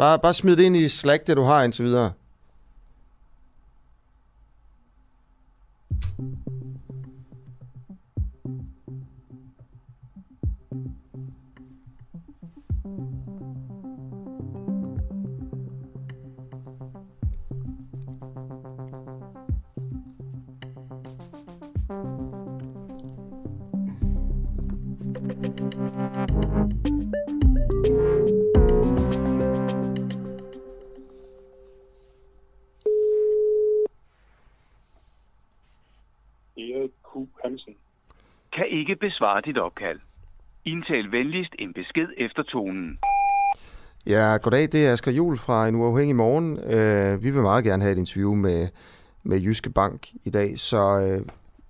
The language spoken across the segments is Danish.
Bare, bare smid det ind i Slack, det du har indtil videre. Q. Hansen. Kan ikke besvare dit opkald. Indtal venligst en besked efter tonen. Ja, goddag. Det er Asger Jul fra En Uafhængig Morgen. Uh, vi vil meget gerne have et interview med, med Jyske Bank i dag, så uh,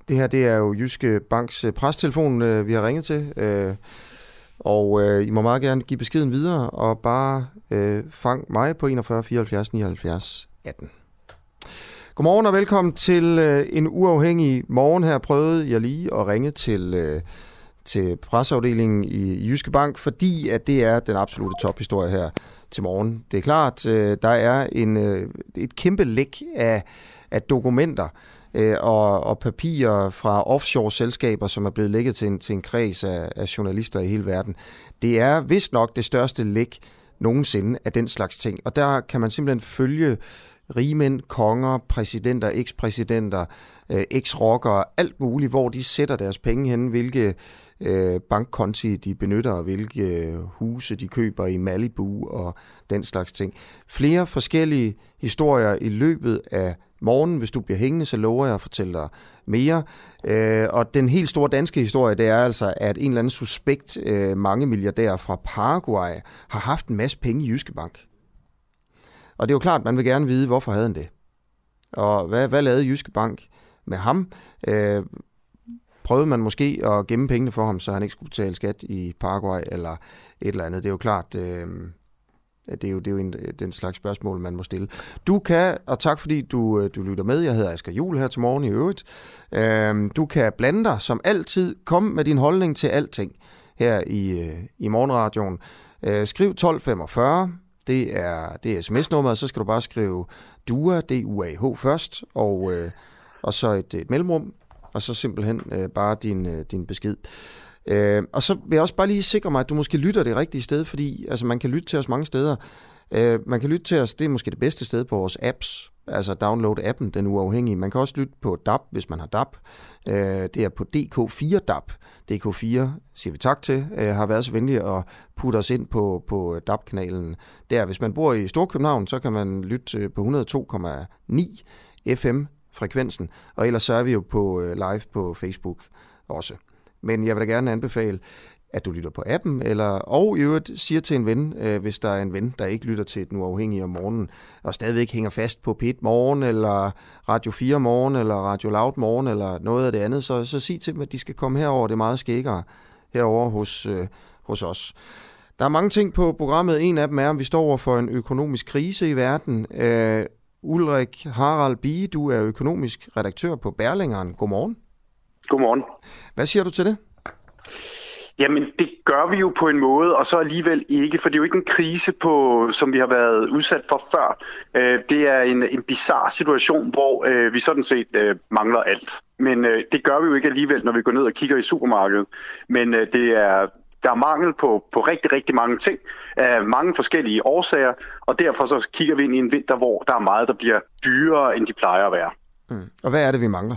det her det er jo Jyske Banks uh, prestelefon, uh, vi har ringet til. Uh, og uh, I må meget gerne give beskeden videre, og bare uh, fang mig på 41 74 79 18. Godmorgen og velkommen til øh, en uafhængig morgen. Her prøvede jeg lige at ringe til, øh, til presseafdelingen i Jyske Bank, fordi at det er den absolute tophistorie her til morgen. Det er klart, øh, der er en, øh, et kæmpe læk af, af dokumenter øh, og, og papirer fra offshore-selskaber, som er blevet lækket til en, til en kreds af, af journalister i hele verden. Det er vist nok det største læk nogensinde af den slags ting, og der kan man simpelthen følge rigmænd, konger, præsidenter, ekspræsidenter, øh, eks-rockere, alt muligt, hvor de sætter deres penge hen, hvilke øh, bankkonti de benytter, og hvilke øh, huse de køber i Malibu og den slags ting. Flere forskellige historier i løbet af morgenen. Hvis du bliver hængende, så lover jeg at fortælle dig mere. Øh, og den helt store danske historie, det er altså, at en eller anden suspekt øh, mange milliardærer fra Paraguay har haft en masse penge i Jyske Bank. Og det er jo klart, man vil gerne vide, hvorfor havde han det. Og hvad, hvad lavede Jyske Bank med ham? Øh, prøvede man måske at gemme pengene for ham, så han ikke skulle betale skat i Paraguay eller et eller andet? Det er jo klart, øh, det er jo, det er jo en, den slags spørgsmål, man må stille. Du kan, og tak fordi du, øh, du lytter med, jeg hedder Asger Jul her til morgen i øvrigt. Øh, du kan blande dig som altid, kom med din holdning til alting her i, øh, i morgenradioen. Øh, skriv 1245, det er, det er sms-nummeret, så skal du bare skrive DUA, D-U-A-H først, og, øh, og så et, et mellemrum, og så simpelthen øh, bare din, øh, din besked. Øh, og så vil jeg også bare lige sikre mig, at du måske lytter det rigtige sted, fordi altså, man kan lytte til os mange steder. Øh, man kan lytte til os, det er måske det bedste sted på vores apps, altså download appen, den uafhængige. Man kan også lytte på DAB, hvis man har DAB. Øh, det er på DK4 DAB. DK4 siger vi tak til, øh, har været så venlig at putte os ind på, på DAB-kanalen. Der, hvis man bor i Storkøbenhavn, så kan man lytte øh, på 102,9 FM-frekvensen, og ellers så er vi jo på øh, live på Facebook også. Men jeg vil da gerne anbefale, at du lytter på appen, eller, og i øvrigt siger til en ven, øh, hvis der er en ven, der ikke lytter til den uafhængige om morgenen, og stadigvæk hænger fast på P1 Morgen, eller Radio 4 Morgen, eller Radio Loud Morgen, eller noget af det andet, så, så sig til dem, at de skal komme herover. Det er meget skækkere herover hos, øh, hos os. Der er mange ting på programmet. En af dem er, at vi står over for en økonomisk krise i verden. Øh, Ulrik Harald Bie, du er økonomisk redaktør på Berlingeren. Godmorgen. Godmorgen. Hvad siger du til det? Jamen, det gør vi jo på en måde, og så alligevel ikke, for det er jo ikke en krise, på, som vi har været udsat for før. Øh, det er en, en bizarre situation, hvor øh, vi sådan set øh, mangler alt. Men øh, det gør vi jo ikke alligevel, når vi går ned og kigger i supermarkedet. Men øh, det er, der er mangel på, på rigtig, rigtig mange ting, af mange forskellige årsager, og derfor så kigger vi ind i en vinter, hvor der er meget, der bliver dyrere, end de plejer at være. Mm. Og hvad er det, vi mangler?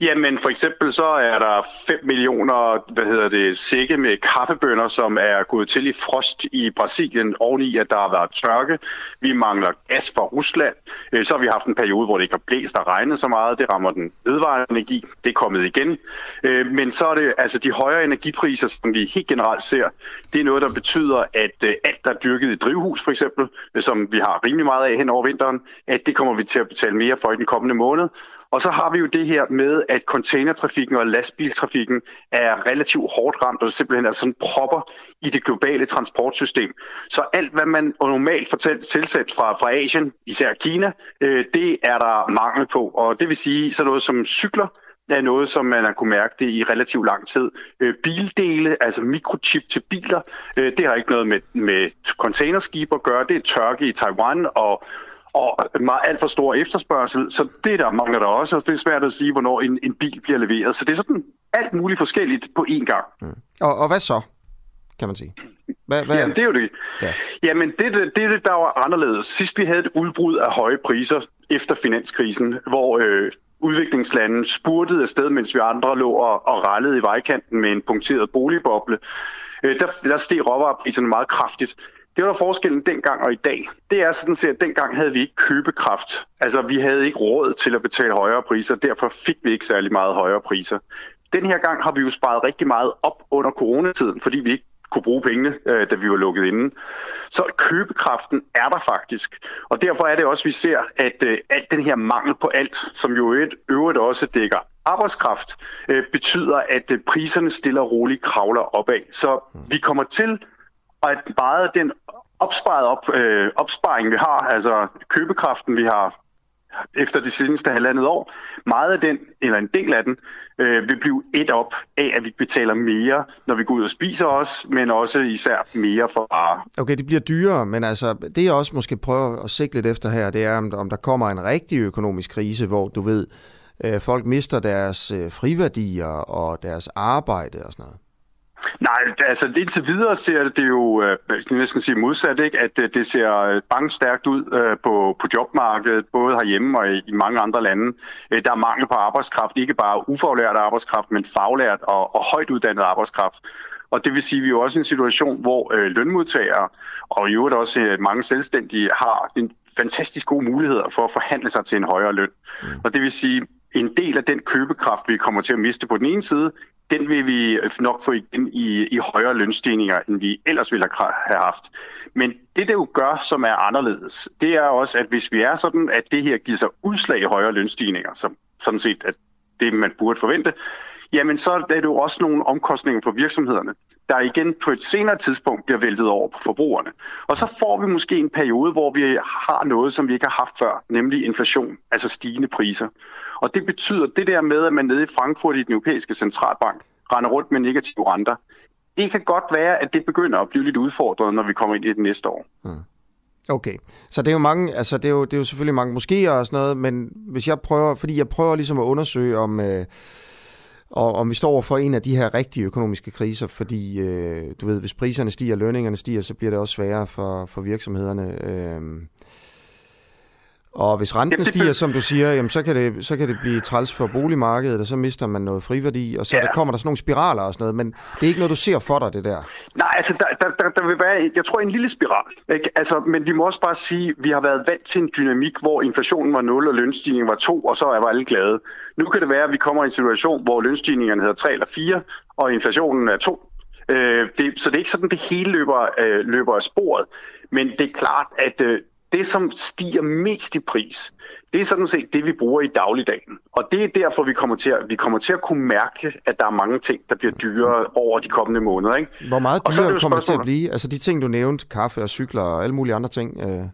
Jamen for eksempel så er der 5 millioner hvad hedder det, sække med kaffebønder, som er gået til i frost i Brasilien oveni, at der har været tørke. Vi mangler gas fra Rusland. Øh, så har vi haft en periode, hvor det ikke har blæst og regnet så meget. Det rammer den vedvarende energi. Det er kommet igen. Øh, men så er det altså de højere energipriser, som vi helt generelt ser. Det er noget, der betyder, at øh, alt, der er dyrket i drivhus for eksempel, som vi har rimelig meget af hen over vinteren, at det kommer vi til at betale mere for i den kommende måned. Og så har vi jo det her med, at containertrafikken og lastbiltrafikken er relativt hårdt ramt, og det simpelthen er sådan propper i det globale transportsystem. Så alt, hvad man normalt får tilsat fra, fra Asien, især Kina, øh, det er der mangel på. Og det vil sige sådan noget som cykler, er noget, som man har kunne mærke det i relativt lang tid. Øh, bildele, altså mikrochip til biler, øh, det har ikke noget med, med containerskib at gøre. Det er tørke i Taiwan og og meget alt for stor efterspørgsel, så det der mangler der også, og det er svært at sige, hvornår en, en bil bliver leveret. Så det er sådan alt muligt forskelligt på én gang. Mm. Og, og hvad så, kan man sige? Hvad, hvad... Jamen, det er jo det. Ja. Jamen, det er det, det, der var anderledes. Sidst vi havde et udbrud af høje priser efter finanskrisen, hvor øh, udviklingslande spurtede afsted, mens vi andre lå og, og rallede i vejkanten med en punkteret boligboble, øh, der, der steg råvarepriserne meget kraftigt. Det var der forskellen dengang og i dag. Det er sådan set, at dengang havde vi ikke købekraft. Altså, vi havde ikke råd til at betale højere priser, derfor fik vi ikke særlig meget højere priser. Den her gang har vi jo sparet rigtig meget op under coronatiden, fordi vi ikke kunne bruge pengene, øh, da vi var lukket inde. Så købekraften er der faktisk. Og derfor er det også, at vi ser, at øh, alt den her mangel på alt, som jo et øvrigt også dækker arbejdskraft, øh, betyder, at øh, priserne stille og roligt kravler opad. Så vi kommer til at meget den opsparet op, øh, opsparing, vi har, altså købekraften, vi har efter de seneste halvandet år, meget af den, eller en del af den, øh, vil blive et op af, at vi betaler mere, når vi går ud og spiser os, men også især mere for varer. Okay, det bliver dyrere, men altså, det jeg også måske prøver at sigte lidt efter her, det er, om, om der kommer en rigtig økonomisk krise, hvor du ved, øh, folk mister deres øh, friværdier og deres arbejde og sådan noget. Nej, altså indtil videre ser det jo, øh, jeg skal næsten sige modsat, ikke? at øh, det ser øh, bankstærkt ud på, på jobmarkedet, både herhjemme og i, i mange andre lande. Der er mangel på arbejdskraft, ikke bare ufaglært arbejdskraft, men faglært og, og højt uddannet arbejdskraft. Og det vil sige, at vi er jo også i en situation, hvor øh, lønmodtagere og i øvrigt også øh, mange selvstændige har en fantastisk gode muligheder for at forhandle sig til en højere løn. Mm. Og det vil sige, en del af den købekraft, vi kommer til at miste på den ene side, den vil vi nok få igen i, i højere lønstigninger, end vi ellers ville have haft. Men det, det jo gør, som er anderledes, det er også, at hvis vi er sådan, at det her giver sig udslag i højere lønstigninger, som sådan set at det, man burde forvente, jamen så er det jo også nogle omkostninger for virksomhederne, der igen på et senere tidspunkt bliver væltet over på forbrugerne. Og så får vi måske en periode, hvor vi har noget, som vi ikke har haft før, nemlig inflation, altså stigende priser. Og det betyder det der med, at man nede i Frankfurt i den europæiske centralbank render rundt med negative renter. Det kan godt være, at det begynder at blive lidt udfordret, når vi kommer ind i det næste år. Mm. Okay, så det er jo mange, altså det er jo, det er jo selvfølgelig mange måske og sådan noget, men hvis jeg prøver, fordi jeg prøver ligesom at undersøge om, øh, og om vi står for en af de her rigtige økonomiske kriser, fordi øh, du ved, hvis priserne stiger, lønningerne stiger, så bliver det også sværere for, for virksomhederne. Øh, og hvis renten stiger, som du siger, jamen, så, kan det, så kan det blive træls for boligmarkedet, og så mister man noget friværdi, og så ja. der kommer der sådan nogle spiraler og sådan noget, men det er ikke noget, du ser for dig, det der? Nej, altså der, der, der, der vil være, jeg tror, en lille spiral. Ikke? Altså, men vi må også bare sige, vi har været vant til en dynamik, hvor inflationen var 0, og lønstigningen var 2, og så er alle glade. Nu kan det være, at vi kommer i en situation, hvor lønstigningerne hedder 3 eller 4, og inflationen er 2. Øh, det, så det er ikke sådan, det hele løber, øh, løber af sporet. Men det er klart, at øh, det, som stiger mest i pris, det er sådan set det, vi bruger i dagligdagen. Og det er derfor, vi kommer til at, vi kommer til at kunne mærke, at der er mange ting, der bliver dyrere over de kommende måneder. Ikke? Hvor meget dyrere det kommer det til at blive? Altså de ting, du nævnte, kaffe og cykler og alle mulige andre ting. Øh...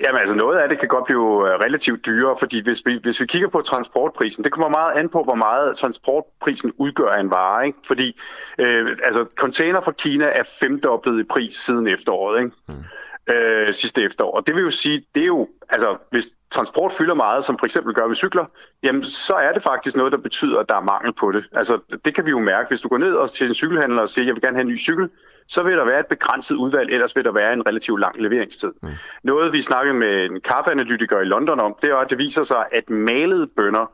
Jamen altså noget af det kan godt blive øh, relativt dyrere, fordi hvis vi, hvis vi kigger på transportprisen, det kommer meget an på, hvor meget transportprisen udgør af en vare. Ikke? Fordi øh, altså, container fra Kina er femdoblet i pris siden efteråret. Ikke? Mm øh, sidste efterår. Og det vil jo sige, det er jo, altså hvis transport fylder meget, som for eksempel gør ved cykler, jamen så er det faktisk noget, der betyder, at der er mangel på det. Altså det kan vi jo mærke, hvis du går ned og til en cykelhandler og siger, jeg vil gerne have en ny cykel, så vil der være et begrænset udvalg, ellers vil der være en relativt lang leveringstid. Mm. Noget vi snakkede med en kaffeanalytiker i London om, det er, at det viser sig, at malede bønder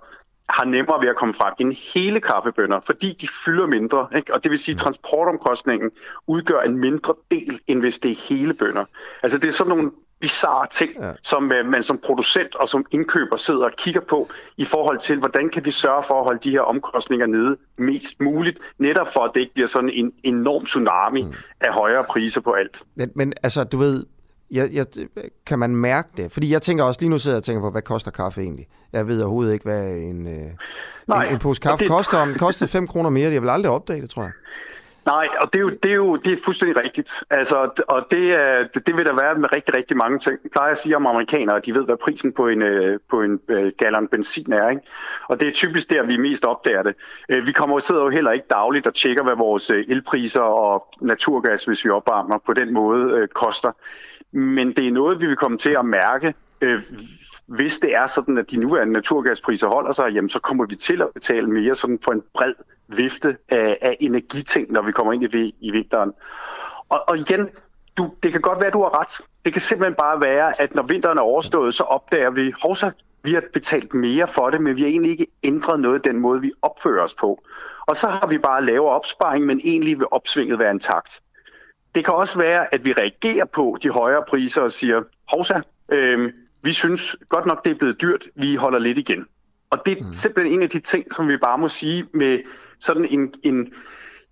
har nemmere ved at komme frem end hele kaffebønder, fordi de fylder mindre. Ikke? Og det vil sige, at transportomkostningen udgør en mindre del, end hvis det er hele bønder. Altså det er sådan nogle bizarre ting, ja. som uh, man som producent og som indkøber sidder og kigger på i forhold til, hvordan kan vi sørge for at holde de her omkostninger nede mest muligt, netop for at det ikke bliver sådan en enorm tsunami mm. af højere priser på alt. Men, men altså, du ved, jeg, jeg, kan man mærke det? Fordi jeg tænker også, lige nu sidder jeg og tænker på, hvad koster kaffe egentlig? Jeg ved overhovedet ikke, hvad en, øh, Nej, en, en pose kaffe det... koster. Om den kostede 5 kroner mere, jeg vil aldrig opdage det, tror jeg. Nej, og det er jo, det er jo det er fuldstændig rigtigt. Altså, og det, er, det vil der være med rigtig, rigtig mange ting. Jeg plejer at sige om amerikanere, at de ved, hvad prisen på en, øh, på en øh, gallon benzin er. Ikke? Og det er typisk der, vi mest opdager det. Vi kommer sidder jo heller ikke dagligt og tjekker, hvad vores elpriser og naturgas, hvis vi opvarmer på den måde, koster. Men det er noget, vi vil komme til at mærke, øh, hvis det er sådan, at de nuværende naturgaspriser holder sig, jamen, så kommer vi til at betale mere sådan for en bred vifte af, af energiting, når vi kommer ind i, i vinteren. Og, og igen, du, det kan godt være, at du har ret. Det kan simpelthen bare være, at når vinteren er overstået, så opdager vi, hovsa, vi har betalt mere for det, men vi har egentlig ikke ændret noget den måde, vi opfører os på. Og så har vi bare lavere opsparing, men egentlig vil opsvinget være intakt. Det kan også være, at vi reagerer på de højere priser og siger, hovsa, øh, vi synes godt nok, det er blevet dyrt, vi holder lidt igen. Og det er mm. simpelthen en af de ting, som vi bare må sige med sådan en, en,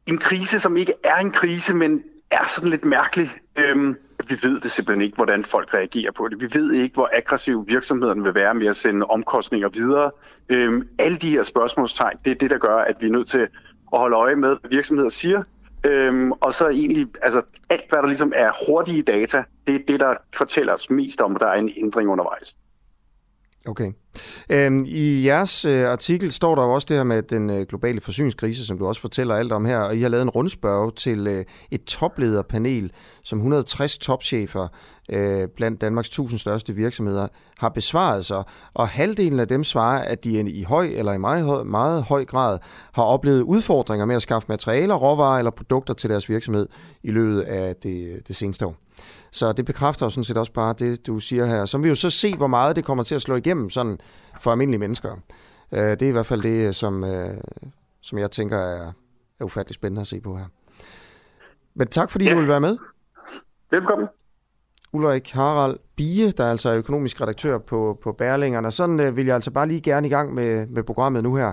en krise, som ikke er en krise, men er sådan lidt mærkelig. Øhm, vi ved det simpelthen ikke, hvordan folk reagerer på det. Vi ved ikke, hvor aggressiv virksomheden vil være med at sende omkostninger videre. Øhm, alle de her spørgsmålstegn, det er det, der gør, at vi er nødt til at holde øje med, hvad virksomheder siger. Øhm, og så egentlig, altså alt, hvad der ligesom er hurtige data, det er det, der fortæller os mest om, at der er en ændring undervejs. Okay. Øhm, I jeres øh, artikel står der jo også det her med den øh, globale forsyningskrise, som du også fortæller alt om her, og I har lavet en rundspørg til øh, et toplederpanel, som 160 topchefer øh, blandt Danmarks 1000 største virksomheder har besvaret sig, og halvdelen af dem svarer, at de i høj eller i meget høj, meget høj grad har oplevet udfordringer med at skaffe materialer, råvarer eller produkter til deres virksomhed i løbet af det, det seneste år. Så det bekræfter jo sådan set også bare det, du siger her. Så vi jo så se, hvor meget det kommer til at slå igennem sådan for almindelige mennesker. Øh, det er i hvert fald det, som, øh, som jeg tænker er, er ufattelig spændende at se på her. Men tak fordi ja. du vil være med. Velkommen. Ulrik Harald Bie, der er altså økonomisk redaktør på, på Bærlingerne. Sådan øh, vil jeg altså bare lige gerne i gang med, med programmet nu her.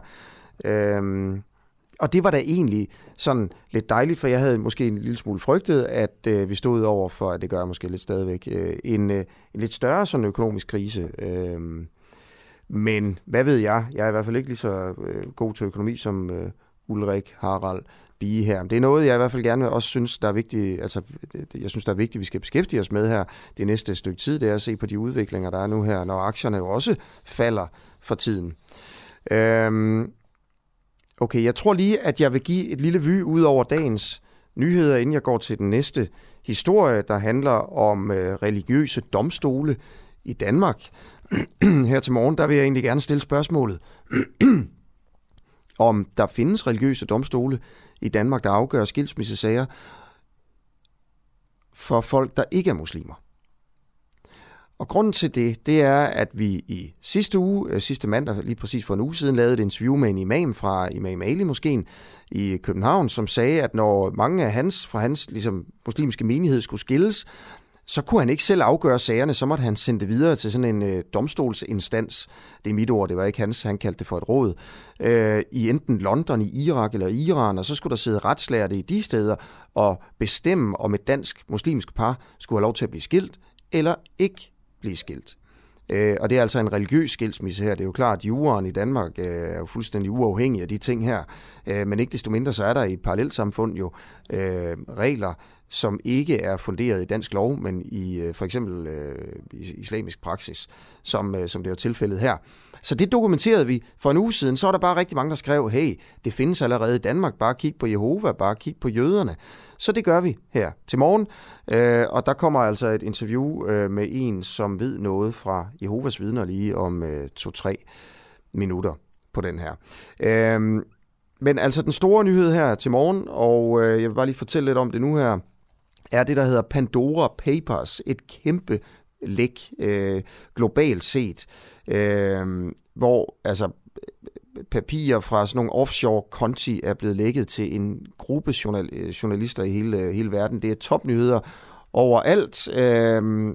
Øhm, og det var da egentlig sådan lidt dejligt, for jeg havde måske en lille smule frygtet, at øh, vi stod over for, at det gør måske lidt stadigvæk, øh, en, øh, en lidt større sådan økonomisk krise. Øh, men hvad ved jeg? Jeg er i hvert fald ikke lige så øh, god til økonomi som øh, Ulrik Harald Bie her. Det er noget, jeg i hvert fald gerne også synes, der er vigtigt, altså, jeg synes, der er vigtigt, vi skal beskæftige os med her det næste stykke tid, det er at se på de udviklinger, der er nu her, når aktierne jo også falder for tiden. Øhm, Okay, jeg tror lige, at jeg vil give et lille vy ud over dagens nyheder, inden jeg går til den næste historie, der handler om øh, religiøse domstole i Danmark. Her til morgen, der vil jeg egentlig gerne stille spørgsmålet, om der findes religiøse domstole i Danmark, der afgør skilsmissesager for folk, der ikke er muslimer. Og grunden til det, det er, at vi i sidste uge, øh, sidste mandag, lige præcis for en uge siden, lavede et interview med en imam fra Imam Ali måske i København, som sagde, at når mange af hans, fra hans ligesom, muslimske menighed skulle skilles, så kunne han ikke selv afgøre sagerne, så måtte han sende det videre til sådan en øh, domstolsinstans. Det er mit ord, det var ikke hans, han kaldte det for et råd. Øh, I enten London, i Irak eller Iran, og så skulle der sidde retslærte i de steder og bestemme, om et dansk muslimsk par skulle have lov til at blive skilt, eller ikke blive skilt. Øh, og det er altså en religiøs skilsmisse her. Det er jo klart, at juraen i Danmark øh, er jo fuldstændig uafhængig af de ting her. Øh, men ikke desto mindre, så er der i et parallelsamfund jo øh, regler, som ikke er funderet i dansk lov, men i øh, for eksempel øh, islamisk praksis, som, øh, som det er tilfældet her. Så det dokumenterede vi for en uge siden. Så er der bare rigtig mange, der skrev, hey, det findes allerede i Danmark, bare kig på Jehova, bare kig på jøderne. Så det gør vi her til morgen, øh, og der kommer altså et interview øh, med en, som ved noget fra Jehovas vidner lige om øh, to-tre minutter på den her. Øh, men altså den store nyhed her til morgen, og øh, jeg vil bare lige fortælle lidt om det nu her, er det, der hedder Pandora Papers. Et kæmpe læk øh, globalt set, øh, hvor altså papirer fra sådan nogle offshore konti er blevet lækket til en gruppe journal, øh, journalister i hele, øh, hele verden. Det er topnyheder overalt, øh,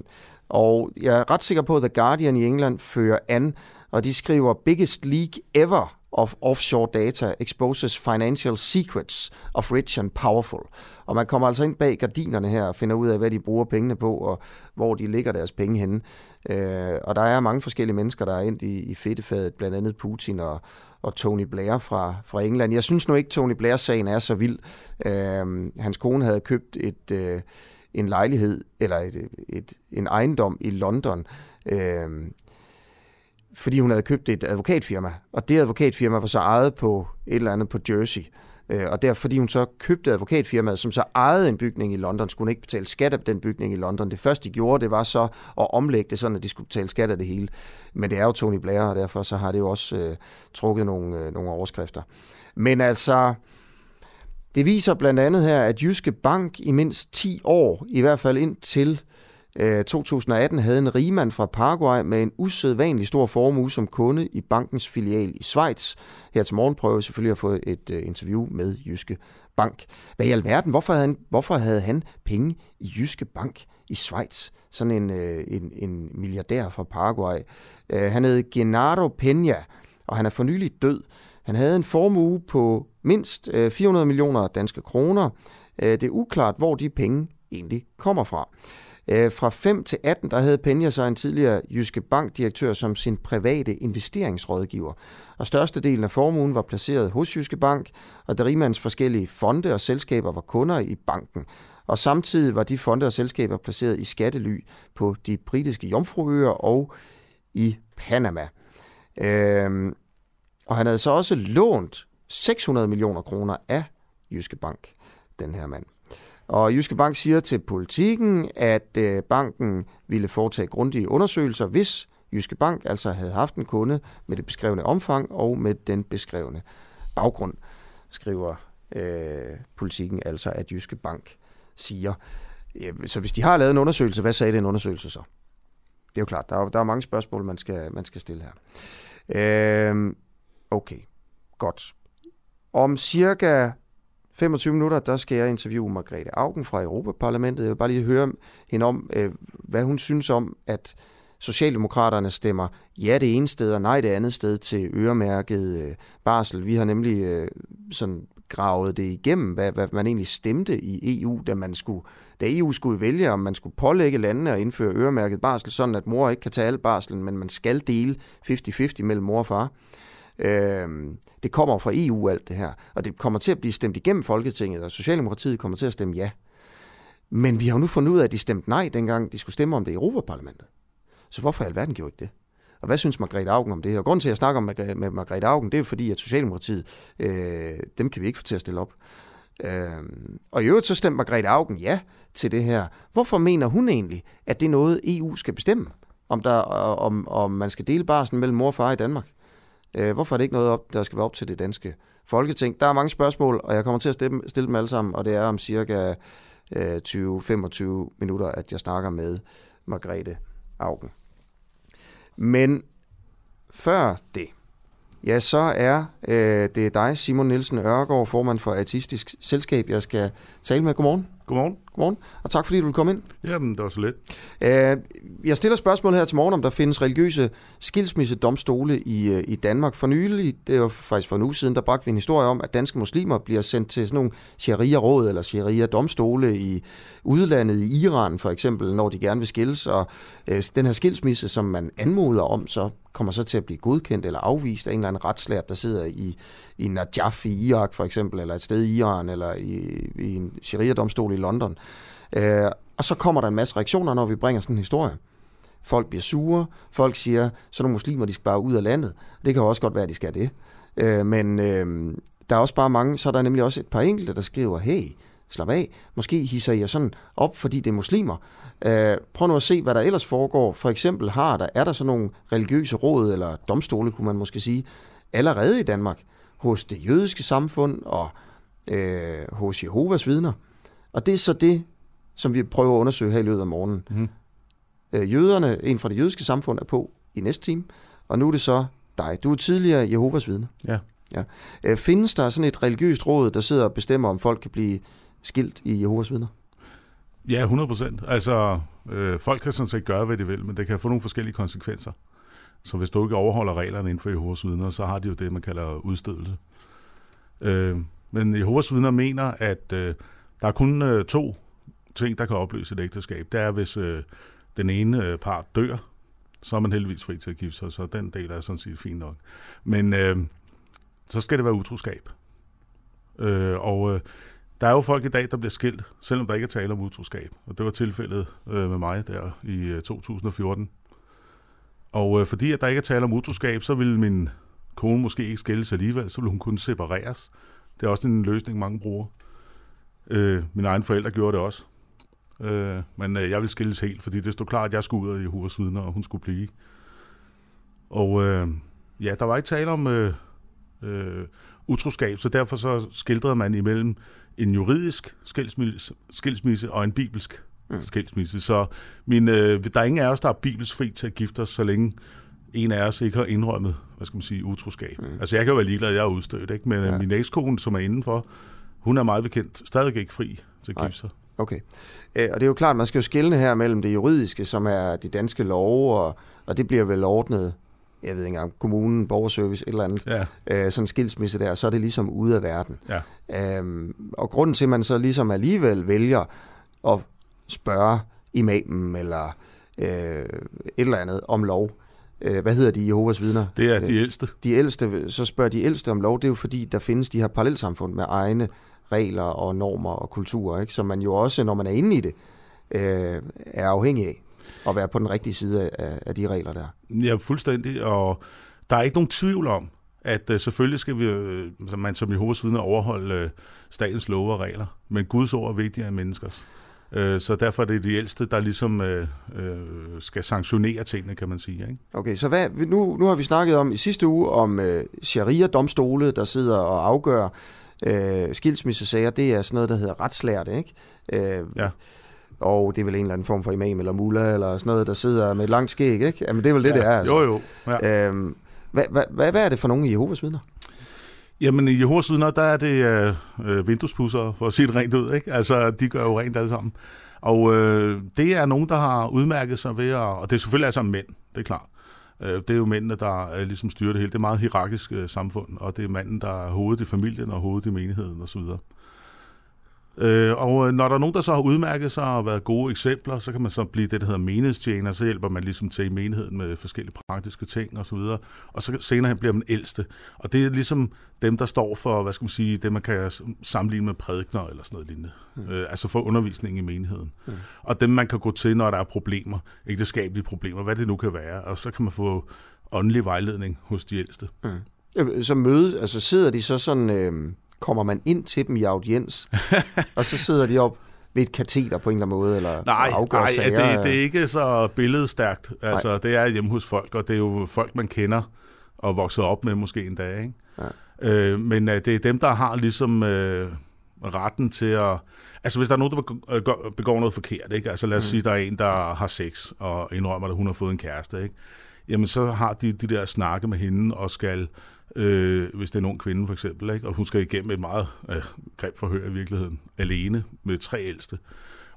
og jeg er ret sikker på, at The Guardian i England fører an, og de skriver biggest leak ever of offshore data exposes financial secrets of rich and powerful. Og man kommer altså ind bag gardinerne her og finder ud af, hvad de bruger pengene på, og hvor de ligger deres penge henne. Øh, og der er mange forskellige mennesker, der er ind i, i fedtefadet, blandt andet Putin og, og Tony Blair fra, fra England. Jeg synes nu ikke, Tony Blair-sagen er så vild. Øh, hans kone havde købt et, øh, en lejlighed, eller et, et, en ejendom i London, øh, fordi hun havde købt et advokatfirma, og det advokatfirma var så ejet på et eller andet på Jersey. Øh, Øh, og der, fordi hun så købte advokatfirmaet, som så ejede en bygning i London, skulle hun ikke betale skat af den bygning i London. Det første, de gjorde, det var så at omlægge det sådan, at de skulle betale skat af det hele. Men det er jo Tony Blair, og derfor så har det jo også øh, trukket nogle, øh, nogle overskrifter. Men altså, det viser blandt andet her, at Jyske Bank i mindst 10 år, i hvert fald indtil Øh, 2018 havde en rigmand fra Paraguay med en usædvanlig stor formue som kunde i bankens filial i Schweiz. Her til morgen prøver jeg selvfølgelig at få et øh, interview med Jyske Bank. Hvad i alverden? Hvorfor havde han, hvorfor havde han penge i Jyske Bank i Schweiz? Sådan en, øh, en, en milliardær fra Paraguay. Han hed Genaro Peña, og han er for nylig død. Han havde en formue på mindst 400 millioner danske kroner. Det er uklart, hvor de penge egentlig kommer fra. Øh, fra 5 til 18, der havde Penja så en tidligere Jyske Bank-direktør som sin private investeringsrådgiver. Og størstedelen af formuen var placeret hos Jyske Bank, og Derimands forskellige fonde og selskaber var kunder i banken. Og samtidig var de fonde og selskaber placeret i skattely på de britiske Jomfruøer og i Panama. Øhm, og han havde så også lånt 600 millioner kroner af Jyske Bank, den her mand. Og Jyske Bank siger til politikken, at øh, banken ville foretage grundige undersøgelser, hvis Jyske Bank altså havde haft en kunde med det beskrevne omfang og med den beskrevne baggrund, skriver øh, politikken altså, at Jyske Bank siger. Så hvis de har lavet en undersøgelse, hvad sagde den undersøgelse så? Det er jo klart, der er, der er mange spørgsmål, man skal, man skal stille her. Øh, okay, godt. Om cirka 25 minutter, der skal jeg interviewe Margrethe Augen fra Europaparlamentet. Jeg vil bare lige høre hende om, øh, hvad hun synes om, at Socialdemokraterne stemmer ja det ene sted og nej det andet sted til øremærket øh, barsel. Vi har nemlig øh, sådan gravet det igennem, hvad, hvad man egentlig stemte i EU, da man skulle da EU skulle vælge, om man skulle pålægge landene at indføre øremærket barsel, sådan at mor ikke kan tage al barslen, men man skal dele 50-50 mellem mor og far. Øh, det kommer fra EU alt det her, og det kommer til at blive stemt igennem Folketinget, og Socialdemokratiet kommer til at stemme ja. Men vi har jo nu fundet ud af, at de stemte nej, dengang de skulle stemme om det i Europaparlamentet. Så hvorfor i alverden gjorde de det? Og hvad synes Margrethe Augen om det her? Og grunden til, at jeg snakker om med Margrethe Augen, det er jo fordi, at Socialdemokratiet, øh, dem kan vi ikke få til at stille op. Øh, og i øvrigt så stemte Margrethe Augen ja til det her. Hvorfor mener hun egentlig, at det er noget, EU skal bestemme? Om, der, om, om man skal dele barsen mellem mor og far i Danmark? Øh, hvorfor er det ikke noget, op, der skal være op til det danske folketing? Der er mange spørgsmål, og jeg kommer til at stille, stille dem alle sammen, og det er om cirka øh, 20-25 minutter, at jeg snakker med Margrethe Augen. Men før det, ja, så er øh, det dig, Simon Nielsen Ørgaard, formand for Artistisk Selskab, jeg skal tale med. Godmorgen. Godmorgen. Godmorgen, og tak fordi du vil komme ind. Jamen, det var så lidt. Uh, jeg stiller spørgsmål her til morgen, om der findes religiøse skilsmissedomstole i, uh, i Danmark. For nylig, det var faktisk for en uge siden, der bragte vi en historie om, at danske muslimer bliver sendt til sådan nogle sharia-råd eller sharia-domstole i udlandet, i Iran for eksempel, når de gerne vil skilles. Og uh, den her skilsmisse, som man anmoder om, så kommer så til at blive godkendt eller afvist af en eller anden retslært, der sidder i, i Najaf i Irak for eksempel, eller et sted i Iran, eller i, i en sharia-domstol i London. Øh, og så kommer der en masse reaktioner, når vi bringer sådan en historie. Folk bliver sure, folk siger, så nogle muslimer, de skal bare ud af landet. Det kan jo også godt være, at de skal det. Øh, men øh, der er også bare mange, så er der nemlig også et par enkelte, der skriver, hey, slap af, måske hisser jeg sådan op, fordi det er muslimer. Øh, prøv nu at se, hvad der ellers foregår. For eksempel har der, er der sådan nogle religiøse råd, eller domstole, kunne man måske sige, allerede i Danmark, hos det jødiske samfund og øh, hos Jehovas vidner. Og det er så det, som vi prøver at undersøge her i løbet af morgenen. Mm. Øh, jøderne, en fra det jødiske samfund, er på i næste time, og nu er det så dig. Du er tidligere Jehovas vidne. Ja. ja. Øh, findes der sådan et religiøst råd, der sidder og bestemmer, om folk kan blive skilt i Jehovas vidner? Ja, 100 procent. Altså, øh, folk kan sådan set gøre, hvad de vil, men det kan få nogle forskellige konsekvenser. Så hvis du ikke overholder reglerne inden for Jehovas vidner, så har de jo det, man kalder udstødelse. Øh, men Jehovas vidner mener, at øh, der er kun øh, to ting, der kan opløse et ægteskab. Det er, hvis øh, den ene øh, part dør, så er man heldigvis fri til at gifte sig, så den del er sådan set fint nok. Men øh, så skal det være utroskab. Øh, og øh, der er jo folk i dag, der bliver skilt, selvom der ikke er tale om utroskab. Og det var tilfældet øh, med mig der i øh, 2014. Og øh, fordi at der ikke er tale om utroskab, så ville min kone måske ikke skældes alligevel, så ville hun kunne separeres. Det er også en løsning, mange bruger. Øh, mine egne forældre gjorde det også. Øh, men øh, jeg ville skilles helt, fordi det stod klart, at jeg skulle ud af Jehovas vidner, og hun skulle blive. Og øh, ja, der var ikke tale om øh, øh, utroskab, så derfor så skildrede man imellem en juridisk skilsmisse, skilsmisse og en bibelsk mm. skilsmisse. Så min, øh, der er ingen af os, der er bibelsk fri til at gifte os, så længe en af os ikke har indrømmet, hvad skal man sige, utroskab. Mm. Altså jeg kan jo være ligeglad, at jeg er udstødt, ikke? men ja. min ekskone, som er indenfor, hun er meget bekendt stadig ikke fri til at gifte sig. Okay. Øh, og det er jo klart, man skal jo skille her mellem det juridiske, som er de danske love, og, og det bliver vel ordnet, jeg ved ikke engang, kommunen, borgerservice, et eller andet, ja. øh, sådan en skilsmisse der, så er det ligesom ude af verden. Ja. Øhm, og grunden til, at man så ligesom alligevel vælger at spørge imamen eller øh, et eller andet om lov, øh, hvad hedder de Jehovas vidner? Det er de ældste. De ældste, så spørger de ældste om lov, det er jo fordi, der findes de her parallelsamfund med egne regler og normer og kulturer, ikke? som man jo også, når man er inde i det, øh, er afhængig af at være på den rigtige side af, af de regler der. Ja, fuldstændig, og der er ikke nogen tvivl om, at uh, selvfølgelig skal vi, uh, man som Jehovas vidner overholde statens love og regler, men Guds ord er vigtigere end menneskers. Uh, så derfor er det de ældste, der ligesom uh, uh, skal sanktionere tingene, kan man sige. Ikke? Okay, så hvad, nu, nu har vi snakket om i sidste uge om uh, sharia-domstole, der sidder og afgør øh, skilsmissesager, det er sådan noget, der hedder retslærte, ikke? Øh, ja. Og det er vel en eller anden form for imam eller mulla, eller sådan noget, der sidder med et langt skæg, ikke? Jamen, det er vel det, ja. det er. Altså. Jo, jo. Ja. Øhm, hvad, hvad, hvad, er det for nogle i Jehovas vidner? Jamen, i Jehovas vidner, der er det øh, øh vinduespusser, for at sige det rent ud, ikke? Altså, de gør jo rent alle sammen. Og øh, det er nogen, der har udmærket sig ved at... Og det er selvfølgelig altså mænd, det er klart. Øh, det er jo mændene, der øh, ligesom styrer det hele. Det er meget hierarkisk øh, samfund, og det er manden, der er hovedet i familien og hovedet i menigheden osv. Øh, og når der er nogen, der så har udmærket sig og været gode eksempler, så kan man så blive det, der hedder menighedstjener, så hjælper man ligesom til i menigheden med forskellige praktiske ting og så videre. Og så senere hen bliver man ældste. Og det er ligesom dem, der står for, hvad skal man sige, det man kan sammenligne med prædikner eller sådan noget lignende. Mm. Øh, altså for undervisning i menigheden. Mm. Og dem, man kan gå til, når der er problemer, ægteskabelige problemer, hvad det nu kan være. Og så kan man få åndelig vejledning hos de ældste. Mm. Så møde, altså sidder de så sådan... Øh kommer man ind til dem i audiens, og så sidder de op ved et kateter på en eller anden måde, eller nej, afgør nej, sager? Det, det er ikke så billedstærkt. Altså, nej. det er hjemme hos folk, og det er jo folk, man kender og vokset op med måske en dag. Ikke? Ja. Øh, men uh, det er dem, der har ligesom uh, retten til at... Altså, hvis der er nogen, der begår, begår noget forkert, ikke? Altså, lad os mm. sige, der er en, der har sex og indrømmer, at hun har fået en kæreste, ikke? Jamen, så har de de der snakke med hende og skal øh, hvis det er nogen kvinde for eksempel, ikke? og hun skal igennem et meget øh, greb forhør i virkeligheden, alene med tre ældste,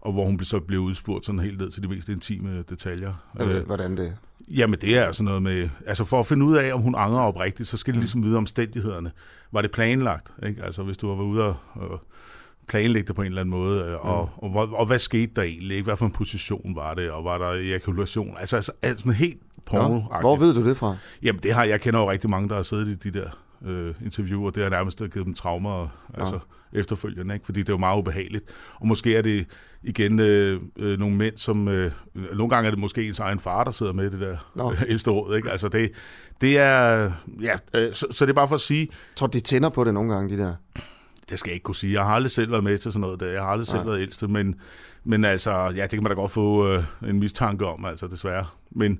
og hvor hun så bliver udspurgt sådan helt ned til de mest intime detaljer. Øh, hvordan det? Jamen det er altså noget med, altså for at finde ud af, om hun angrer oprigtigt, så skal det ligesom vide omstændighederne. Var det planlagt? Ikke? Altså hvis du har været ude og, og planlægge det på en eller anden måde, øh, og, mm. og, og, og hvad skete der egentlig? Ikke? Hvad for en position var det, og var der ejakulation? Altså, altså, altså sådan helt porno ja. Hvor ved du det fra? Jamen, det har jeg kender jo rigtig mange, der har siddet i de der øh, interviewer. Det har nærmest givet dem traumer altså, ja. efterfølgende, ikke? fordi det er jo meget ubehageligt. Og måske er det igen øh, øh, nogle mænd, som... Øh, nogle gange er det måske ens egen far, der sidder med det der Nå. ældste råd. Ikke? Altså, det, det er... Ja, øh, så, så det er bare for at sige... Jeg tror, de tænder på det nogle gange, de der det skal jeg ikke kunne sige. Jeg har aldrig selv været med til sådan noget der. Jeg har aldrig selv Nej. været ældste, men, men altså, ja, det kan man da godt få øh, en mistanke om, altså desværre. Men,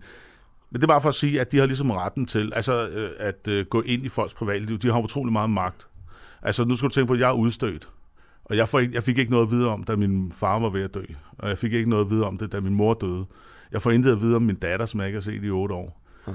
men det er bare for at sige, at de har ligesom retten til altså, øh, at øh, gå ind i folks privatliv. De har utrolig meget magt. Altså, nu skal du tænke på, at jeg er udstødt. Og jeg, får ikke, jeg fik ikke noget at vide om, da min far var ved at dø. Og jeg fik ikke noget at vide om det, da min mor døde. Jeg får intet at vide om min datter, som jeg ikke har set i otte år. Ja.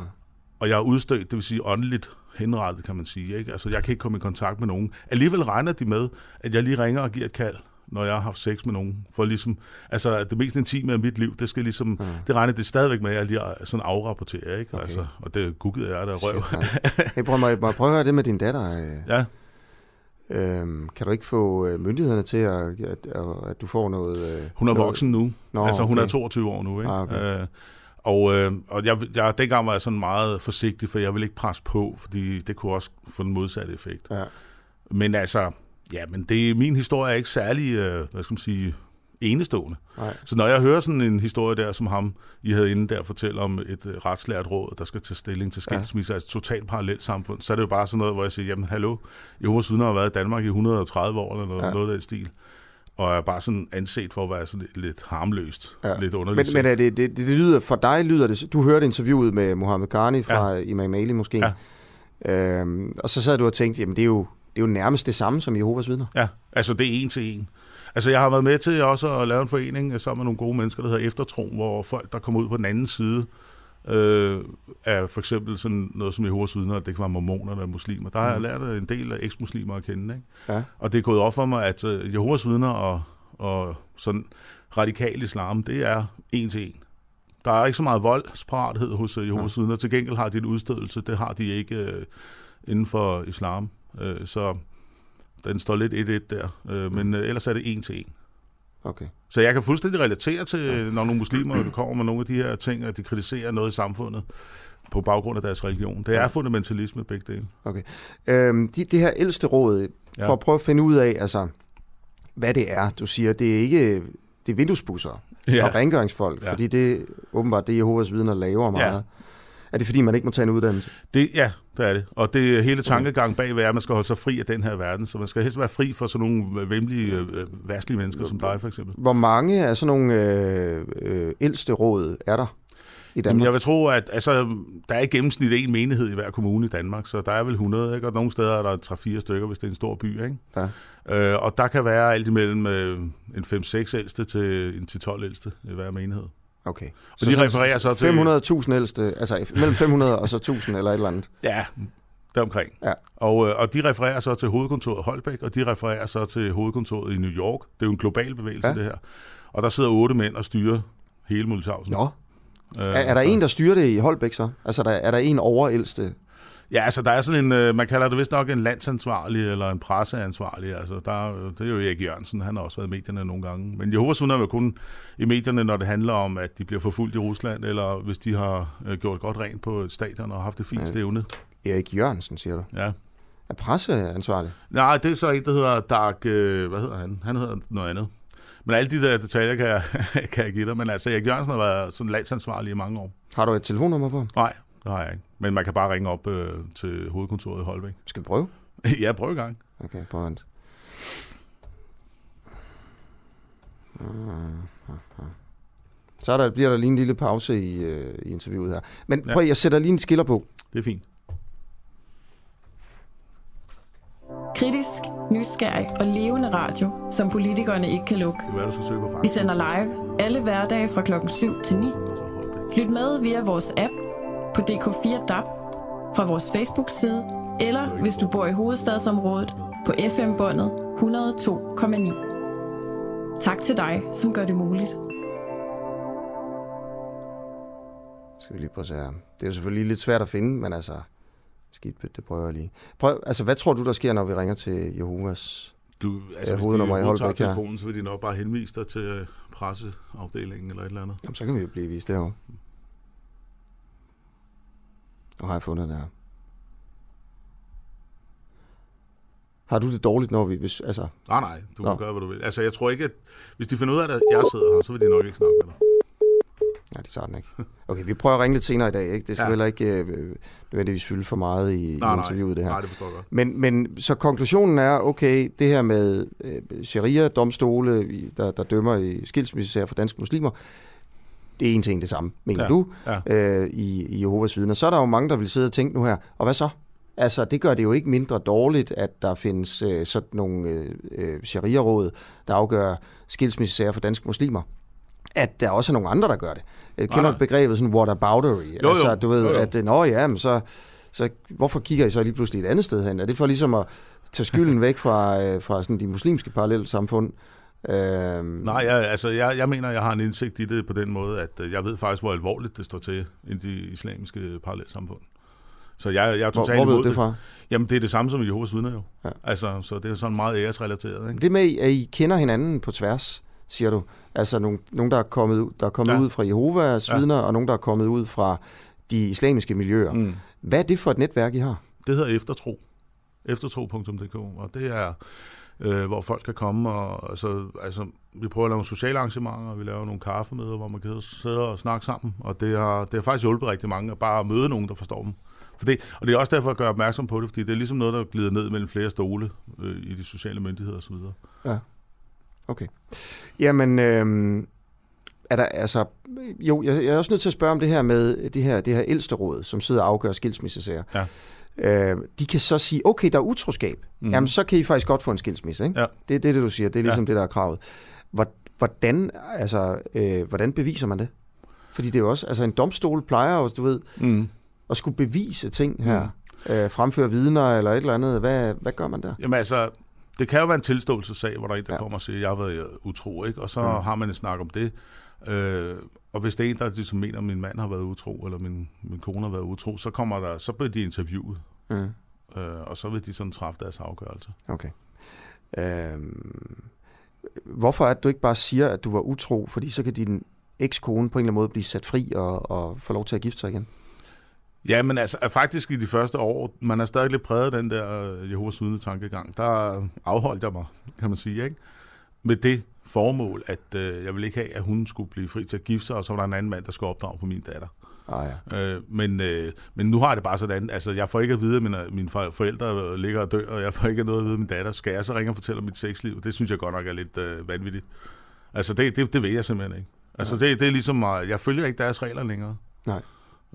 Og jeg er udstødt, det vil sige åndeligt henrettet, kan man sige. Ikke? Altså, jeg kan ikke komme i kontakt med nogen. Alligevel regner de med, at jeg lige ringer og giver et kald, når jeg har haft sex med nogen. For ligesom, altså det mest intime af mit liv, det skal ligesom, mm. det regner det stadigvæk med, at jeg lige sådan afrapporterer, ikke? Okay. Altså, og det googlede jeg der røv. hey, prøv, må, jeg, må jeg prøve at høre det med din datter? ja. Øhm, kan du ikke få øh, myndighederne til, at, at, at, at du får noget... Øh, Hun er noget- voksen nu. Nå, altså, hun okay. er 22 år nu, ikke? Ah, okay. Øh, og, øh, og jeg, jeg, dengang var jeg sådan meget forsigtig, for jeg ville ikke presse på, fordi det kunne også få den modsatte effekt. Ja. Men altså, ja, men det, min historie er ikke særlig, øh, hvad skal man sige, enestående. Nej. Så når jeg hører sådan en historie der, som ham, I havde inde der, fortælle om et øh, retslært råd, der skal tage stilling til skilsmisse, ja. altså totalt parallelt samfund, så er det jo bare sådan noget, hvor jeg siger, jamen hallo, Jehovas vidner har været i Danmark i 130 år, eller noget, Ja. noget af den stil. Og er bare sådan anset for at være sådan lidt, lidt harmløst, Ja. lidt Men, underligt. men er det, det, det, det lyder, for dig lyder det... Du hørte interviewet med Mohammed Ghani fra ja. Imam Ali måske. Ja. Øhm, og så sad du og tænkte, jamen det er jo, det er jo nærmest det samme som Jehovas vidner. Ja, altså det er en til en. Altså jeg har været med til også at lave en forening sammen med nogle gode mennesker, der hedder Eftertro, hvor folk, der kommer ud på den anden side, øh, af for eksempel sådan noget som Jehovas vidner, det kan være mormoner eller muslimer. Der har jeg Mm. lært en del af eksmuslimer at kende. Ikke? Ja. Og det er gået op for mig, at øh, Jehovas vidner og, og sådan radikal islam, det er en til en. Der er ikke så meget voldsparathed hos øh, Jehovas vidner. Til gengæld har de en udstødelse. Det har de ikke øh, inden for islam. Øh, så den står lidt 1-1 der. Øh, men øh, ellers er det en til en. Okay. Så jeg kan fuldstændig relatere til, når nogle muslimer kommer med nogle af de her ting, at de kritiserer noget i samfundet på baggrund af deres religion. Det er fundamentalisme begge dele. Øhm, de, det her ældste råd, for Ja. at prøve at finde ud af, altså, hvad det er. Du siger, det er ikke det er vinduespusser ja. og rengøringsfolk, ja. Fordi det åbenbart det, Jehovas vidner laver meget. Ja. Er det fordi, man ikke må tage en uddannelse? Det, ja, det er det. Og det er hele tankegangen bag, hvad er, at man skal holde sig fri af den her verden. Så man skal helst være fri for sådan nogle vemmelige, øh, værstlige mennesker som dig, for eksempel. Hvor mange af sådan nogle øh, øh, ældste råd er der i Jamen, Danmark? jeg vil tro, at altså, der er i gennemsnit en menighed i hver kommune i Danmark, så der er vel 100, ikke? og nogle steder er der 3-4 stykker, hvis det er en stor by. Ikke? Ja. Øh, og der kan være alt imellem øh, en 5-6 ældste til en 10-12 ældste i hver menighed. Okay. Og de refererer så til... 500.000 ældste, altså mellem 500 og så 1000 eller et eller andet. Ja, deromkring. Ja. Og, øh, og de refererer så til hovedkontoret i Holbæk, og de refererer så til hovedkontoret i New York. Det er jo en global bevægelse, Ja. det her. Og der sidder otte mænd og styrer hele Multishausen. Nå. Øh, Er, er der så- en, der styrer det i Holbæk så? Altså der, er der en overældste? Ja, altså der er sådan en, øh, man kalder det vist nok en landsansvarlig eller en presseansvarlig. Altså der, er- det er jo Erik Jørgensen, han har også været i medierne nogle gange. Men Jehovas vidner er jo kun i medierne, når det handler om, at de bliver forfulgt i Rusland, eller hvis de har øh, gjort godt rent på et stadion og haft det fint Ja. stævne. Erik Jørgensen, siger du. Ja. Er presseansvarlig? Nej, det er så en, der hedder Dark... Øh, hvad hedder han? Han hedder noget andet. Men alle de der detaljer kan jeg, kan jeg give dig. Men altså, Erik Jørgensen har været sådan landsansvarlig i mange år. Har du et telefonnummer på? Nej, det har jeg ikke. Men man kan bare ringe op øh, til hovedkontoret i Holbæk. Skal vi prøve? ja, prøv i gang. Okay, prøv at Så er der, bliver der lige en lille pause i, øh, i interviewet her. Men Ja. prøv, jeg sætter lige en skiller på. Det er fint. Kritisk, nysgerrig og levende radio, som politikerne ikke kan lukke. Det er du skal søge på Vi sender live alle hverdage fra klokken 7 til 9. Lyt med via vores app på DK4 DAB, fra vores Facebook-side, eller hvis du bor i hovedstadsområdet på FM-båndet 102,9. Tak til dig, som gør det muligt. Skal vi lige prøve at se her. Det er jo selvfølgelig lidt svært at finde, men altså... Skidt det prøver jeg lige. Prøv, altså, hvad tror du, der sker, når vi ringer til Jehovas? Du, Ja, altså, hvis hovednummer i Holbæk, telefonen, så vil de nok bare henvise dig til øh, presseafdelingen eller et eller andet. Jamen, så kan vi jo blive vist derovre. Nu har jeg fundet det her. Har du det dårligt, når vi... Hvis, altså, Nej, nej, du Nå. kan gøre, hvad du vil. Altså, jeg tror ikke, at hvis de finder ud af, at jeg sidder her, så vil de nok ikke snakke med dig. nej, det tager den ikke. Okay, vi prøver at ringe lidt senere i dag, ikke? Det skal ja. Ja. heller ikke øh, nødvendigvis fylde for meget i, Nej, i interviewet, det her. nej, det forstår jeg godt. Men, men så konklusionen er, okay, det her med øh, sharia-domstole, der, der dømmer i skilsmissesager for danske muslimer, det er en ting det samme, mener ja. Du, ja. øh, i, i Jehovas vidner. Så er der jo mange, der vil sidde og tænke nu her, og hvad så? Altså, det gør det jo ikke mindre dårligt, at der findes øh, sådan nogle øh, øh, sharia-råd, der afgør skilsmissesager for danske muslimer. At der også er nogle andre, der gør det. Jeg kender nej. du begrebet sådan whataboutery? jo. Altså, du ved, Jo, jo. at øh, nå ja, men så, så hvorfor kigger I så lige pludselig et andet sted hen? Er det for ligesom at tage skylden væk fra, øh, fra sådan de muslimske parallelsamfund? Øh, Nej, jeg, altså, jeg, jeg mener, jeg har en indsigt i det på den måde, at øh, jeg ved faktisk, hvor alvorligt det står til i de islamiske parallelsamfund. Så jeg, jeg er hvor, totalt hvor ved imod du det fra? Jamen, det er det samme som i Jehovas vidner jo. Ja. Altså, så det er sådan meget æresrelateret, ikke? Det med, at I kender hinanden på tværs, siger du. Altså nogen, nogen der er kommet, ud, der er kommet Ja. ud fra Jehovas Ja. vidner, og nogen, der er kommet ud fra de islamiske miljøer. Mm. Hvad er det for et netværk, I har? Det hedder Eftertro. Eftertro.dk, og det er, øh, hvor folk kan komme og altså, altså, vi prøver at lave nogle sociale arrangementer, og vi laver nogle kaffemøder, hvor man kan sidde og snakke sammen, og det har, det har faktisk hjulpet rigtig mange at bare møde nogen, der forstår dem. For det, og det er også derfor at gøre opmærksom på det, fordi det er ligesom noget, der glider ned mellem flere stole øh, i de sociale myndigheder osv. Okay. Jamen, øh, er der, altså, jo, jeg, jeg er også nødt til at spørge om det her med det her, det her ældste råd, som sidder og afgør skilsmissesager. Ja. Øh, de kan så sige, okay, der er utroskab. Mm. Jamen, så kan I faktisk godt få en skilsmisse, ikke? Ja. Det er det, det, du siger. Det er Ja. ligesom det, der er kravet. Hvor- Hvordan, altså, øh, hvordan beviser man det? Fordi det er jo også, altså en domstol plejer jo, du ved, Mm. at skulle bevise ting her. Øh, fremføre vidner eller et eller andet. Hvad, hvad gør man der? Jamen altså, det kan jo være en tilståelsessag, hvor der er en, der Ja. ja. kommer og siger, jeg har været utro, ikke? og så Mm. mm. har man en snak om det. Øh, og hvis det er en, der ligesom mener, at min mand har været utro, eller min, min kone har været utro, så kommer der, så bliver de interviewet, Mm. øh, og så vil de sådan træffe deres afgørelse. Okay. Øhm, hvorfor er det, du ikke bare siger, at du var utro? Fordi så kan din ekskone på en eller anden måde blive sat fri og, og få lov til at gifte sig igen. Ja, men altså faktisk i de første år, man er stadig lidt præget af den der øh, Jehovas vidne tankegang. Der afholdt jeg mig, kan man sige, ikke? Med det formål, at øh, jeg ville ikke have, at hun skulle blive fri til at gifte sig, og så var der en anden mand, der skulle opdrage på min datter. Ah, ja. Øh, men, øh, men nu har det bare sådan, altså jeg får ikke at vide, at mine, mine for- forældre ligger og dør, og jeg får ikke noget at vide, at min datter skal jeg så ringe og fortælle om mit sexliv. Det synes jeg godt nok er lidt øh, vanvittigt. Altså det, det, det ved jeg simpelthen ikke. Altså det, det er ligesom, øh, jeg følger ikke deres regler længere. Nej.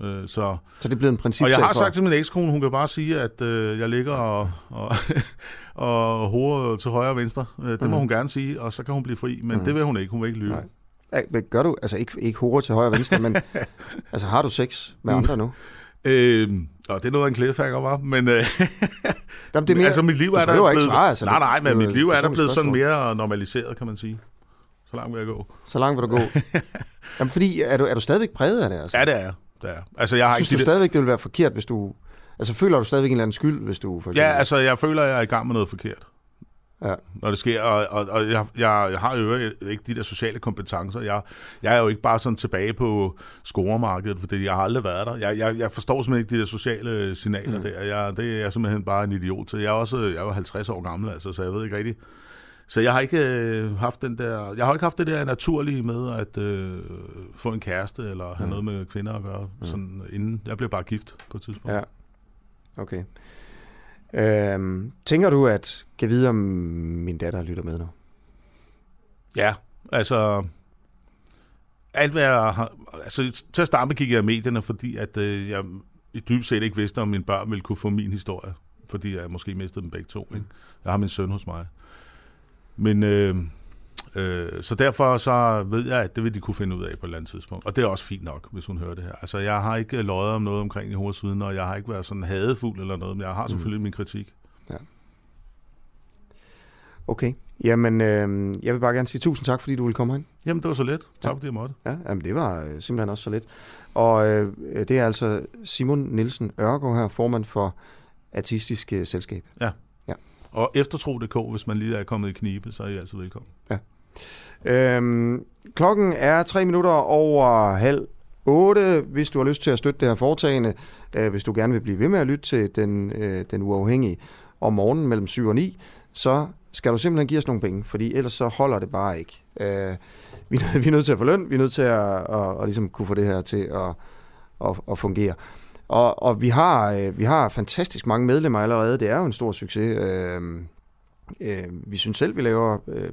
Øh, så, Så det er blevet en princip og jeg har sagt til min ekskone, hun kan bare sige, at øh, jeg ligger og, og, og horer til højre og venstre. Øh, det må Mhm. hun gerne sige, og så kan hun blive fri. Men Mhm. det vil hun ikke. Hun vil ikke lyve. Nej. Gør du, altså ikke, ikke hore til højre og venstre, men altså har du sex med andre nu? Øh, og det er noget af en cliffhanger, var. Men, øh, Jamen, det er mere, altså, mit liv er der behøver ikke blevet... svare, altså, nej, nej, men mit liv er der blevet sådan mere normaliseret, kan man sige. Så langt vil jeg gå. så langt vil du gå. Jamen, fordi er du, er du stadigvæk præget af det? Altså? Ja, det er jeg. Det er. Altså, jeg har Synes ikke du de der- stadigvæk, det vil være forkert, hvis du... Altså, føler du stadigvæk en eller anden skyld, hvis du... For Ja, altså, jeg føler, jeg er i gang med noget forkert. Ja. Når det sker, og, og, og jeg, jeg, jeg har jo ikke de der sociale kompetencer. Jeg, jeg er jo ikke bare sådan tilbage på scoremarkedet, fordi jeg har aldrig været der. Jeg, jeg, jeg forstår simpelthen ikke de der sociale signaler Mm. der. Jeg, det er jeg simpelthen bare en idiot til. Jeg er også jeg er jo 50 år gammel, altså, så jeg ved ikke rigtigt. Så jeg har ikke øh, haft den der, jeg har ikke haft det der naturlige med at øh, få en kæreste eller have Mm. noget med kvinder at gøre, Mm. sådan inden jeg blev bare gift på et tidspunkt. Ja. Okay. Øhm, tænker du, at kan vide, om min datter lytter med nu? Ja, altså... Alt hvad jeg har... Altså, til at starte med gik jeg i medierne, fordi at øh, jeg i dybest set ikke vidste, om mine børn ville kunne få min historie. Fordi jeg måske mistede dem begge to. Ikke? Jeg har min søn hos mig. Men... Øh, øh, så derfor så ved jeg, at det vil de kunne finde ud af på et eller andet tidspunkt. Og det er også fint nok, hvis hun hører det her. Altså, jeg har ikke løjet om noget omkring Jehovas vidner, og jeg har ikke været sådan hadefuld eller noget, men jeg har selvfølgelig mm. min kritik. Okay. Jamen, øh, jeg vil bare gerne sige tusind tak, fordi du ville komme herind. Jamen, det var så let. Tak Ja. fordi jeg måtte. Ja, jamen det var øh, simpelthen også så lidt. Og øh, det er altså Simon Nielsen Ørgaard her, formand for Artistisk øh, Selskab. Og eftertro.dk, hvis man lige er kommet i knibe, så er I altid velkommen. Øhm, klokken er tre minutter over halv otte. Hvis du har lyst til at støtte det her foretagende, øh, hvis du gerne vil blive ved med at lytte til den, øh, den uafhængige om morgenen mellem 7 og 9, så skal du simpelthen give os nogle penge, fordi ellers så holder det bare ikke. Øh, vi, vi er nødt til at få løn, vi er nødt til at, at, at, at ligesom kunne få det her til at, at, at fungere. Og, og vi, har, øh, vi har fantastisk mange medlemmer allerede. Det er jo en stor succes. Øh, øh, vi synes selv, vi laver øh,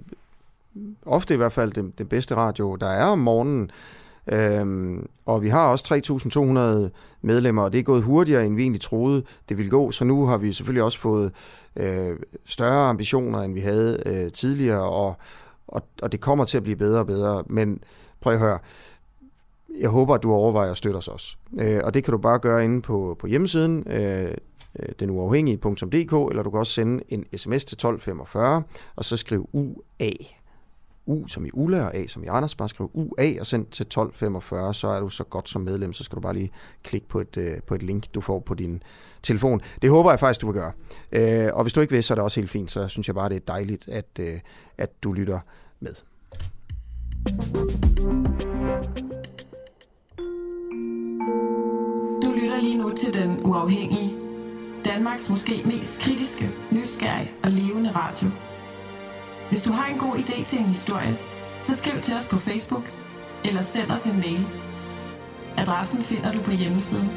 ofte i hvert fald den, den bedste radio, der er om morgenen. Øhm, og vi har også 3.200 medlemmer, og det er gået hurtigere, end vi egentlig troede, det ville gå. Så nu har vi selvfølgelig også fået øh, større ambitioner, end vi havde øh, tidligere, og, og, og det kommer til at blive bedre og bedre. Men prøv at høre, jeg håber, at du overvejer at støtte os også. Øh, og det kan du bare gøre inde på, på hjemmesiden, øh, øh denuafhængige.dk, eller du kan også sende en sms til 1245, og så skriv UA U som i Ulla og A som i Anders, bare skriv UA og send til 1245, så er du så godt som medlem, så skal du bare lige klikke på et, øh, på et link, du får på din telefon. Det håber jeg faktisk, du vil gøre. Øh, og hvis du ikke vil, så er det også helt fint, så synes jeg bare, det er dejligt, at, øh, at du lytter med. Til Den Uafhængige. Danmarks måske mest kritiske, nysgerrige og levende radio. Hvis du har en god idé til en historie, så skriv til os på Facebook eller send os en mail. Adressen finder du på hjemmesiden.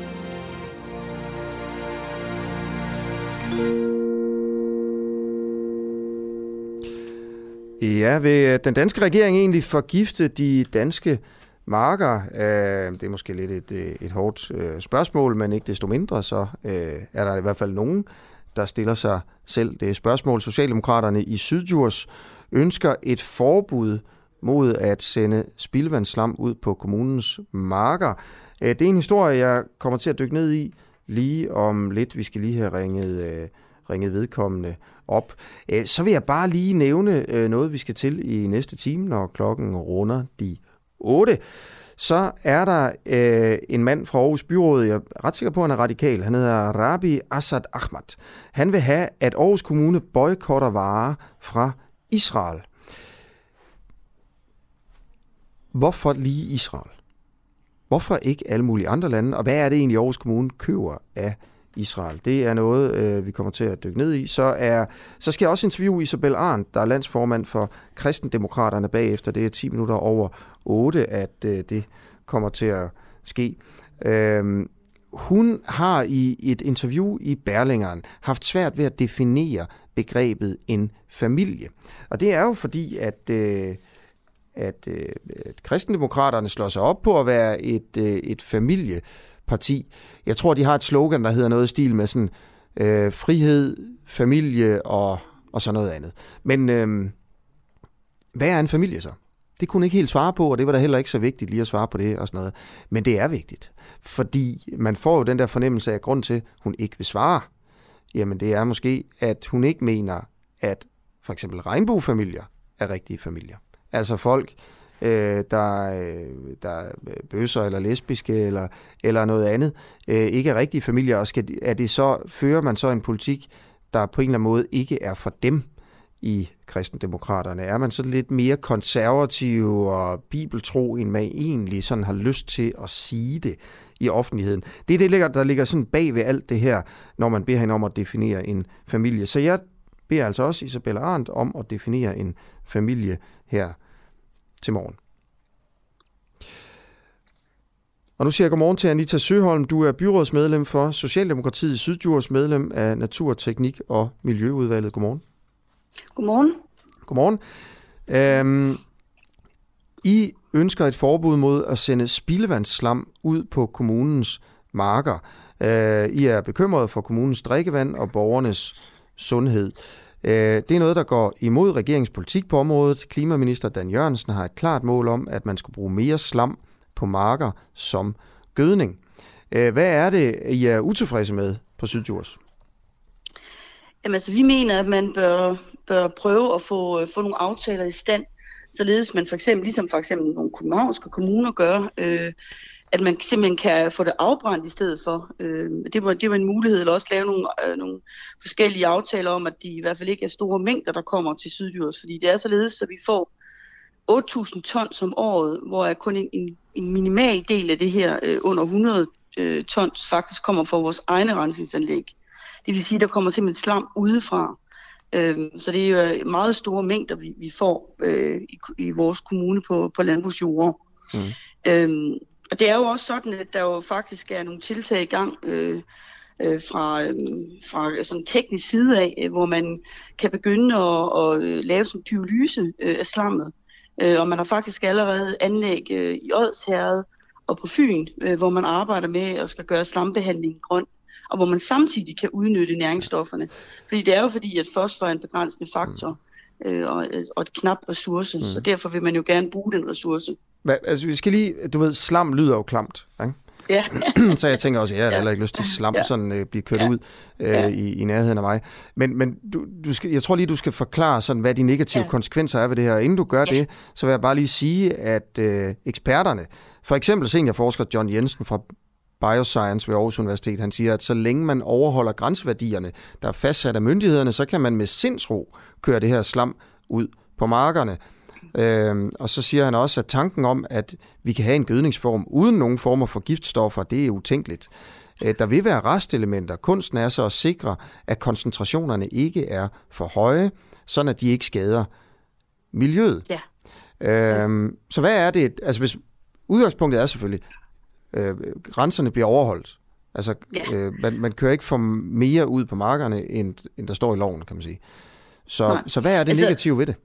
Ja, vil den danske regering egentlig forgifte de danske marker? Øh, det er måske lidt et, øh, et hårdt øh, spørgsmål, men ikke desto mindre, så øh, er der i hvert fald nogen, der stiller sig selv det spørgsmål. Socialdemokraterne i Sydjurs ønsker et forbud mod at sende spildvandsslam ud på kommunens marker. Øh, det er en historie, jeg kommer til at dykke ned i lige om lidt. Vi skal lige have ringet, ringet vedkommende op. Så vil jeg bare lige nævne noget, vi skal til i næste time, når klokken runder de 8. Så er der øh, en mand fra Aarhus Byråd, jeg er ret sikker på, at han er radikal. Han hedder Rabi Assad Ahmad. Han vil have, at Aarhus Kommune boykotter varer fra Israel. Hvorfor lige Israel? Hvorfor ikke alle mulige andre lande? Og hvad er det egentlig, Aarhus Kommune køber af Israel. Det er noget, øh, vi kommer til at dykke ned i. Så, er, så skal jeg også interviewe Isabel Arndt, der er landsformand for Kristendemokraterne bagefter. Det er 10 minutter over 8, at øh, det kommer til at ske. Øh, hun har i et interview i Berlingeren haft svært ved at definere begrebet en familie. Og det er jo fordi, at... Øh, at, øh, at kristendemokraterne slår sig op på at være et, øh, et familie parti. Jeg tror, de har et slogan, der hedder noget i stil med sådan øh, frihed, familie og, og så noget andet. Men øh, hvad er en familie så? Det kunne ikke helt svare på, og det var da heller ikke så vigtigt lige at svare på det og sådan noget. Men det er vigtigt, fordi man får jo den der fornemmelse af grund til, at hun ikke vil svare. Jamen det er måske, at hun ikke mener, at for eksempel regnbuefamilier er rigtige familier. Altså folk, øh, der, øh, der er bøsser eller lesbiske eller, eller noget andet, øh, ikke er rigtige familier, og skal, er det så, fører man så en politik, der på en eller anden måde ikke er for dem i kristendemokraterne? Er man så lidt mere konservativ og bibeltro, end man egentlig sådan har lyst til at sige det i offentligheden? Det er det, der ligger sådan bag ved alt det her, når man beder hende om at definere en familie. Så jeg beder altså også Isabella Arndt om at definere en familie her til morgen. Og nu siger jeg godmorgen til Anita Søholm. Du er byrådsmedlem for Socialdemokratiet i Sydjurs, medlem af Natur, Teknik og Miljøudvalget. Godmorgen. Godmorgen. Godmorgen. Øhm, I ønsker et forbud mod at sende spildevandsslam ud på kommunens marker. Øh, I er bekymret for kommunens drikkevand og borgernes sundhed. Øh, det er noget, der går imod regeringspolitik på området. Klimaminister Dan Jørgensen har et klart mål om, at man skal bruge mere slam på marker som gødning. Øh, hvad er det, I er utilfredse med på Sydjurs? Jamen altså, vi mener, at man bør, bør prøve at få, øh, få nogle aftaler i stand, således man for eksempel, ligesom for eksempel nogle københavnske kommuner gør, øh, at man simpelthen kan få det afbrændt i stedet for. Øh, det, var, det var en mulighed, eller også lave nogle, øh, nogle forskellige aftaler om, at de i hvert fald ikke er store mængder, der kommer til Sydjurs, fordi det er således, at vi får 8.000 tons om året, hvor er kun en, en, en minimal del af det her, øh, under 100 øh, tons, faktisk kommer fra vores egne rensningsanlæg. Det vil sige, at der kommer simpelthen slam udefra. Øh, så det er jo meget store mængder, vi, vi får øh, i, i vores kommune på, på landbrugsjord. Mm. Øh, og det er jo også sådan, at der jo faktisk er nogle tiltag i gang øh, øh, fra, øh, fra sådan teknisk side af, øh, hvor man kan begynde at, at øh, lave sådan pyrolyse øh, af slammet. Øh, og man har faktisk allerede anlæg øh, i Odsherred og på Fyn, øh, hvor man arbejder med at skal gøre slambehandling grøn og hvor man samtidig kan udnytte næringsstofferne. Fordi det er jo fordi, at fosfor er en begrænsende faktor øh, og, og et knap ressource, mm. så derfor vil man jo gerne bruge den ressource. Hva, altså, vi skal lige, du ved, slam lyder jo klamt, ikke? Ja. så jeg tænker også, ja, jeg har heller ikke lyst til slam ja. sådan øh, blive kørt ja. ud øh, ja. i, i nærheden af mig. Men, men du, du skal, jeg tror lige, du skal forklare, sådan, hvad de negative ja. konsekvenser er ved det her. Inden du gør ja. det, så vil jeg bare lige sige, at øh, eksperterne, for eksempel seniorforsker John Jensen fra Bioscience ved Aarhus Universitet, han siger, at så længe man overholder grænseværdierne, der er fastsat af myndighederne, så kan man med sindsro køre det her slam ud på markerne. Øhm, og så siger han også, at tanken om, at vi kan have en gødningsform uden nogen former for giftstoffer, det er utænkeligt. Øh, der vil være restelementer. Kunsten er så at sikre, at koncentrationerne ikke er for høje, sådan at de ikke skader miljøet. Ja. Øhm, så hvad er det? Altså hvis udgangspunktet er selvfølgelig, øh, grænserne bliver overholdt. Altså, ja. øh, man, man kører ikke for mere ud på markerne, end, end der står i loven, kan man sige. Så, så hvad er det altså, negative ved det?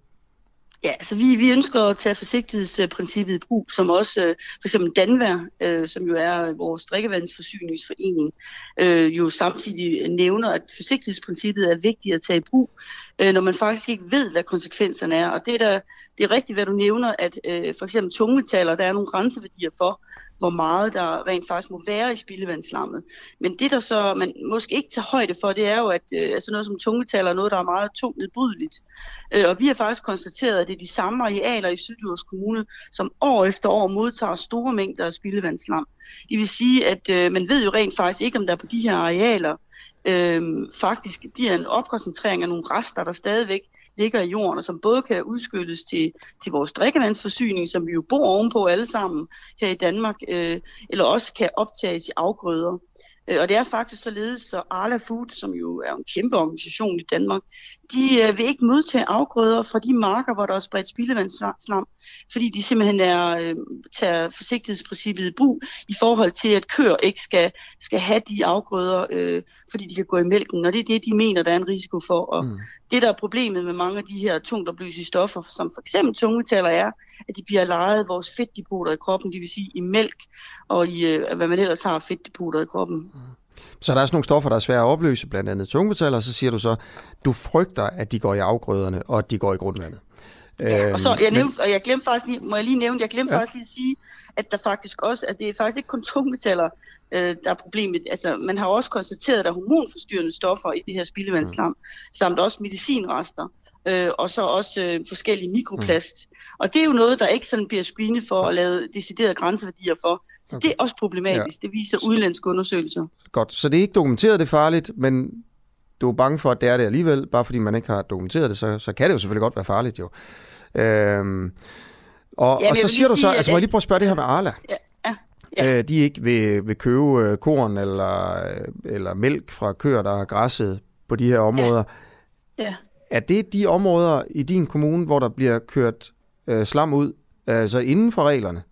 Ja, altså vi, vi ønsker at tage forsigtighedsprincippet i brug, som også øh, for eksempel Danvær, øh, som jo er vores drikkevandsforsyningsforening, øh, jo samtidig nævner, at forsigtighedsprincippet er vigtigt at tage i brug, øh, når man faktisk ikke ved, hvad konsekvenserne er. Og det er, der, det er rigtigt, hvad du nævner, at øh, for eksempel tungmetaller, der er nogle grænseværdier for, hvor meget der rent faktisk må være i spildevandsslammet. Men det, der så man måske ikke tager højde for, det er jo, at øh, altså noget som tungmetaller er noget, der er meget tungt nedbrydeligt. Øh, og vi har faktisk konstateret, at det er de samme arealer i Sydjords Kommune, som år efter år modtager store mængder af spildevandsslam. Det vil sige, at øh, man ved jo rent faktisk ikke, om der på de her arealer øh, faktisk bliver en opkoncentrering af nogle rester, der stadigvæk ligger i jorden, og som både kan udskyldes til, til vores drikkevandsforsyning, som vi jo bor ovenpå alle sammen her i Danmark, øh, eller også kan optages i afgrøder. Øh, og det er faktisk således, så Arla Food, som jo er en kæmpe organisation i Danmark, de øh, vil ikke modtage afgrøder fra de marker, hvor der er spredt spildevandsslam, fordi de simpelthen er, øh, tager forsigtighedsprincippet i brug i forhold til, at køer ikke skal, skal have de afgrøder, øh, fordi de kan gå i mælken, og det er det, de mener, der er en risiko for. Og mm. det, der er problemet med mange af de her tungt opløselige stoffer, som for eksempel tungmetaller er, at de bliver lejet vores fedtdepoter i kroppen, det vil sige i mælk og i, øh, hvad man ellers har fedtdepoter i kroppen. Mm. Så der er sådan nogle stoffer, der er svære at opløse, blandt andet tungmetaller, og så siger du så, du frygter, at de går i afgrøderne, og at de går i grundvandet. Ja, og så jeg, øhm, nævnte, og jeg glemte faktisk lige, må jeg lige nævne, jeg glemte ja. faktisk lige at sige, at der faktisk også, at det er faktisk ikke kun tungmetaller, øh, der er problemet. Altså, man har også konstateret, at der er hormonforstyrrende stoffer i det her spildevandsslam, mm. samt også medicinrester, øh, og så også øh, forskellige mikroplast. Mm. Og det er jo noget, der ikke sådan bliver screenet for at lave deciderede grænseværdier for. Så okay. det er også problematisk. Ja. Det viser udlandske undersøgelser. Godt, så det er ikke dokumenteret, det er farligt, men du er bange for, at det er det alligevel, bare fordi man ikke har dokumenteret det, så, så kan det jo selvfølgelig godt være farligt jo. Øhm, og, Jamen, og så siger du så, altså må jeg lige prøve at spørge det her med Arla. Ja. Ja. Øh, de ikke vil, vil købe øh, korn eller, øh, eller mælk fra køer, der har græsset på de her områder. Ja. Ja. Er det de områder i din kommune, hvor der bliver kørt øh, slam ud, altså inden for reglerne?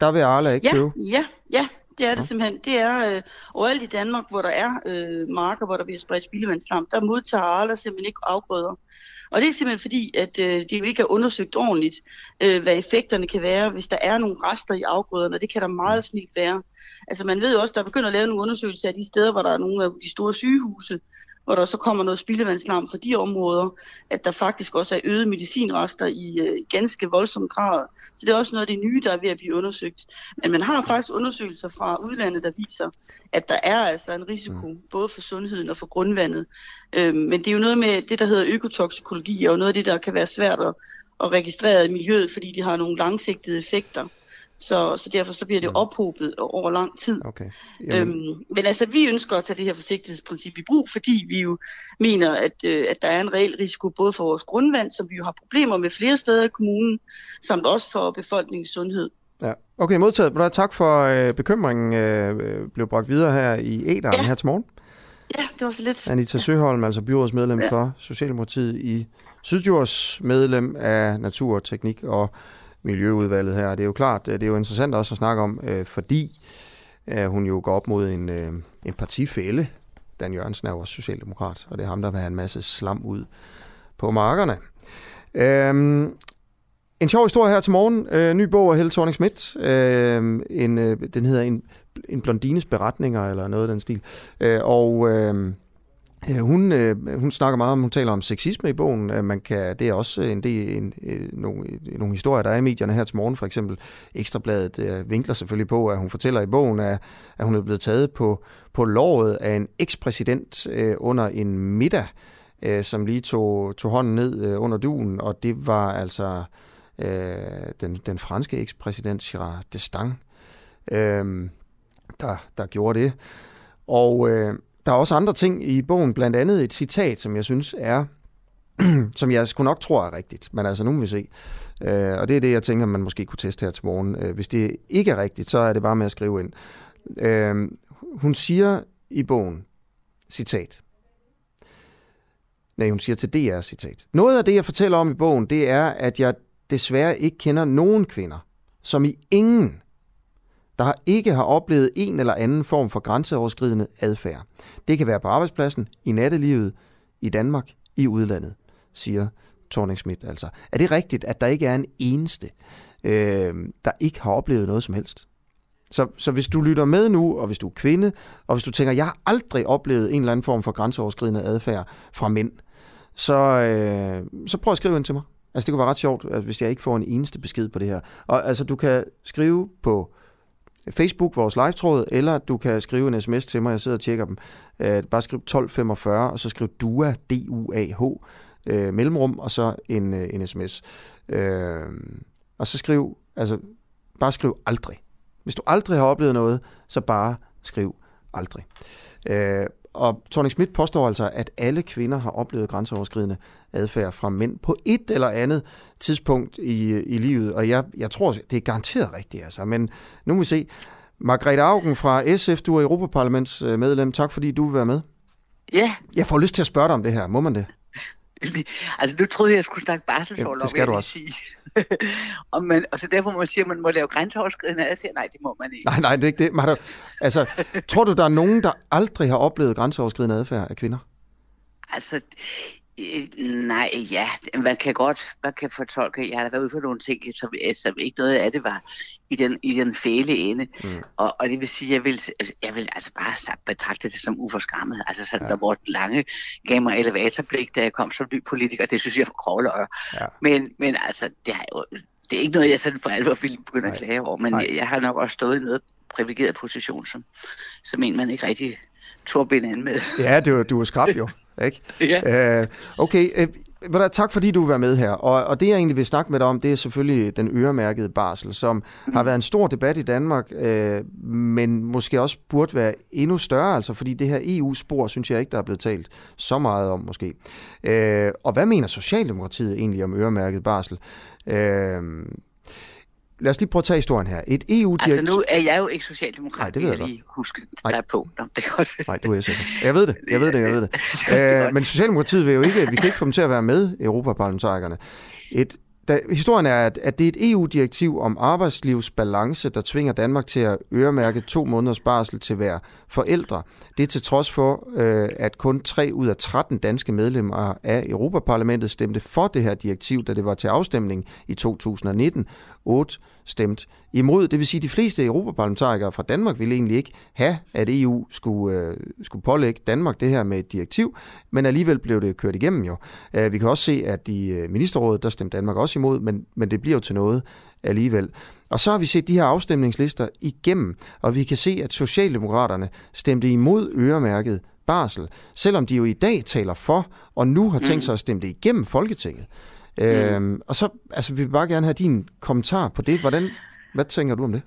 Der vil Arla ikke ja, købe? Ja, ja, det er det ja. simpelthen. Det er øh, overalt i Danmark, hvor der er øh, marker, hvor der bliver spredt spildevandsslam, der modtager Arla simpelthen ikke afgrøder. Og det er simpelthen fordi, at øh, det jo ikke er undersøgt ordentligt, øh, hvad effekterne kan være, hvis der er nogle rester i afgrøderne. Det kan der meget snilt være. Altså man ved jo også, der er begyndt at lave nogle undersøgelser af de steder, hvor der er nogle af de store sygehuse, hvor der så kommer noget spildevandsslam fra de områder, at der faktisk også er øget medicinrester i øh, ganske voldsom grad. Så det er også noget af det nye, der er ved at blive undersøgt. Men man har faktisk undersøgelser fra udlandet, der viser, at der er altså en risiko, mm. både for sundheden og for grundvandet. Øhm, men det er jo noget med det, der hedder økotoksikologi, og noget af det, der kan være svært at, at registrere i miljøet, fordi de har nogle langsigtede effekter. Så, så derfor så bliver det mm. ophobet over lang tid. Okay. Øhm, men altså, vi ønsker at tage det her forsigtighedsprincip i brug, fordi vi jo mener, at, øh, at der er en reel risiko både for vores grundvand, som vi jo har problemer med flere steder i kommunen, samt også for befolkningens sundhed. Ja. Okay, modtaget. Tak for øh, bekymringen øh, blev bragt videre her i Ederen ja. her til morgen. Ja, det var så lidt. Anita Søholm, altså byrådsmedlem ja. for Socialdemokratiet i Sydjords, medlem af Natur, Teknik og Miljøudvalget her. Det er jo klart, øh, det er jo interessant også at snakke om, øh, fordi øh, hun jo går op mod en, øh, en partifælde. Dan Jørgensen er jo også socialdemokrat, og det er ham, der vil have en masse slam ud på markerne. Øhm, en sjov historie her til morgen. Øh, ny bog af Helle thorning Schmidt. Øh, en, øh, den hedder en, en blondines beretninger, eller noget af den stil. Øh, og øh, Øh, hun, øh, hun snakker meget om, hun taler om sexisme i bogen. Øh, man kan, det er også en del, en, en, nogle, nogle historier, der er i medierne her til morgen. For eksempel Ekstrabladet øh, vinkler selvfølgelig på, at hun fortæller i bogen, at, at hun er blevet taget på, på låret af en ekspræsident øh, under en middag, øh, som lige tog, tog hånden ned øh, under duen, og det var altså øh, den, den franske ekspræsident Gérard Destang, øh, der, der gjorde det. Og øh, der er også andre ting i bogen, blandt andet et citat, som jeg synes er, som jeg sgu nok tror er rigtigt, men altså nu må vi se. Øh, og det er det, jeg tænker, man måske kunne teste her til morgen. Øh, hvis det ikke er rigtigt, så er det bare med at skrive ind. Øh, hun siger i bogen, citat, Nej, hun siger til DR, citat. Noget af det, jeg fortæller om i bogen, det er, at jeg desværre ikke kender nogen kvinder, som i ingen, der ikke har oplevet en eller anden form for grænseoverskridende adfærd. Det kan være på arbejdspladsen, i nattelivet, i Danmark, i udlandet, siger Thorning Schmidt altså. Er det rigtigt, at der ikke er en eneste, øh, der ikke har oplevet noget som helst? Så, så hvis du lytter med nu, og hvis du er kvinde, og hvis du tænker, jeg har aldrig oplevet en eller anden form for grænseoverskridende adfærd fra mænd, så, øh, så prøv at skrive ind til mig. Altså det kunne være ret sjovt, hvis jeg ikke får en eneste besked på det her. Og altså du kan skrive på Facebook, vores live-tråd, eller du kan skrive en sms til mig, jeg sidder og tjekker dem. Øh, bare skriv 1245, og så skriv DUA, D-U-A-H, øh, mellemrum, og så en, øh, en sms. Øh, og så skriv, altså bare skriv aldrig. Hvis du aldrig har oplevet noget, så bare skriv aldrig. Øh, og Tony Schmidt påstår altså, at alle kvinder har oplevet grænseoverskridende adfærd fra mænd på et eller andet tidspunkt i, i livet. Og jeg, jeg tror, det er garanteret rigtigt, altså. Men nu må vi se. Margrethe Augen fra SF, du er Europaparlaments medlem. Tak fordi du vil være med. Ja. Jeg får lyst til at spørge dig om det her. Må man det? altså nu troede jeg, jeg skulle snakke barselsårlov. det skal du også. Sige. og, man, og så derfor må man sige, at man må lave grænseoverskridende adfærd. Nej, det må man ikke. Nej, nej, det er ikke det. Man har, altså, tror du, der er nogen, der aldrig har oplevet grænseoverskridende adfærd af kvinder? Altså, nej, ja, man kan godt, man kan fortolke, jeg har været ude for nogle ting, som, som ikke noget af det var i den, i den fæle ende. Mm. Og, og det vil sige, jeg vil, jeg vil altså bare betragte det som uforskammet. Altså sådan, ja. der var Lange gav mig elevatorblik, da jeg kom som ny politiker, det synes jeg er for Ja. Men, men altså, det er jo, det er ikke noget, jeg sådan for alvor vil begynde at klage over, men jeg, jeg, har nok også stået i noget privilegeret position, som, som en, man ikke rigtig tog binde med. Ja, du, du er skrab jo. Ikke? ja. Uh, okay, uh, tak fordi du var med her. Og, og det jeg egentlig vil snakke med dig om, det er selvfølgelig den øremærkede barsel, som mm. har været en stor debat i Danmark, uh, men måske også burde være endnu større, altså fordi det her EU-spor, synes jeg ikke, der er blevet talt så meget om måske. Uh, og hvad mener Socialdemokratiet egentlig om øremærket barsel? Uh, lad os lige prøve at tage historien her. Et eu -direkt... Altså nu er jeg jo ikke socialdemokrat, Nej, det ved jeg, jeg lige huske, der er på. Nå, det er godt. Nej, du er SF. Jeg ved det, jeg ved det, jeg ved det. Æ, men Socialdemokratiet vil jo ikke, vi kan ikke få dem til at være med, Europaparlamentarikerne. Et da, historien er, at, at det er et EU-direktiv om arbejdslivsbalance, der tvinger Danmark til at øremærke to måneders barsel til hver forældre. Det er til trods for, øh, at kun 3 ud af 13 danske medlemmer af Europaparlamentet stemte for det her direktiv, da det var til afstemning i 2019. 8 stemt imod. Det vil sige, at de fleste europaparlamentarikere fra Danmark ville egentlig ikke have, at EU skulle, øh, skulle pålægge Danmark det her med et direktiv, men alligevel blev det kørt igennem jo. Øh, vi kan også se, at i øh, ministerrådet, der stemte Danmark også imod, men, men det bliver jo til noget alligevel. Og så har vi set de her afstemningslister igennem, og vi kan se, at Socialdemokraterne stemte imod øremærket barsel, selvom de jo i dag taler for, og nu har tænkt sig at stemme det igennem Folketinget. Mm. Øhm, og så altså, vi vil bare gerne have din kommentar på det. Hvordan, hvad tænker du om det?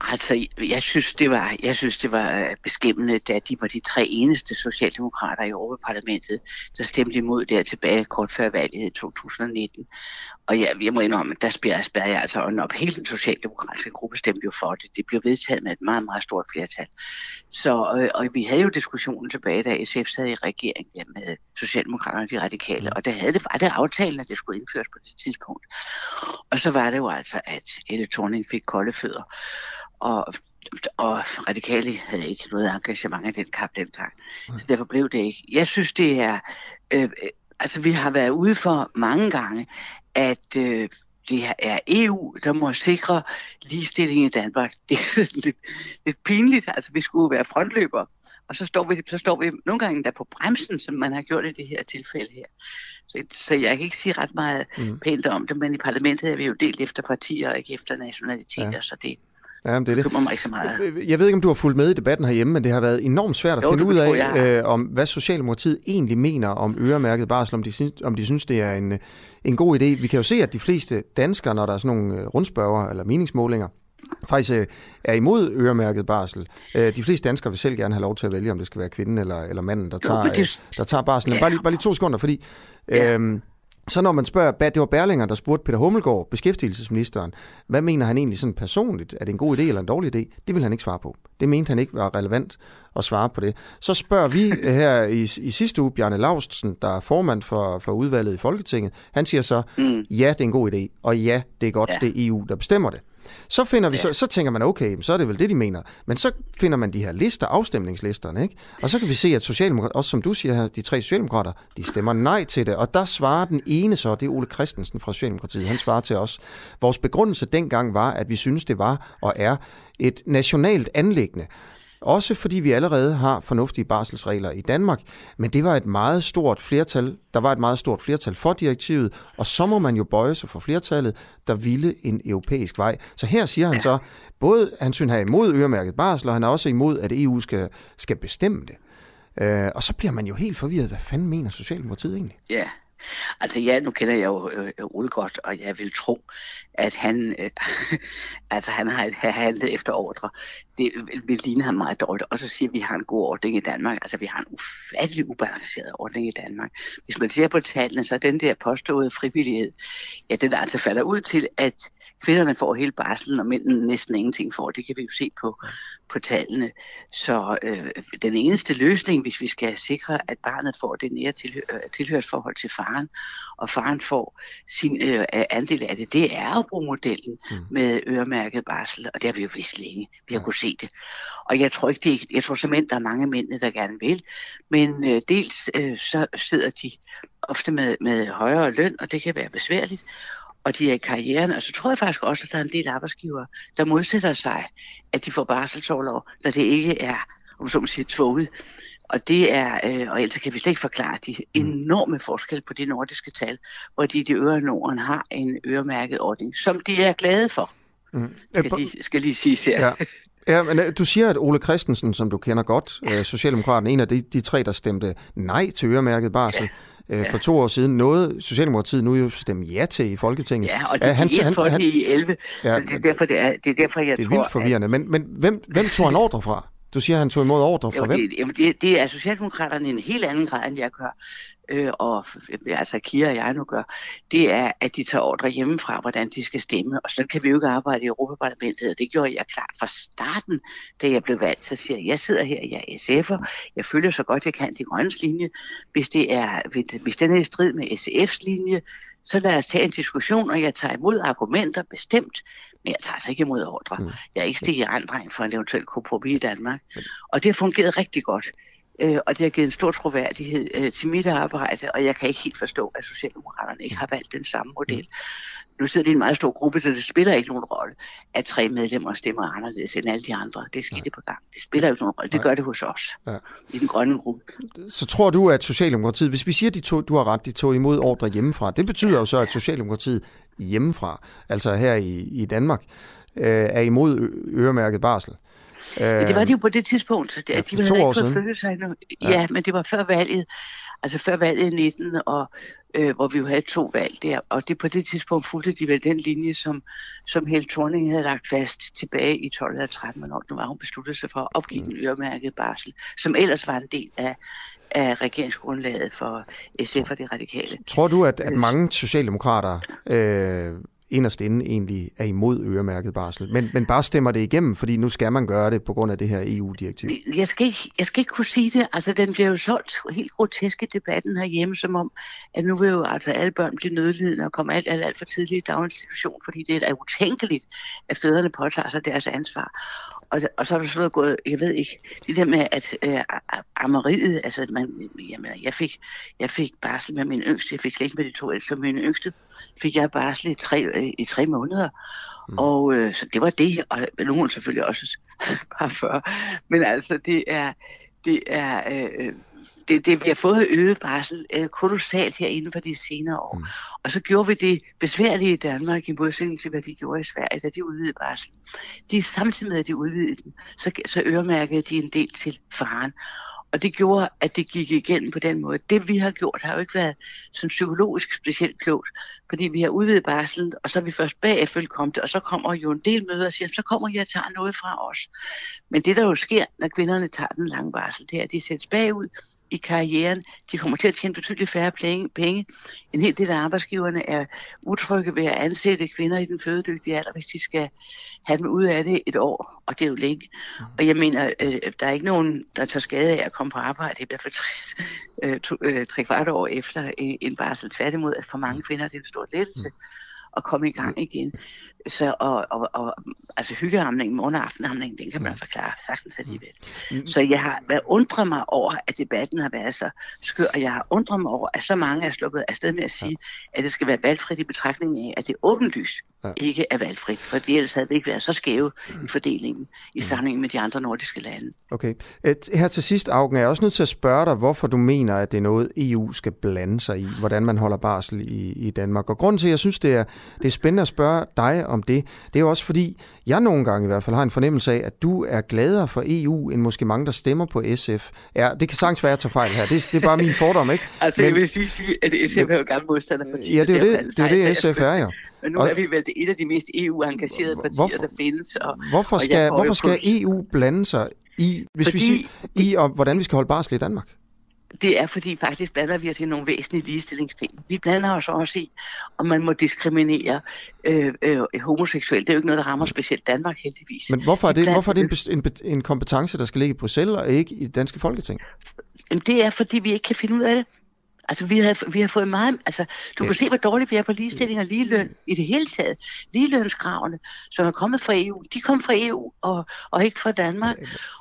Altså, jeg synes, det var, jeg synes, det var øh, beskæmmende, da de var de tre eneste socialdemokrater i Europaparlamentet, der stemte imod der tilbage kort før valget i 2019. Og ja, jeg må indrømme, at der spærrer, spærrer jeg altså øjnene op. Hele den socialdemokratiske gruppe stemte jo for det. Det blev vedtaget med et meget, meget stort flertal. Så, øh, og vi havde jo diskussionen tilbage, da SF sad i regering ja, med Socialdemokraterne og de radikale, og der havde det, var det aftalen, at det skulle indføres på det tidspunkt. Og så var det jo altså, at Helle Thorning fik kolde fødder og, og radikale havde ikke noget engagement i den kamp dengang. Så derfor blev det ikke. Jeg synes, det er... Øh, øh altså, vi har været ude for mange gange, at øh, det er EU, der må sikre ligestilling i Danmark. Det er lidt, lidt pinligt. Altså, vi skulle være frontløber Og så står vi, så står vi nogle gange der på bremsen, som man har gjort i det her tilfælde her. Så, så jeg kan ikke sige ret meget mm. pænt om det, men i parlamentet er vi jo delt efter partier og ikke efter nationaliteter, ja. så det, Ja, det er det. mig ikke så meget. Jeg ved ikke, om du har fulgt med i debatten herhjemme, men det har været enormt svært at jo, finde ud af, øh, om hvad Socialdemokratiet egentlig mener om øremærket barsel, om de, synes, om de synes, det er en, en god idé. Vi kan jo se, at de fleste danskere, når der er sådan nogle øh, rundspørger eller meningsmålinger, faktisk øh, er imod øremærket barsel. Øh, de fleste danskere vil selv gerne have lov til at vælge, om det skal være kvinden eller, eller manden, der tager, jo, der tager barsel. Ja. Bare, lige, bare lige to sekunder, fordi... Ja. Så når man spørger, det var Berlinger, der spurgte Peter Hummelgaard, beskæftigelsesministeren, hvad mener han egentlig sådan personligt? Er det en god idé eller en dårlig idé? Det vil han ikke svare på. Det mente han ikke var relevant at svare på det. Så spørger vi her i, i sidste uge, Bjarne Laustsen, der er formand for, for udvalget i Folketinget, han siger så, mm. ja, det er en god idé, og ja, det er godt, ja. det er EU, der bestemmer det. Så, finder vi, ja. så, så tænker man, okay, så er det vel det, de mener. Men så finder man de her lister, afstemningslisterne, ikke? Og så kan vi se, at Socialdemokrater, også som du siger her, de tre Socialdemokrater, de stemmer nej til det. Og der svarer den ene så, det er Ole Christensen fra Socialdemokratiet, han svarer til os. Vores begrundelse dengang var, at vi synes, det var og er et nationalt anlæggende. Også fordi vi allerede har fornuftige barselsregler i Danmark, men det var et meget stort flertal, der var et meget stort flertal for direktivet, og så må man jo bøje sig for flertallet, der ville en europæisk vej. Så her siger han så, både han synes han er imod øremærket barsel, og han er også imod, at EU skal, skal bestemme det. Øh, og så bliver man jo helt forvirret. Hvad fanden mener Socialdemokratiet egentlig? Ja, Altså ja, nu kender jeg jo øh, Ole godt, og jeg vil tro, at han, øh, altså, han har, handlet efter ordre. Det vil ligne ham meget dårligt. Og så siger vi, at vi har en god ordning i Danmark. Altså vi har en ufattelig ubalanceret ordning i Danmark. Hvis man ser på tallene, så er den der påståede frivillighed, ja, den altså falder ud til, at kvinderne får hele barselen, og mændene næsten ingenting får. Det kan vi jo se på, på tallene. Så øh, den eneste løsning, hvis vi skal sikre, at barnet får det nære tilhør, øh, tilhørsforhold til faren, og faren får sin øh, andel af det, det er at bruge modellen mm. med øremærket barsel, og det har vi jo vist længe. Vi har ja. kunnet se det. Og jeg tror ikke, det er, jeg tror simpelthen, der er mange mænd, der gerne vil. Men øh, dels øh, så sidder de ofte med, med højere løn, og det kan være besværligt og de er i karrieren. Og så tror jeg faktisk også, at der er en del arbejdsgivere, der modsætter sig, at de får barselsårlov, når det ikke er, om så man siger, tvunget. Og det er, øh, og ellers kan vi slet ikke forklare de enorme forskelle på de nordiske tal, hvor de i de øvrige Norden har en øremærket ordning, som de er glade for. Mm. Skal, lige, skal lige sige her. Ja. Ja, men øh, du siger, at Ole Christensen, som du kender godt. Øh, Socialdemokraten, en af de, de tre, der stemte nej til øremærket barsel, ja øh, ja. for to år siden. Noget Socialdemokratiet nu jo stemme ja til i Folketinget. Ja, og det er han, han, for han, i 11, ja, så det er derfor, det er, det er derfor jeg det er tror... Det er vildt forvirrende, at... men, men hvem, hvem tog han ordre fra? Du siger, at han tog imod ordre fra jo, hvem? Det, det, det er Socialdemokraterne i en helt anden grad, end jeg gør øh, og altså Kira og jeg nu gør, det er, at de tager ordre hjemmefra, hvordan de skal stemme. Og så kan vi jo ikke arbejde i Europaparlamentet, og det gjorde jeg klart fra starten, da jeg blev valgt. Så siger jeg, jeg sidder her, jeg er SF'er, jeg følger så godt jeg kan de grønnes linje. Hvis, det er, hvis den er i strid med SF's linje, så lad os tage en diskussion, og jeg tager imod argumenter bestemt, men jeg tager altså ikke imod ordre. Mm. Jeg er ikke stikket andring for en eventuel kompromis i Danmark. Og det har fungeret rigtig godt øh, og det har givet en stor troværdighed øh, til mit arbejde, og jeg kan ikke helt forstå, at Socialdemokraterne ikke har valgt den samme model. Nu sidder det i en meget stor gruppe, så det spiller ikke nogen rolle, at tre medlemmer stemmer anderledes end alle de andre. Det sker det på gang. Det spiller ikke nogen rolle. Det gør det hos os ja. i den grønne gruppe. Så tror du, at Socialdemokratiet, hvis vi siger, de to, du har ret, de tog imod ordre hjemmefra, det betyder jo så, at Socialdemokratiet hjemmefra, altså her i, i Danmark, øh, er imod øremærket barsel. Ja, det var det jo på det tidspunkt, at ja, de havde ikke fået flyttet sig endnu. Ja. ja, men det var før valget, altså før valget i 19, og, øh, hvor vi jo havde to valg der, og det på det tidspunkt fulgte de vel den linje, som, som Helle Thorning havde lagt fast tilbage i 12 eller 13, hvornår nu var hun besluttet sig for at opgive mm. den øremærkede barsel, som ellers var en del af, af regeringsgrundlaget for SF og de radikale. Tror du, at, at mange socialdemokrater øh, inderst inde egentlig er imod øremærket barsel, men, men bare stemmer det igennem, fordi nu skal man gøre det på grund af det her EU-direktiv. Jeg skal, ikke, jeg skal ikke kunne sige det. Altså, den bliver jo solgt helt grotesk i debatten herhjemme, som om, at nu vil jo altså alle børn blive nødlidende og komme alt, alt, alt for tidligt i daginstitution, fordi det er utænkeligt, at fædrene påtager sig deres ansvar. Og, og så er der sådan noget gået, jeg ved ikke, det der med, at øh, ammeriet, altså man, jamen, jeg fik, jeg fik barsel med min yngste, jeg fik slet ikke med de to ældste, min yngste fik jeg barsel i tre, øh, i tre måneder. Mm. Og øh, så det var det, og nogen selvfølgelig også par før. Men altså, det er, det er... Øh, det, det, vi har fået øget barsel øh, kolossalt her inden for de senere år. Mm. Og så gjorde vi det besværlige i Danmark i modsætning til, hvad de gjorde i Sverige, da de udvidede barsel. De samtidig med, at de udvidede den, så, så øremærkede de en del til faren. Og det gjorde, at det gik igen på den måde. Det vi har gjort har jo ikke været sådan psykologisk specielt klogt, fordi vi har udvidet barselen, og så er vi først bagefter det, og så kommer jo en del møder og siger, så kommer jeg og tager noget fra os. Men det der jo sker, når kvinderne tager den lange barsel, det er, at de sættes bagud, i karrieren. De kommer til at tjene betydeligt færre penge. En hel del af arbejdsgiverne er utrygge ved at ansætte kvinder i den fødedygtige alder, hvis de skal have dem ud af det et år, og det er jo længe. Og jeg mener, øh, der er ikke nogen, der tager skade af at komme på arbejde i hvert fald tre, øh, to, øh, tre kvart år efter øh, en barsel. Tværtimod, at for mange kvinder det er en stor lettelse at komme i gang igen. Så, og, og, og altså hyggehamningen, morgen- og aftenhamningen, den kan man forklare sagtens alligevel. Mm. Så jeg har været undret mig over, at debatten har været så skør, og jeg har undret mig over, at så mange er sluppet afsted med at sige, at det skal være valgfrit i betragtning af, at det åbenlyst ja. ikke er valgfrit, for ellers havde vi ikke været så skæve i fordelingen i sammenhæng med de andre nordiske lande. Okay. Et, her til sidst, Augen, er jeg også nødt til at spørge dig, hvorfor du mener, at det er noget, EU skal blande sig i, hvordan man holder barsel i, i Danmark. Og grunden til, at jeg synes, det er, det er spændende at spørge dig om det, det er jo også fordi, jeg nogle gange i hvert fald har en fornemmelse af, at du er gladere for EU, end måske mange, der stemmer på SF. Ja, det kan sagtens være, at jeg tager fejl her. Det, det er bare min fordom, ikke? altså, Men, jeg vil sige, at SF er jo gammel modstanderparti. Ja, det er jo det, det, er det SF er jo. Men nu og, er vi vel et af de mest EU-engagerede partier, hvorfor, der findes. Og, hvorfor skal, og hvorfor skal EU blande sig i, hvis fordi, vi siger, i og, hvordan vi skal holde barsel i Danmark? Det er fordi faktisk blander vi os i nogle væsentlige ligestillingsting. Vi blander os også i, om man må diskriminere øh, øh, homoseksuelle. Det er jo ikke noget, der rammer specielt Danmark heldigvis. Men hvorfor er det, hvorfor er det en, en, en kompetence, der skal ligge i Bruxelles og ikke i det danske folketing? Jamen, det er fordi, vi ikke kan finde ud af det. Altså, vi har, vi har fået meget... Altså, du kan se, hvor dårligt vi er på ligestilling og ligeløn i det hele taget. Ligelønskravene, som er kommet fra EU, de kom fra EU og, og ikke fra Danmark.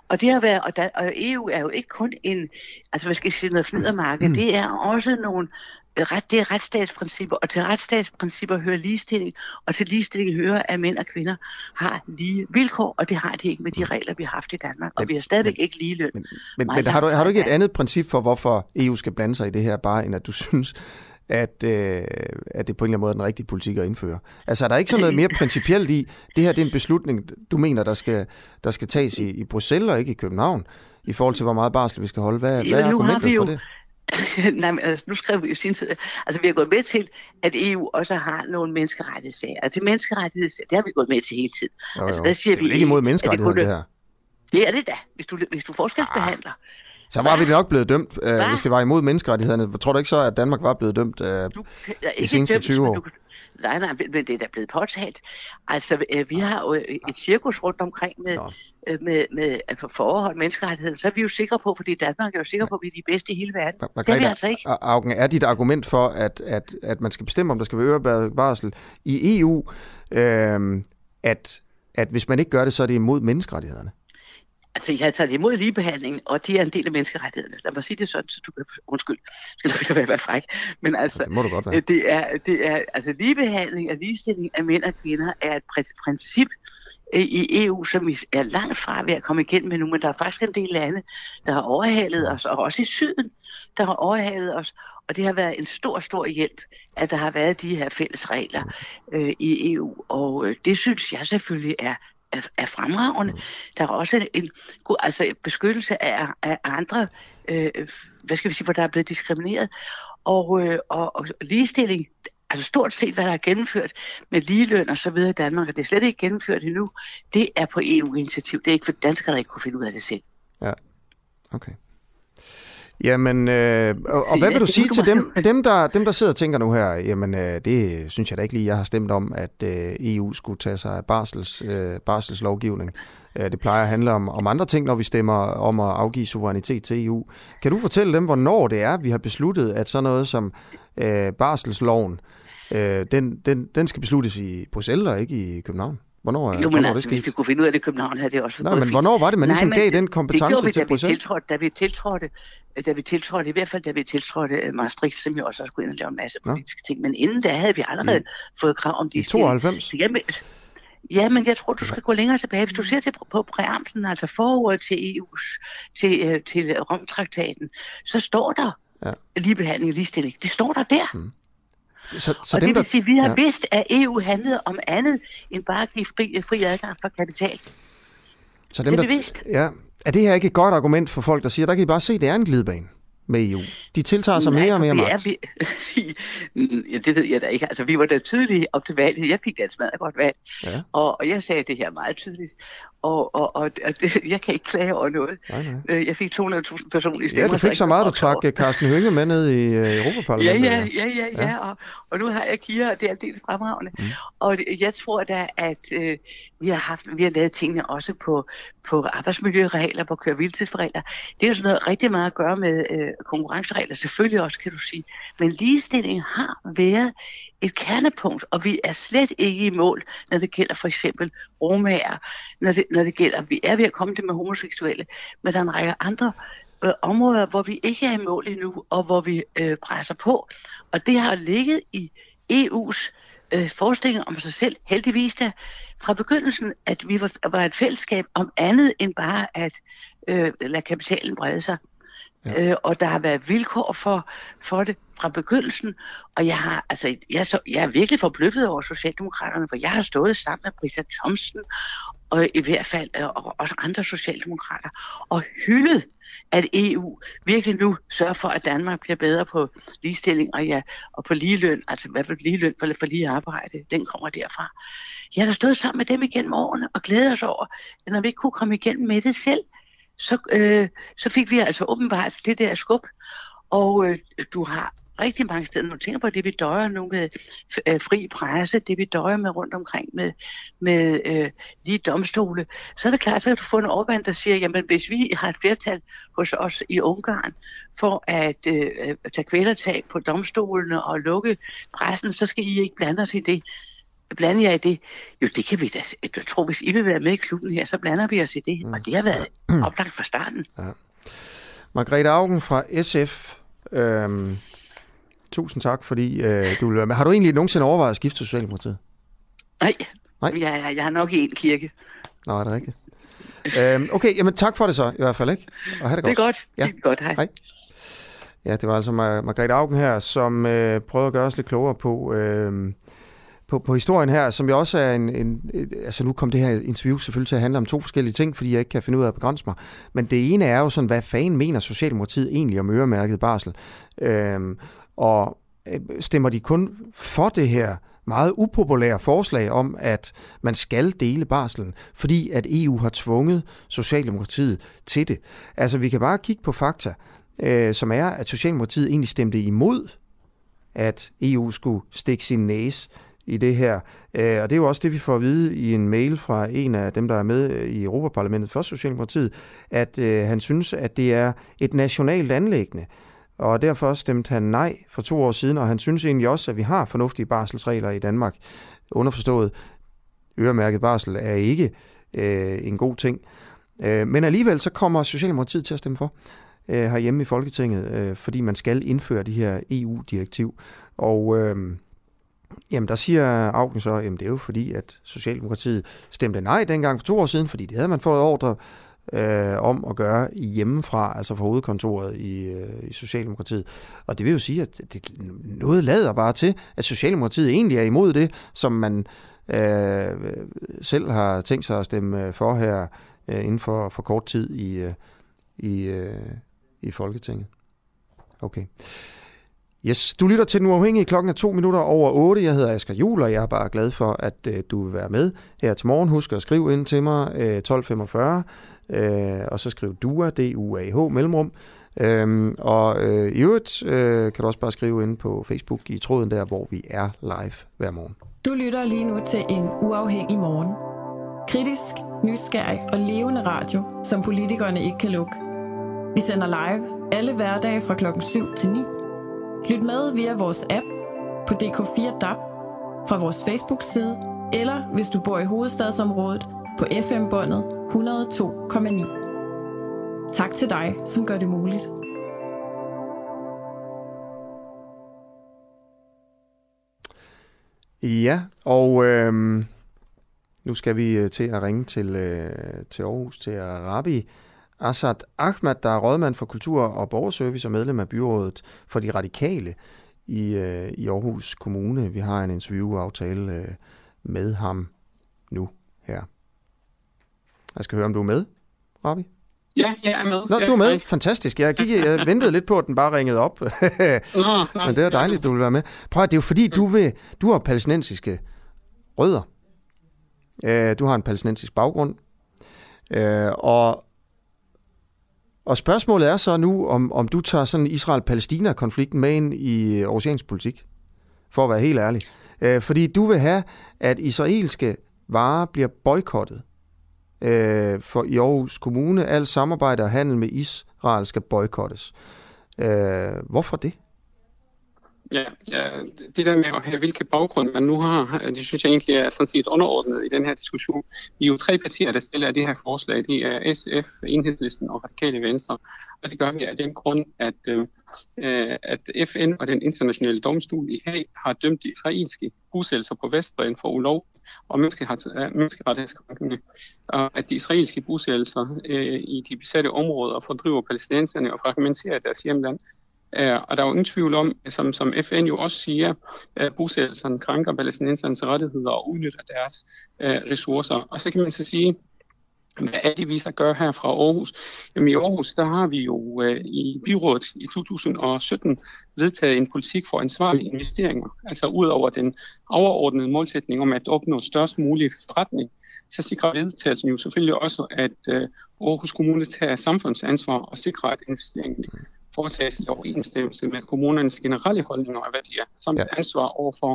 Og det har været, og, der, og EU er jo ikke kun en, altså hvad skal jeg sige, noget flydermarked, mm. det er også nogle ret, det er retsstatsprincipper, og til retsstatsprincipper hører ligestilling, og til ligestilling hører, at mænd og kvinder har lige vilkår, og det har de ikke med de regler, vi har haft i Danmark, og men, vi har stadigvæk men, ikke lige løn. Men, men, men har, du, har du ikke et andet princip for, hvorfor EU skal blande sig i det her, bare end at du synes, at, øh, at det på en eller anden måde er den rigtige politik at indføre. Altså er der ikke sådan noget mere principielt i, det her det er en beslutning, du mener, der skal, der skal tages i, i Bruxelles og ikke i København, i forhold til, hvor meget barsel vi skal holde? Hvad, hvad er argumentet for det? Nej, men altså, nu skrev vi jo sin tid. Altså, vi har gået med til, at EU også har nogle menneskerettighedssager. Altså, menneskerettighedssager, det har vi gået med til hele tiden. Jo, jo. Altså, der siger det er vi, ikke imod menneskerettigheder, det, det her. Det er det da, hvis du, hvis du forskelsbehandler. Ah. Så var vi nok blevet dømt, øh, hvis det var imod menneskerettighederne. Tror du ikke så, at Danmark var blevet dømt øh, du, de seneste dømt, 20 år? Du, nej, nej, men det er da blevet påtalt. Altså, øh, vi har jo et cirkus rundt omkring med, øh, med, med at forhold menneskerettigheder. Så er vi jo sikre på, fordi Danmark er jo sikre på, at vi er de bedste i hele verden. Margrethe, det er vi altså ikke. Augen, er dit argument for, at, at, at man skal bestemme, om der skal være ørebæret barsel i EU, øh, at, at hvis man ikke gør det, så er det imod menneskerettighederne? Altså, jeg har taget imod ligebehandling, og de er en del af menneskerettighederne. Lad mig sige det sådan, så du kan... Undskyld, skal du ikke være fræk. Men altså, det, må du godt være. det er, det er, altså, ligebehandling og ligestilling af mænd og kvinder er et princip øh, i EU, som vi er langt fra ved at komme igennem med nu, men der er faktisk en del lande, der har overhalet os, og også i syden, der har overhalet os, og det har været en stor, stor hjælp, at der har været de her fælles regler øh, i EU, og øh, det synes jeg selvfølgelig er er, er fremragende. Mm. Der er også en god altså beskyttelse af, af andre, øh, hvad skal vi sige, hvor der er blevet diskrimineret. Og, øh, og, og ligestilling, altså stort set, hvad der er gennemført med ligeløn og så videre i Danmark, og det er slet ikke gennemført endnu, det er på EU-initiativ. Det er ikke for danskere, der ikke kunne finde ud af det selv. Ja, okay. Jamen, øh, og, og hvad vil du sige til dem, dem, der, dem, der sidder og tænker nu her, jamen, øh, det synes jeg da ikke lige, jeg har stemt om, at øh, EU skulle tage sig af barsels, øh, barselslovgivning. Øh, det plejer at handle om, om andre ting, når vi stemmer om at afgive suverænitet til EU. Kan du fortælle dem, hvornår det er, vi har besluttet, at sådan noget som øh, barselsloven, øh, den, den, den skal besluttes i Bruxelles og ikke i København? Hvornår, jo, men hvornår altså, det hvis vi kunne finde ud af det i København, havde det også Nej, men fint. hvornår var det, man ligesom Nej, gav den kompetence det til Bruxelles? Det gjorde vi, da vi tiltrådte, da vi tiltrådte, i hvert fald da vi tiltrådte uh, Maastricht, som jo også skulle ind og lave en masse politiske ja. ting. Men inden da havde vi allerede ja. fået krav om de... I 92? Jamen, Ja, men jeg tror, du skal gå længere tilbage. Hvis du ser til på præamblen, altså forordet til EU's, til, øh, til Romtraktaten, så står der ja. ligebehandling og ligestilling. Det står der der. Mm. Så, så og dem, det vil sige, at vi har ja. vidst, at EU handlede om andet end bare at give fri, fri adgang for kapital. Så dem, det er det Ja. Er det her ikke et godt argument for folk, der siger, der kan I bare se, at det er en glidebane? med EU. De tiltager sig Nej, mere og mere magt. Vi, ja, det ved jeg da ikke. Altså, vi var da tydelige op til valget. Jeg fik da et smadret godt valg. Ja. Og, og jeg sagde det her meget tydeligt og, og, og, og det, jeg kan ikke klage over noget. Nej, nej. Øh, jeg fik 200.000 personlige stemmer. Ja, du fik så meget, du trak øh, Carsten Hønge med ned i uh, Europaparlamentet. Ja, ja, ja, ja, ja. Og, og nu har jeg Kira, og det er aldeles fremragende. Mm. Og jeg tror da, at øh, vi, har haft, vi har lavet tingene også på, på arbejdsmiljøregler, på køreviltidsregler. Det er jo sådan noget rigtig meget at gøre med øh, konkurrenceregler, selvfølgelig også, kan du sige. Men ligestilling har været et kernepunkt, og vi er slet ikke i mål, når det gælder for eksempel romager, når det, når det gælder, vi er ved at komme til med homoseksuelle, men der er en række andre øh, områder, hvor vi ikke er i mål endnu, og hvor vi øh, presser på. Og det har ligget i EU's øh, forestilling om sig selv, heldigvis da, fra begyndelsen, at vi var, var et fællesskab om andet end bare at øh, lade kapitalen brede sig. Ja. Øh, og der har været vilkår for, for det fra begyndelsen, og jeg har altså jeg er, så, jeg er virkelig forbløffet over Socialdemokraterne, for jeg har stået sammen med Brita Thomsen og i hvert fald øh, og også andre socialdemokrater og hyldet at EU virkelig nu sørger for, at Danmark bliver bedre på ligestilling og, ja, og på ligeløn, altså i hvert fald ligeløn for, for lige arbejde, den kommer derfra. Jeg har stået sammen med dem igennem årene og glæder os over, at når vi ikke kunne komme igennem med det selv, så, øh, så fik vi altså åbenbart det der skub. Og øh, du har rigtig mange steder, når du tænker på det, vi døjer nu med øh, fri presse, det vi døjer med rundt omkring med, med øh, lige domstole, så er det klart, så kan du få en overvand, der siger, jamen hvis vi har et flertal hos os i Ungarn for at øh, tage kvælertag på domstolene og lukke pressen, så skal I ikke blande os i det blander jeg i det? Jo, det kan vi da. Jeg tror, hvis I vil være med i klubben her, så blander vi os i det. Mm. Og det har været oplagt fra starten. Ja. Margrethe Augen fra SF. Øhm, tusind tak, fordi øh, du vil være med. Har du egentlig nogensinde overvejet at skifte til Socialdemokratiet? Nej. Nej? Jeg, jeg, jeg har nok i en kirke. Nå, er det rigtigt? øhm, okay, jamen tak for det så, i hvert fald, ikke? Og have det godt. Det er godt. Ja. Det er godt, hej. hej. Ja, det var altså Margrethe Augen her, som øh, prøvede at gøre os lidt klogere på... Øh, på, på historien her, som jo også er en, en... Altså nu kom det her interview selvfølgelig til at handle om to forskellige ting, fordi jeg ikke kan finde ud af at begrænse mig. Men det ene er jo sådan, hvad fanden mener Socialdemokratiet egentlig om øremærket barsel? Øhm, og øh, stemmer de kun for det her meget upopulære forslag om, at man skal dele barselen, fordi at EU har tvunget Socialdemokratiet til det. Altså vi kan bare kigge på fakta, øh, som er, at Socialdemokratiet egentlig stemte imod, at EU skulle stikke sin næse i det her. Øh, og det er jo også det, vi får at vide i en mail fra en af dem, der er med øh, i Europaparlamentet for Socialdemokratiet, at øh, han synes, at det er et nationalt anlæggende. Og derfor stemte han nej for to år siden, og han synes egentlig også, at vi har fornuftige barselsregler i Danmark. Underforstået, øremærket barsel er ikke øh, en god ting. Øh, men alligevel så kommer Socialdemokratiet til at stemme for øh, herhjemme i Folketinget, øh, fordi man skal indføre de her EU-direktiv. Og øh, Jamen, der siger Augen så, at det er jo fordi, at Socialdemokratiet stemte nej dengang for to år siden, fordi det havde man fået ordre øh, om at gøre hjemmefra, altså fra hovedkontoret i, øh, i Socialdemokratiet. Og det vil jo sige, at det, noget lader bare til, at Socialdemokratiet egentlig er imod det, som man øh, selv har tænkt sig at stemme øh, for her øh, inden for, for kort tid i, øh, i, øh, i Folketinget. Okay. Yes, du lytter til Den Uafhængige. Klokken er to minutter over 8. Jeg hedder Asger Jul, og jeg er bare glad for, at øh, du vil være med her til morgen. Husk at skrive ind til mig øh, 1245, øh, og så skriv DUA, D-U-A-H, mellemrum. Øhm, og øh, i øvrigt øh, kan du også bare skrive ind på Facebook i tråden der, hvor vi er live hver morgen. Du lytter lige nu til en uafhængig morgen. Kritisk, nysgerrig og levende radio, som politikerne ikke kan lukke. Vi sender live alle hverdage fra klokken 7 til 9 Lyt med via vores app på DK4 DAB, fra vores Facebook-side, eller hvis du bor i hovedstadsområdet på FM-båndet 102,9. Tak til dig, som gør det muligt. Ja, og øhm, Nu skal vi øh, til at ringe til, øh, til Aarhus, til Arabi Asad Ahmad, der er rådmand for kultur og borgerservice og medlem af byrådet for de radikale i, øh, i Aarhus Kommune. Vi har en interviewaftale øh, med ham nu her. Jeg skal høre, om du er med, Rabi? Ja, jeg er med. Nå, ja, du er med. hej. Fantastisk. Jeg, gik, jeg ventede lidt på, at den bare ringede op. Nå, nå, Men det er dejligt, du vil være med. Prøv at det er jo fordi, du, vil, du har palæstinensiske rødder. Øh, Du har en palæstinensisk baggrund. Øh, Og, og spørgsmålet er så nu, om, om du tager sådan Israel-Palæstina-konflikten med ind i øh, oceansk politik. For at være helt ærlig. Øh, Fordi du vil have, at israelske varer bliver boykottet øh, for i Aarhus Kommune. Alt samarbejde og handel med Israel skal boykottes. Øh, hvorfor det? Ja, ja, det der med at have hvilke baggrund man nu har, det synes jeg egentlig er sådan set underordnet i den her diskussion. Vi er jo tre partier, der stiller det her forslag. Det er SF, Enhedslisten og Radikale Venstre. Og det gør vi af den grund, at, øh, øh at FN og den internationale domstol i Haag har dømt de israelske bosættelser på Vestbredden for ulov og øh, menneskerettighedskrænkende. Og at de israelske bosættelser øh, i de besatte områder fordriver palæstinenserne og fragmenterer deres hjemland. Uh, og der er jo ingen tvivl om, som, som FN jo også siger, at bosættelserne krænker palæstinensernes rettigheder og udnytter deres uh, ressourcer. Og så kan man så sige, hvad er det, vi så gør her fra Aarhus? Jamen i Aarhus, der har vi jo uh, i byrådet i 2017 vedtaget en politik for ansvarlige investeringer. Altså ud over den overordnede målsætning om at opnå størst mulig forretning, så sikrer vedtagelsen jo selvfølgelig også, at uh, Aarhus Kommune tager samfundsansvar og sikrer, at investeringen foretages i overensstemmelse med kommunernes generelle holdninger og værdier, samt Ja. ansvar over for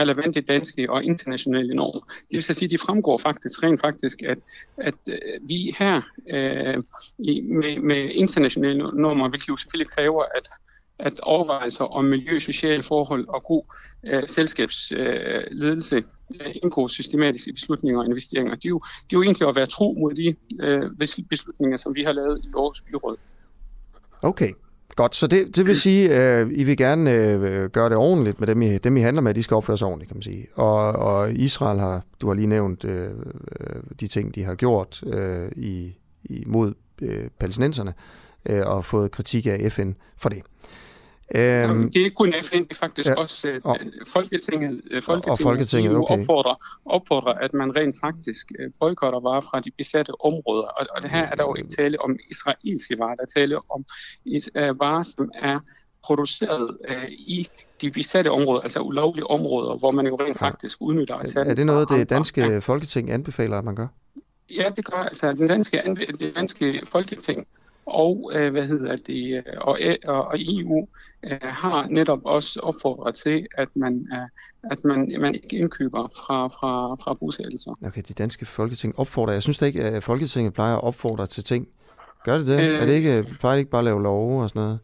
relevante danske og internationale normer. Det vil så sige, at de fremgår faktisk rent faktisk, at, at øh, vi her øh, i, med, med internationale normer, hvilket jo selvfølgelig kræver, at at overvejelser om miljø, sociale forhold og god øh, selskabsledelse øh, øh, indgår systematisk i beslutninger og investeringer. Det er, jo, det er jo egentlig at være tro mod de øh, bes- beslutninger, som vi har lavet i vores byråd. Okay, godt. Så det, det vil sige, at øh, I vil gerne øh, gøre det ordentligt med dem I, dem, I handler med. De skal opføre sig ordentligt, kan man sige. Og, og Israel har, du har lige nævnt øh, øh de ting, de har gjort øh, i, imod øh, palæstinenserne, øh, og fået kritik af FN for det. Øhm, det er ikke kun FN, det er faktisk ja, også øh, og- Folketinget, øh, Folketinget, Folketinget, EU okay. opfordrer, opfordrer, at man rent faktisk øh, boykotter varer fra de besatte områder. Og, og det her er der jo ikke tale om israelske varer, der er tale om is, øh, varer, som er produceret øh, i de besatte områder, altså ulovlige områder, hvor man jo rent Ja. faktisk udnytter tage er det noget, det andre. danske folketing anbefaler, at man gør? Ja, det gør altså den danske, det danske folketing og øh, hvad hedder det øh, og, E- og, og EU øh, har netop også opfordret til at man øh, at man man ikke indkøber fra fra fra bosættelser. Okay, de danske folketing opfordrer. Jeg synes da ikke, at Folketinget plejer at opfordre til ting. Gør det det? Øh. er det ikke, plejer det ikke bare at lave love og sådan noget?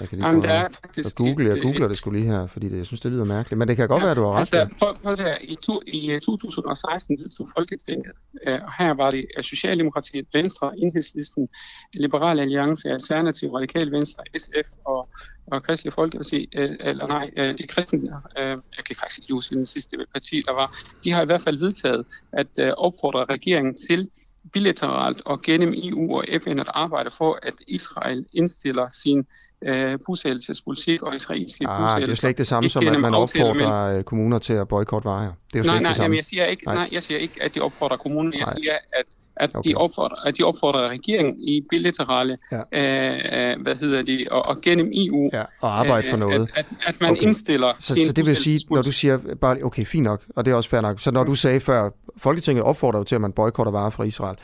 Jeg kan lige Jamen, der er faktisk google. et, Jeg øh, googler det skulle lige her, fordi det, jeg synes, det lyder mærkeligt. Men det kan godt være, at du har ret. Altså, ja. prøv, prøv det her. I, to, I øh, 2016 vedtog Folketinget, øh, og her var det øh, Socialdemokratiet, Venstre, Enhedslisten, Liberal Alliance, Alternativ, Radikal Venstre, SF og, og Kristelig Folkeparti, øh, eller nej, øh, de kristne, øh, jeg kan faktisk ikke huske den sidste parti, der var, de har i hvert fald vedtaget at øh, opfordre regeringen til bilateralt og gennem EU og FN at arbejde for, at Israel indstiller sin øh, bosættelsespolitik og israelske Ah, det er bosættelser slet ikke det samme som, at man opfordrer øh, kommuner til at boykotte varer. Det er jo nej, nej, jamen, jeg siger ikke, Nej. nej. jeg siger ikke, at de opfordrer kommunen. Jeg Nej. siger, at, at, Okay. de opfordrer, at de opfordrer regeringen i bilaterale, Ja. ja. øh, hvad hedder det, og, og gennem EU, Ja, og arbejde for øh, noget. At, at, at man Okay. indstiller Så, så det vil sige, når du siger bare, okay, fint nok, og det er også fair nok. Så når du sagde før, Folketinget opfordrer jo til, at man boykotter varer fra Israel,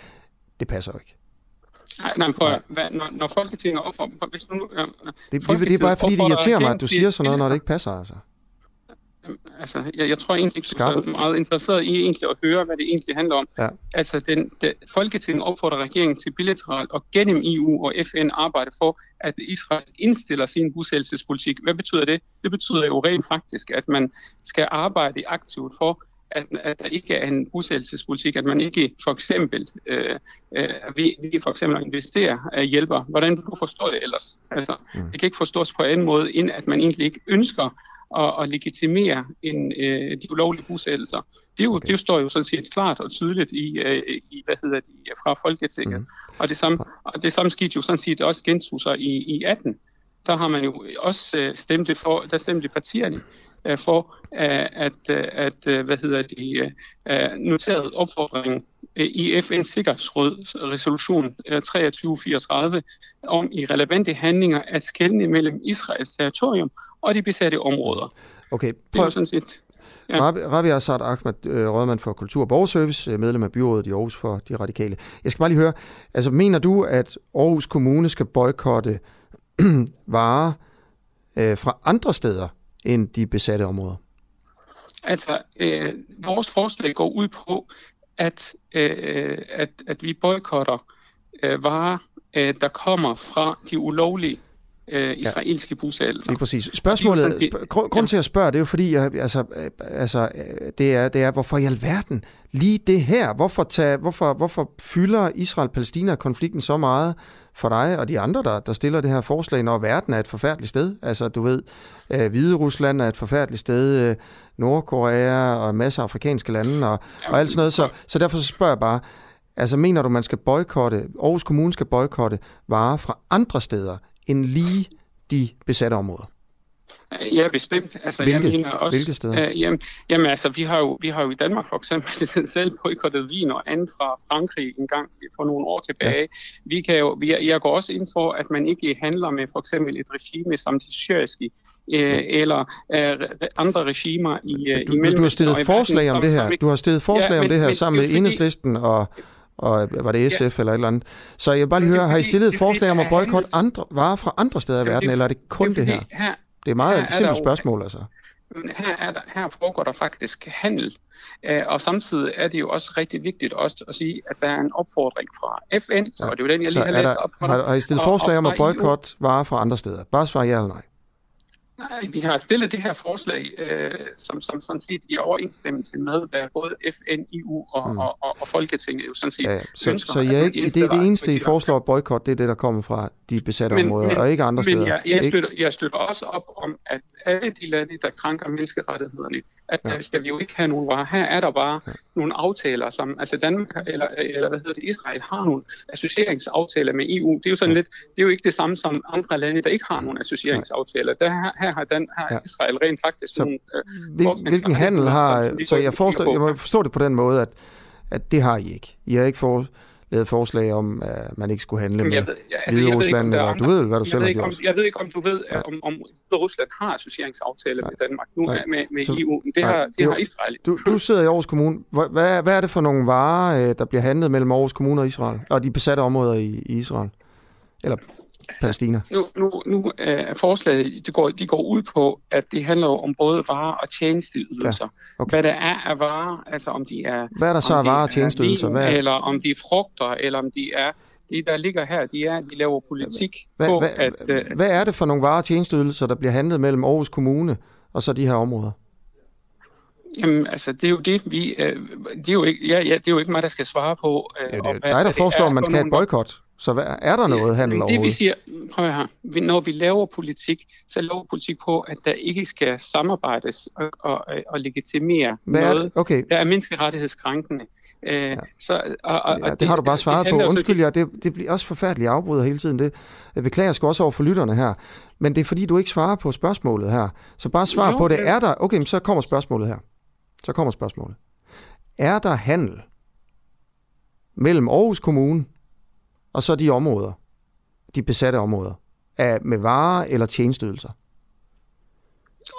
det passer jo ikke. Nej, nej, prøv, at- hvad, når, når Folketinget opfordrer... Hvis nu, øh, Det, det, det er bare fordi, det irriterer mig, at du siger sådan noget, når det ikke passer. Altså. Altså, jeg, jeg tror egentlig ikke, du er meget interesseret i egentlig at høre, hvad det egentlig handler om. Ja. Altså, den, den, Folketinget opfordrer regeringen til bilateralt og gennem EU og FN arbejde for, at Israel indstiller sin bosættelsespolitik. Hvad betyder det? Det betyder jo rent faktisk, at man skal arbejde aktivt for, at, at der ikke er en bosættelsespolitik, at man ikke for eksempel øh, øh, vi, vi for eksempel investere øh, hjælper. Hvordan vil du forstå det ellers? Altså, mm. Det kan ikke forstås på anden måde, end at man egentlig ikke ønsker at, at legitimere en, øh, de ulovlige bosættelser. Det, jo, okay. det står jo sådan set klart og tydeligt i, øh, i hvad hedder det, fra Folketinget. Mm. Og, det samme, og det samme skete jo sådan set også gentog sig i, i 18 der har man jo også øh, stemt for, der stemte partierne øh, for, øh, at, at, hvad hedder de, noteret opfordringen i FN's Sikkerhedsråd resolution 2334 om i relevante handlinger at skelne mellem Israels territorium og de besatte områder. Okay, prøv... Det er sådan set... Ja. Rabi Assad Ahmed, rådmand for Kultur- og Borgerservice, medlem af byrådet i Aarhus for de radikale. Jeg skal bare lige høre, altså mener du, at Aarhus Kommune skal boykotte varer øh, fra andre steder end de besatte områder? Altså, øh, vores forslag går ud på, at, øh, at, at vi boykotter øh, varer, øh, der kommer fra de ulovlige øh, israelske ja. bosættelser. Lige præcis. Spørgsmålet, sp- grund, grund til at spørge, det er jo fordi, jeg, altså, øh, altså, øh, det, er, det er, hvorfor i alverden lige det her? Hvorfor, tage, hvorfor, hvorfor fylder Israel-Palæstina-konflikten så meget for dig og de andre, der, der stiller det her forslag, når verden er et forfærdeligt sted? Altså, du ved, øh, Hvide Rusland er et forfærdeligt sted, øh, Nordkorea og masser af afrikanske lande og, og alt sådan noget. Så, så derfor så spørger jeg bare, altså mener du, man skal boykotte, Aarhus Kommune skal boykotte varer fra andre steder end lige de besatte områder? Ja, bestemt. Altså, Hvilke? Jeg mener også, Hvilke steder? Øh, jamen, jamen, altså, vi har, jo, vi har jo i Danmark for eksempel selv boykottet vin og andet fra Frankrig en gang for nogle år tilbage. Ja. Vi kan jo, vi, jeg går også ind for, at man ikke handler med for eksempel et regime som det syriske, øh, eller øh, andre regimer i, øh, du, i Du har stillet forslag om det her. Du har stillet forslag ja, men, om det her men, sammen med Enhedslisten og og var det SF ja. eller et eller andet. Så jeg vil bare lige høre, har I stillet et forslag om at boykotte andre varer fra andre steder i verden, eller er det kun det, det her? her? Det er meget et simpelt spørgsmål, altså. Her, er der, her foregår der faktisk handel, øh, og samtidig er det jo også rigtig vigtigt også at sige, at der er en opfordring fra FN, ja. det er jo den, jeg lige har læst der, op. Har, har I stillet forslag om at boykotte varer fra andre steder? Bare svar ja eller nej. Nej, vi har stillet det her forslag, øh, som, som sådan set i overensstemmelse med, hvad både FN, EU og, mm. og, og, og Folketinget jo sådan set ja, så, ønsker. Så jeg ikke, det, det eneste, I foreslår at boykot, det er det, der kommer fra de besatte men, områder, men, og ikke andre men steder? Men jeg, jeg, støtter, jeg støtter også op om, at alle de lande, der krænker menneskerettighederne, at ja. der skal vi jo ikke have nogen varer. Her er der bare ja. nogle aftaler, som altså Danmark eller, eller hvad hedder det, Israel har nogle associeringsaftaler med EU. Det er jo sådan ja. lidt, det er jo ikke det samme som andre lande, der ikke har nogle associeringsaftaler. Der, her har, den, har ja. Israel rent faktisk så, nogle... Øh, hvil, hvilken handel har... Så jeg, forstår, jeg må forstå det på den måde, at, at det har I ikke. I har ikke for, lavet forslag om, at man ikke skulle handle med jeg ved, jeg, Hvide jeg Rusland, eller du ved hvad du selv har gjort. Om, jeg ved ikke, om du ved, ja. om, om Rusland har associeringsaftale med Danmark nu nej. med, med så, EU. Det, nej, har, det, det har Israel. Du, du sidder i Aarhus Kommune. Hvad, hvad er det for nogle varer, øh, der bliver handlet mellem Aarhus Kommune og Israel, og de besatte områder i, i Israel? Eller Palæstina? Nu, nu, nu er forslaget, det går, de går ud på, at det handler om både varer og tjenesteydelser. Ja, okay. Hvad der er af varer, altså om de er... Hvad er der så af varer og tjenesteydelser? Hvad er... Eller om de er frugter, eller om de er... Det, der ligger her, de er, de laver politik hvad, på, hvad, at... Uh... Hvad er det for nogle varer og tjenesteydelser, der bliver handlet mellem Aarhus Kommune og så de her områder? Jamen, altså, det er jo det, vi... Øh, det, er jo ikke, ja, ja, det er jo ikke mig, der skal svare på... Øh, ja, det er dig, der foreslår, at man skal have et boykot. Så hvad, er der noget ja, handel overhovedet? Det vi siger, prøv her, når vi laver politik, så laver politik på, at der ikke skal samarbejdes og, og, og legitimere hvad er noget, okay. der er menneskerettighedskrænkende. Øh, ja. så, og, og, ja, det, det har du bare svaret det, det på. Undskyld jer, det, det bliver også forfærdeligt afbryder hele tiden. Det, jeg beklager sgu også over for lytterne her. Men det er fordi, du ikke svarer på spørgsmålet her. Så bare svar jo, på det. Er der... Okay, så kommer spørgsmålet her. Så kommer spørgsmålet. Er der handel mellem Aarhus Kommune og så de områder, de besatte områder, af, med varer eller tjenesteydelser?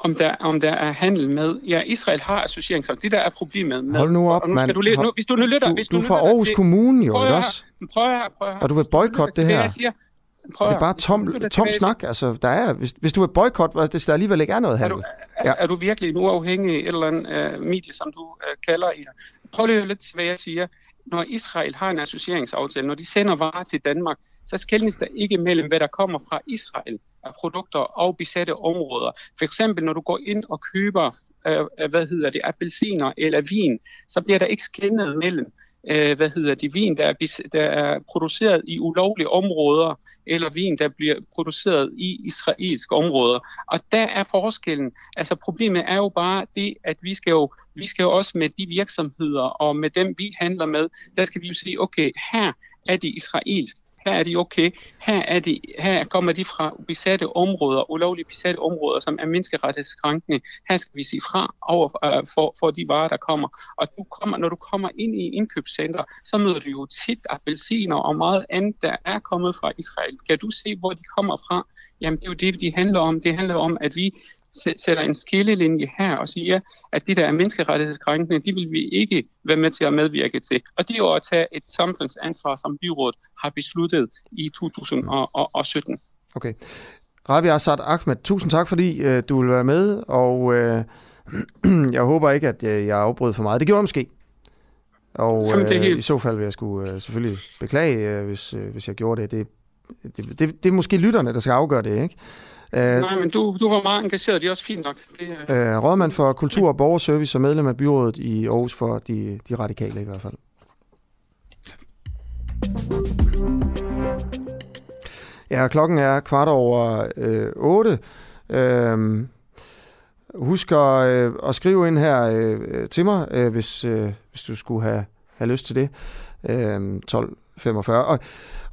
Om der, om der er handel med... Ja, Israel har associeringsakt. Det der er problemet med... Hold nu op, mand. Du, nu, hvis du nu lytter... Du, hvis du, du er fra Aarhus til, Kommune, jo, ikke også? Prøv her, prøv her. Og du vil boykotte det her? Det, siger, Prøv det er bare tom, tom snak. Altså, der er, hvis, hvis du vil boykotte, hvis der alligevel ikke er noget handel. Er du, er, ja. er du virkelig nu afhængig af et eller andet uh, medie, som du uh, kalder i Prøv lige lidt, hvad jeg siger når Israel har en associeringsaftale, når de sender varer til Danmark, så skældnes der ikke mellem, hvad der kommer fra Israel af produkter og besatte områder. For eksempel, når du går ind og køber, øh, øh hvad hedder det, appelsiner eller vin, så bliver der ikke skældnet mellem, øh, hvad hedder det, vin, der er, der er produceret i ulovlige områder, eller vin, der bliver produceret i israelske områder. Og der er forskellen. Altså problemet er jo bare det, at vi skal jo, vi skal jo også med de virksomheder og med dem, vi handler med, der skal vi jo sige, okay, her er det israelsk her er de okay, her, er de, her kommer de fra besatte områder, ulovlige besatte områder, som er menneskerettighedskrænkende. Her skal vi sige fra over øh, for, for de varer, der kommer. Og du kommer, når du kommer ind i indkøbscenter, så møder du jo tit appelsiner og meget andet, der er kommet fra Israel. Kan du se, hvor de kommer fra? Jamen, det er jo det, de handler om. Det handler om, at vi sætter en skillelinje her og siger, at de der er menneskerettighedskrænkende, de vil vi ikke være med til at medvirke til. Og det er jo at tage et samfundsansvar, som byrådet har besluttet i 2017. Okay. Rabi Assad Ahmed, tusind tak, fordi øh, du vil være med, og øh, jeg håber ikke, at jeg, jeg afbrød for meget. Det gjorde jeg måske. Og Jamen, øh, helt... i så fald vil jeg skulle øh, selvfølgelig beklage, øh, hvis, øh, hvis jeg gjorde det. Det, det, det. Det er måske lytterne, der skal afgøre det, ikke? Uh, Nej, men du, du var meget engageret, det er også fint nok. Det, uh, rådmand for Kultur og Borgerservice og medlem af byrådet i Aarhus for de, de radikale i hvert fald. Ja, klokken er kvart over øh, 8. Øh, husk at, øh, at skrive ind her øh, til mig, øh, hvis, øh, hvis du skulle have, have lyst til det. Øh, 12 45. Og,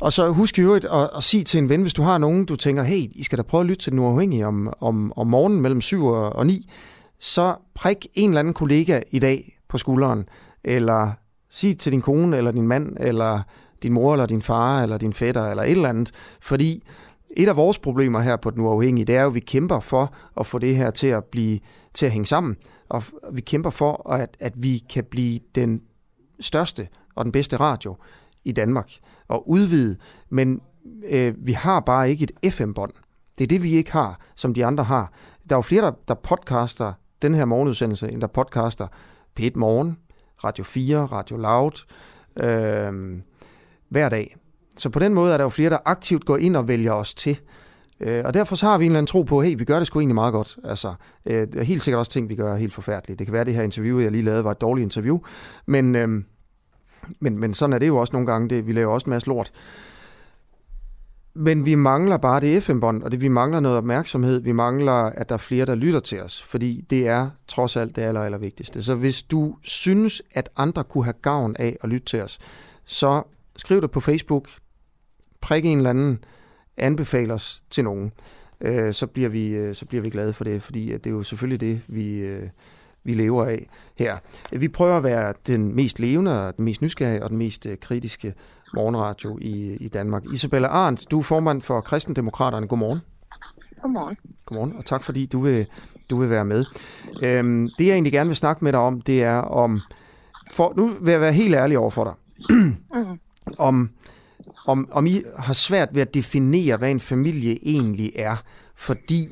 og så husk i øvrigt at, at sige til en ven, hvis du har nogen, du tænker, hey, I skal da prøve at lytte til den uafhængige om, om, om morgenen mellem 7 og, og 9, så prik en eller anden kollega i dag på skulderen, eller sig til din kone, eller din mand, eller din mor, eller din far, eller din fætter, eller et eller andet, fordi et af vores problemer her på den uafhængige, det er jo, at vi kæmper for at få det her til at blive til at hænge sammen, og vi kæmper for, at, at vi kan blive den største og den bedste radio i Danmark og udvide, men øh, vi har bare ikke et FM-bånd. Det er det, vi ikke har, som de andre har. Der er jo flere, der, der podcaster den her morgenudsendelse, end der podcaster P1 Morgen, Radio 4, Radio Loud, øh, hver dag. Så på den måde er der jo flere, der aktivt går ind og vælger os til. Øh, og derfor så har vi en eller anden tro på, hey, vi gør det sgu egentlig meget godt. Altså, øh, helt sikkert også ting, vi gør helt forfærdeligt. Det kan være, at det her interview, jeg lige lavede, var et dårligt interview. Men, øh, men, men sådan er det jo også nogle gange. Det, vi laver også en masse lort. Men vi mangler bare det FM-bånd, og det, vi mangler noget opmærksomhed. Vi mangler, at der er flere, der lytter til os, fordi det er trods alt det aller, aller vigtigste. Så hvis du synes, at andre kunne have gavn af at lytte til os, så skriv det på Facebook, prik en eller anden, anbefal os til nogen. Øh, så, bliver vi, øh, så bliver vi glade for det, fordi det er jo selvfølgelig det, vi, øh, vi lever af her. Vi prøver at være den mest levende, og den mest nysgerrige og den mest øh, kritiske morgenradio i, i Danmark. Isabella Arndt, du er formand for Kristendemokraterne. Godmorgen. Godmorgen. Godmorgen, og tak fordi du vil, du vil være med. Øhm, det jeg egentlig gerne vil snakke med dig om, det er om, for, nu vil jeg være helt ærlig over for dig, mm. om, om, om I har svært ved at definere, hvad en familie egentlig er, fordi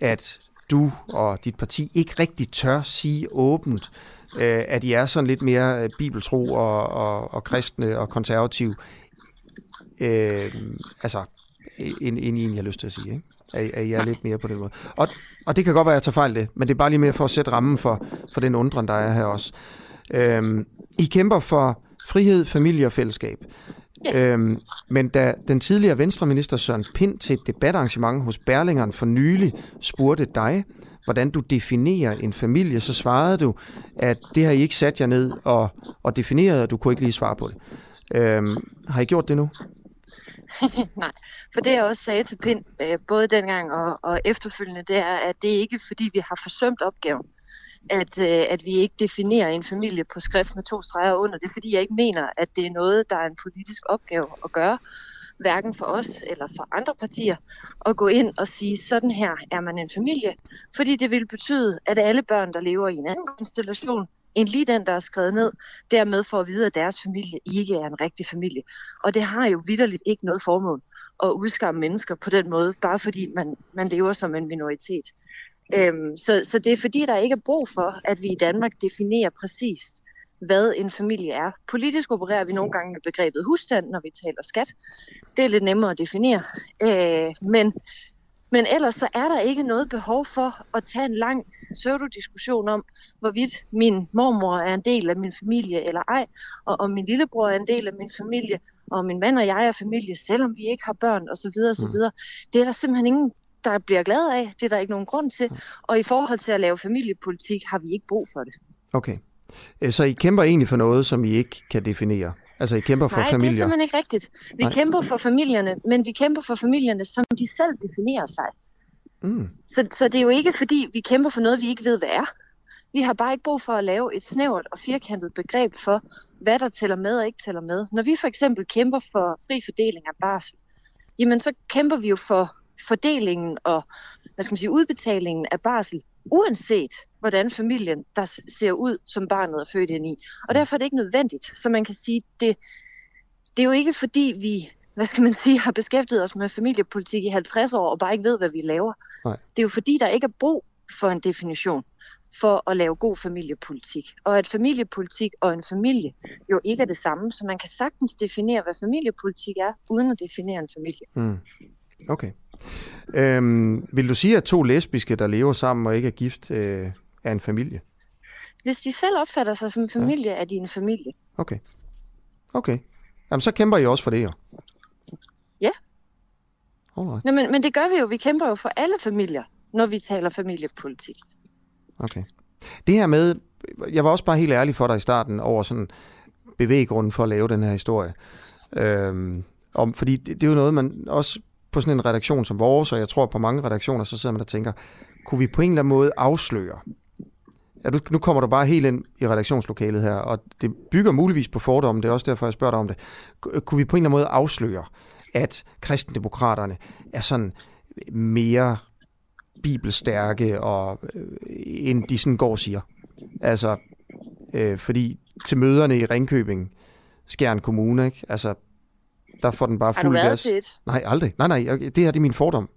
at du og dit parti ikke rigtig tør sige åbent, øh, at I er sådan lidt mere øh, bibeltro og, og, og kristne og konservativ, øh, altså, end, end I egentlig har lyst til at sige, ikke? At, at I er lidt mere på den måde. Og, og det kan godt være, at jeg tager fejl det, men det er bare lige mere for at sætte rammen for, for den undren, der er her også. Øh, I kæmper for frihed, familie og fællesskab. Øhm, men da den tidligere venstreminister Søren Pind til et debatarrangement hos Berlingeren for nylig spurgte dig, hvordan du definerer en familie, så svarede du, at det har I ikke sat jer ned og, og defineret, og du kunne ikke lige svare på det. Øhm, har I gjort det nu? Nej, for det jeg også sagde til Pind, øh, både dengang og, og efterfølgende, det er, at det er ikke fordi, vi har forsømt opgaven at, øh, at vi ikke definerer en familie på skrift med to streger under. Det er fordi, jeg ikke mener, at det er noget, der er en politisk opgave at gøre, hverken for os eller for andre partier, at gå ind og sige, sådan her er man en familie. Fordi det vil betyde, at alle børn, der lever i en anden konstellation, end lige den, der er skrevet ned, dermed får at vide, at deres familie ikke er en rigtig familie. Og det har jo vidderligt ikke noget formål at udskamme mennesker på den måde, bare fordi man, man lever som en minoritet. Øhm, så, så det er fordi, der ikke er brug for, at vi i Danmark definerer præcist, hvad en familie er. Politisk opererer vi nogle gange med begrebet husstand, når vi taler skat. Det er lidt nemmere at definere. Øh, men, men ellers så er der ikke noget behov for at tage en lang pseudo-diskussion om, hvorvidt min mormor er en del af min familie eller ej, og om min lillebror er en del af min familie, og min mand og jeg er familie, selvom vi ikke har børn osv. osv. Mm. Det er der simpelthen ingen der bliver glad af. Det er der ikke nogen grund til. Og i forhold til at lave familiepolitik, har vi ikke brug for det. Okay. Øh, så I kæmper egentlig for noget, som I ikke kan definere? Altså I kæmper for Nej, familier? Nej, det er simpelthen ikke rigtigt. Vi Nej. kæmper for familierne, men vi kæmper for familierne, som de selv definerer sig. Mm. Så, så det er jo ikke fordi, vi kæmper for noget, vi ikke ved, hvad er. Vi har bare ikke brug for at lave et snævert og firkantet begreb for, hvad der tæller med og ikke tæller med. Når vi for eksempel kæmper for fri fordeling af barsel, jamen så kæmper vi jo for fordelingen og hvad skal man sige, udbetalingen af barsel, uanset hvordan familien der ser ud, som barnet er født ind i. Og derfor er det ikke nødvendigt. Så man kan sige, det, det er jo ikke fordi vi hvad skal man sige, har beskæftiget os med familiepolitik i 50 år og bare ikke ved, hvad vi laver. Nej. Det er jo fordi, der ikke er brug for en definition for at lave god familiepolitik. Og at familiepolitik og en familie jo ikke er det samme, så man kan sagtens definere, hvad familiepolitik er, uden at definere en familie. Mm. Okay. Øhm, vil du sige, at to lesbiske, der lever sammen og ikke er gift, øh, er en familie? Hvis de selv opfatter sig som en familie, ja. er de en familie. Okay. Okay. Jamen, så kæmper I også for det, jo. Ja. Alright. Nå, men, men det gør vi jo. Vi kæmper jo for alle familier, når vi taler familiepolitik. Okay. Det her med, jeg var også bare helt ærlig for dig i starten over sådan bevæggrunden for at lave den her historie. Øhm, om, fordi det, det er jo noget, man også på sådan en redaktion som vores, og jeg tror på mange redaktioner, så sidder man og tænker, kunne vi på en eller anden måde afsløre? Ja, du, nu kommer du bare helt ind i redaktionslokalet her, og det bygger muligvis på fordomme, det er også derfor, jeg spørger dig om det. Kunne vi på en eller anden måde afsløre, at kristendemokraterne er sådan mere bibelstærke, og, øh, end de sådan går og siger? Altså, øh, fordi til møderne i Ringkøbing, Skjern Kommune, ikke? Altså, der får den bare fuld gas. Til et? Nej, aldrig. Nej, nej, det her det er min fordom.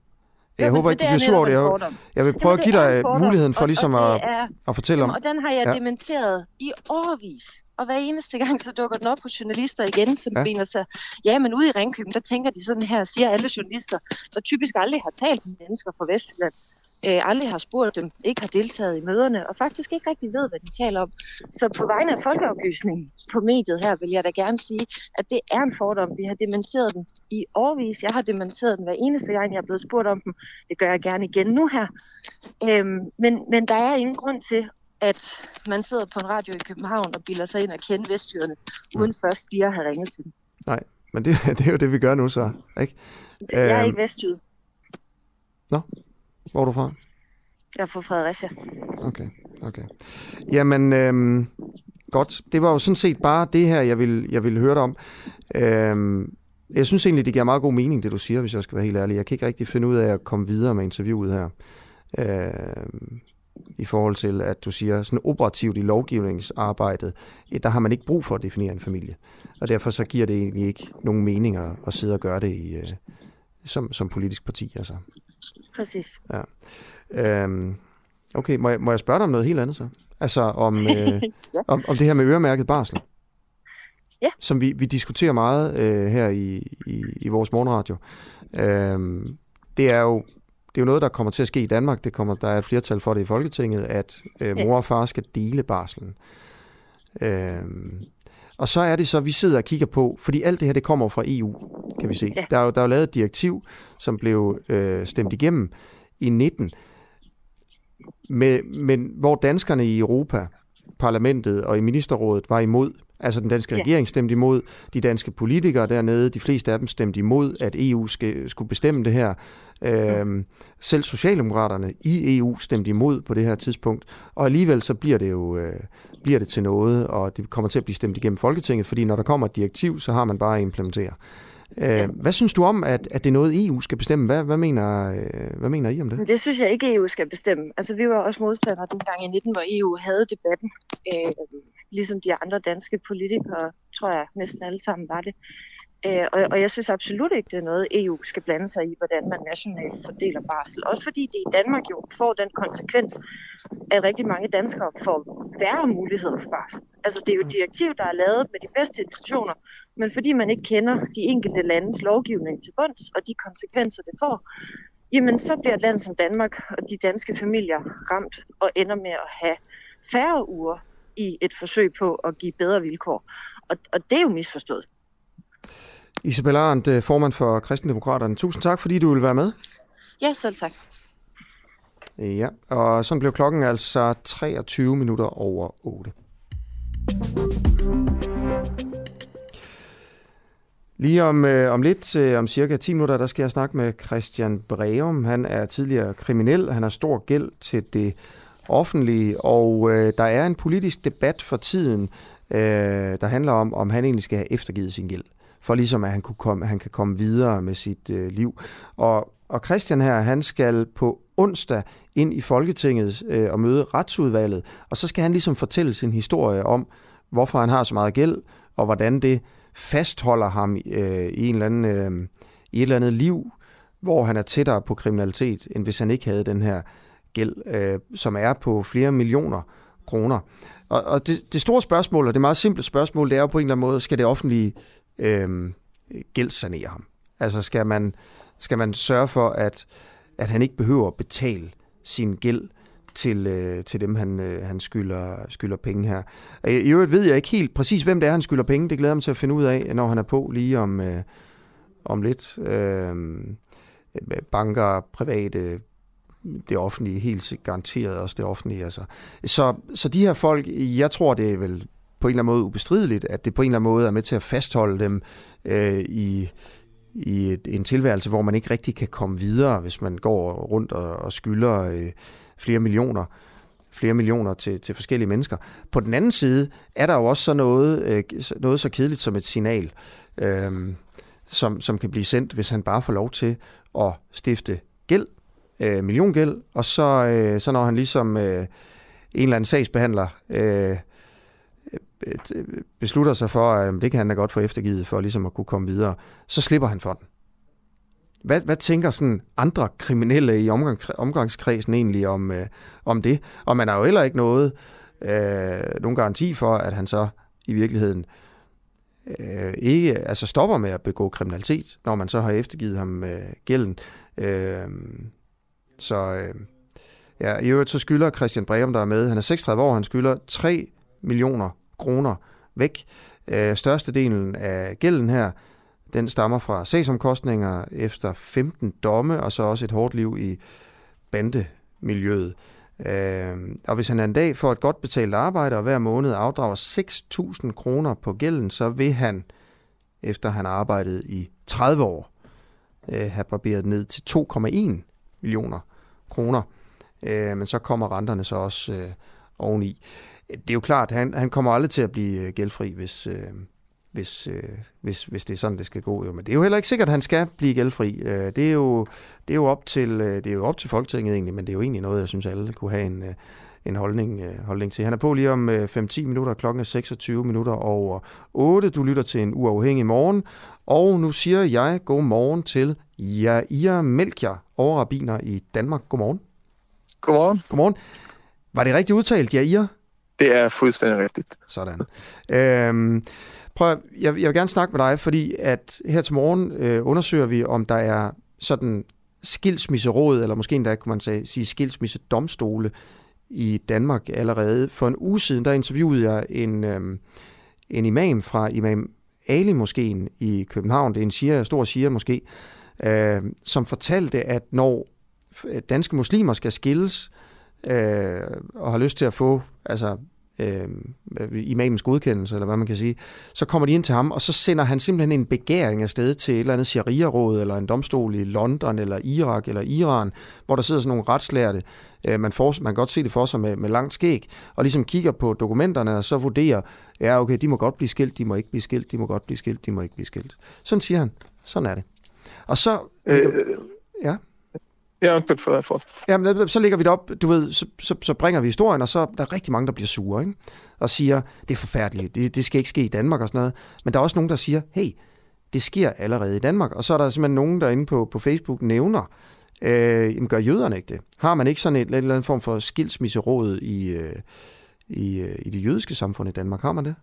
Jeg ja, håber ikke, du bliver sur over det. Jeg, jeg vil prøve Jamen, at give dig muligheden for ligesom og, og at, er, at fortælle om. Og den har jeg ja. dementeret i årvis. Og hver eneste gang, så dukker den op på journalister igen, som ja. finder sig, ja, men ude i Ringkøben, der tænker de sådan her, siger alle journalister, der typisk aldrig har talt med mennesker fra Vestjylland øh, aldrig har spurgt dem, ikke har deltaget i møderne, og faktisk ikke rigtig ved, hvad de taler om. Så på vegne af folkeoplysning på mediet her, vil jeg da gerne sige, at det er en fordom. Vi har dementeret den i årvis. Jeg har dementeret den hver eneste gang, jeg er blevet spurgt om den. Det gør jeg gerne igen nu her. Øhm, men, men der er ingen grund til, at man sidder på en radio i København og bilder sig ind og kende vestjyderne, uden først lige at have ringet til dem. Nej, men det, det er jo det, vi gør nu så, ikke? Jeg er øhm, ikke vestjyd. Nå, hvor er du fra? Jeg er fra Fredericia. Okay, okay. Jamen, øhm, godt. Det var jo sådan set bare det her, jeg ville, jeg ville høre dig om. Øhm, jeg synes egentlig, det giver meget god mening, det du siger, hvis jeg skal være helt ærlig. Jeg kan ikke rigtig finde ud af at komme videre med interviewet her. Øhm, I forhold til, at du siger, sådan operativt i lovgivningsarbejdet, der har man ikke brug for at definere en familie. Og derfor så giver det egentlig ikke nogen mening at, at sidde og gøre det i, øh, som, som politisk parti. Altså. Præcis. Ja. Øhm, okay, må jeg, må jeg spørge dig om noget helt andet så? Altså om, øh, ja. om, om det her med øremærket barsel. Ja. Som vi, vi diskuterer meget øh, her i, i, i vores morgenradio. Øhm, det er jo det er jo noget, der kommer til at ske i Danmark. Det kommer, der er et flertal for det i Folketinget, at øh, mor og far skal dele barslen. Øhm, og så er det så, vi sidder og kigger på, fordi alt det her, det kommer fra EU, kan vi se. Ja. Der, er jo, der er jo lavet et direktiv, som blev øh, stemt igennem i 19, med, men hvor danskerne i Europa, parlamentet og i ministerrådet var imod. Altså den danske ja. regering stemte imod, de danske politikere dernede, de fleste af dem stemte imod, at EU skal, skulle bestemme det her. Øhm, selv Socialdemokraterne i EU stemte imod på det her tidspunkt, og alligevel så bliver det jo øh, bliver det til noget, og det kommer til at blive stemt igennem Folketinget, fordi når der kommer et direktiv, så har man bare at implementere. Øh, hvad synes du om, at, at det er noget, EU skal bestemme? Hvad, hvad, mener, øh, hvad mener I om det? Det synes jeg ikke, EU skal bestemme. Altså, vi var også modstandere dengang i 19, hvor EU havde debatten. Øh, ligesom de andre danske politikere, tror jeg næsten alle sammen var det. Øh, og, og jeg synes absolut ikke, det er noget, EU skal blande sig i, hvordan man nationalt fordeler barsel. Også fordi det i Danmark jo får den konsekvens, at rigtig mange danskere får værre muligheder for barsel. Altså det er jo et direktiv, der er lavet med de bedste intentioner, men fordi man ikke kender de enkelte landes lovgivning til bunds og de konsekvenser, det får, jamen så bliver et land som Danmark og de danske familier ramt og ender med at have færre uger i et forsøg på at give bedre vilkår. Og, og det er jo misforstået. Isabel Arendt, øh, formand for Kristendemokraterne. Tusind tak, fordi du vil være med. Ja, selv tak. Ja, og sådan blev klokken altså 23 minutter over 8. Lige om, øh, om lidt, øh, om cirka 10 minutter, der skal jeg snakke med Christian Breum. Han er tidligere kriminel, han har stor gæld til det offentlige, og øh, der er en politisk debat for tiden, øh, der handler om, om han egentlig skal have eftergivet sin gæld for ligesom at han, kunne komme, han kan komme videre med sit øh, liv. Og, og Christian her, han skal på onsdag ind i Folketinget øh, og møde retsudvalget, og så skal han ligesom fortælle sin historie om, hvorfor han har så meget gæld, og hvordan det fastholder ham øh, i, en eller anden, øh, i et eller andet liv, hvor han er tættere på kriminalitet, end hvis han ikke havde den her gæld, øh, som er på flere millioner kroner. Og, og det, det store spørgsmål, og det meget simple spørgsmål, det er jo på en eller anden måde, skal det offentlige øh, gældssanere ham? Altså skal man, skal man sørge for, at, at han ikke behøver at betale sin gæld til, øh, til dem, han, øh, han skylder, skylder penge her. Øh, I øvrigt ved jeg ikke helt præcis, hvem det er, han skylder penge. Det glæder mig til at finde ud af, når han er på lige om, øh, om lidt. Øh, banker, private, det offentlige, helt garanteret også det offentlige. Altså. Så, så de her folk, jeg tror, det er vel på en eller anden måde ubestrideligt, at det på en eller anden måde er med til at fastholde dem øh, i, i et, en tilværelse, hvor man ikke rigtig kan komme videre, hvis man går rundt og, og skylder øh, flere millioner flere millioner til, til forskellige mennesker. På den anden side er der jo også så noget, øh, noget så kedeligt som et signal, øh, som, som kan blive sendt, hvis han bare får lov til at stifte gæld, øh, milliongæld, og så, øh, så når han ligesom øh, en eller anden sagsbehandler øh, beslutter sig for, at det kan han da godt få eftergivet for ligesom at kunne komme videre, så slipper han for den. Hvad, hvad tænker sådan andre kriminelle i omgang, omgangskredsen egentlig om, øh, om det? Og man har jo heller ikke noget, øh, nogen garanti for, at han så i virkeligheden øh, ikke altså stopper med at begå kriminalitet, når man så har eftergivet ham øh, gælden. Øh, så øh, ja, i øvrigt så skylder Christian Breum, der er med, han er 36 år, han skylder 3 millioner kroner væk. Øh, størstedelen af gælden her, den stammer fra sagsomkostninger efter 15 domme, og så også et hårdt liv i bandemiljøet. Øh, og hvis han en dag får et godt betalt arbejde og hver måned afdrager 6.000 kroner på gælden, så vil han, efter han har arbejdet i 30 år, øh, have barberet ned til 2,1 millioner kroner. Øh, men så kommer renterne så også øh, oveni det er jo klart, han, han kommer aldrig til at blive øh, gældfri, hvis, øh, hvis, øh, hvis, hvis det er sådan, det skal gå. Jo. Men det er jo heller ikke sikkert, at han skal blive gældfri. Øh, det, er jo, det, er jo op til, øh, det er jo op til Folketinget egentlig, men det er jo egentlig noget, jeg synes, alle kunne have en, øh, en holdning, øh, holdning til. Han er på lige om øh, 5-10 minutter, klokken er 26 minutter over 8. Du lytter til en uafhængig morgen, og nu siger jeg god morgen til Jair Melchior, overrabiner i Danmark. Godmorgen. Godmorgen. Godmorgen. Var det rigtigt udtalt, Jair? Det er fuldstændig rigtigt. Sådan. Øhm, prøv, jeg, jeg vil gerne snakke med dig, fordi at her til morgen øh, undersøger vi, om der er sådan skilsmisseråd, eller måske endda kunne man sige, sige skilsmissedomstole i Danmark allerede. For en uge siden, der interviewede jeg en, øhm, en imam fra Imam Ali Moskeen i København, det er en siger, stor siger måske, øh, som fortalte, at når danske muslimer skal skilles, øh, og har lyst til at få altså, øh, imamens godkendelse, eller hvad man kan sige, så kommer de ind til ham, og så sender han simpelthen en begæring afsted til et eller andet sharia-råd, eller en domstol i London, eller Irak, eller Iran, hvor der sidder sådan nogle retslærte, øh, man, får, man kan godt se det for sig med, med langt skæg, og ligesom kigger på dokumenterne, og så vurderer, ja okay, de må godt blive skilt, de må ikke blive skilt, de må godt blive skilt, de må ikke blive skilt. Sådan siger han. Sådan er det. Og så... Øh, ja. Ja, undskyld for, for. Jamen, så ligger vi det op, du ved, så, så, så bringer vi historien, og så der er rigtig mange, der bliver sure, ikke? og siger, det er forfærdeligt, det, det skal ikke ske i Danmark og sådan noget. Men der er også nogen, der siger, hey, det sker allerede i Danmark. Og så er der simpelthen nogen, der inde på, på Facebook nævner, øh, jamen gør jøderne ikke det? Har man ikke sådan et, en eller anden form for skilsmisseråd i, øh, i, øh, i det jødiske samfund i Danmark? Har man det?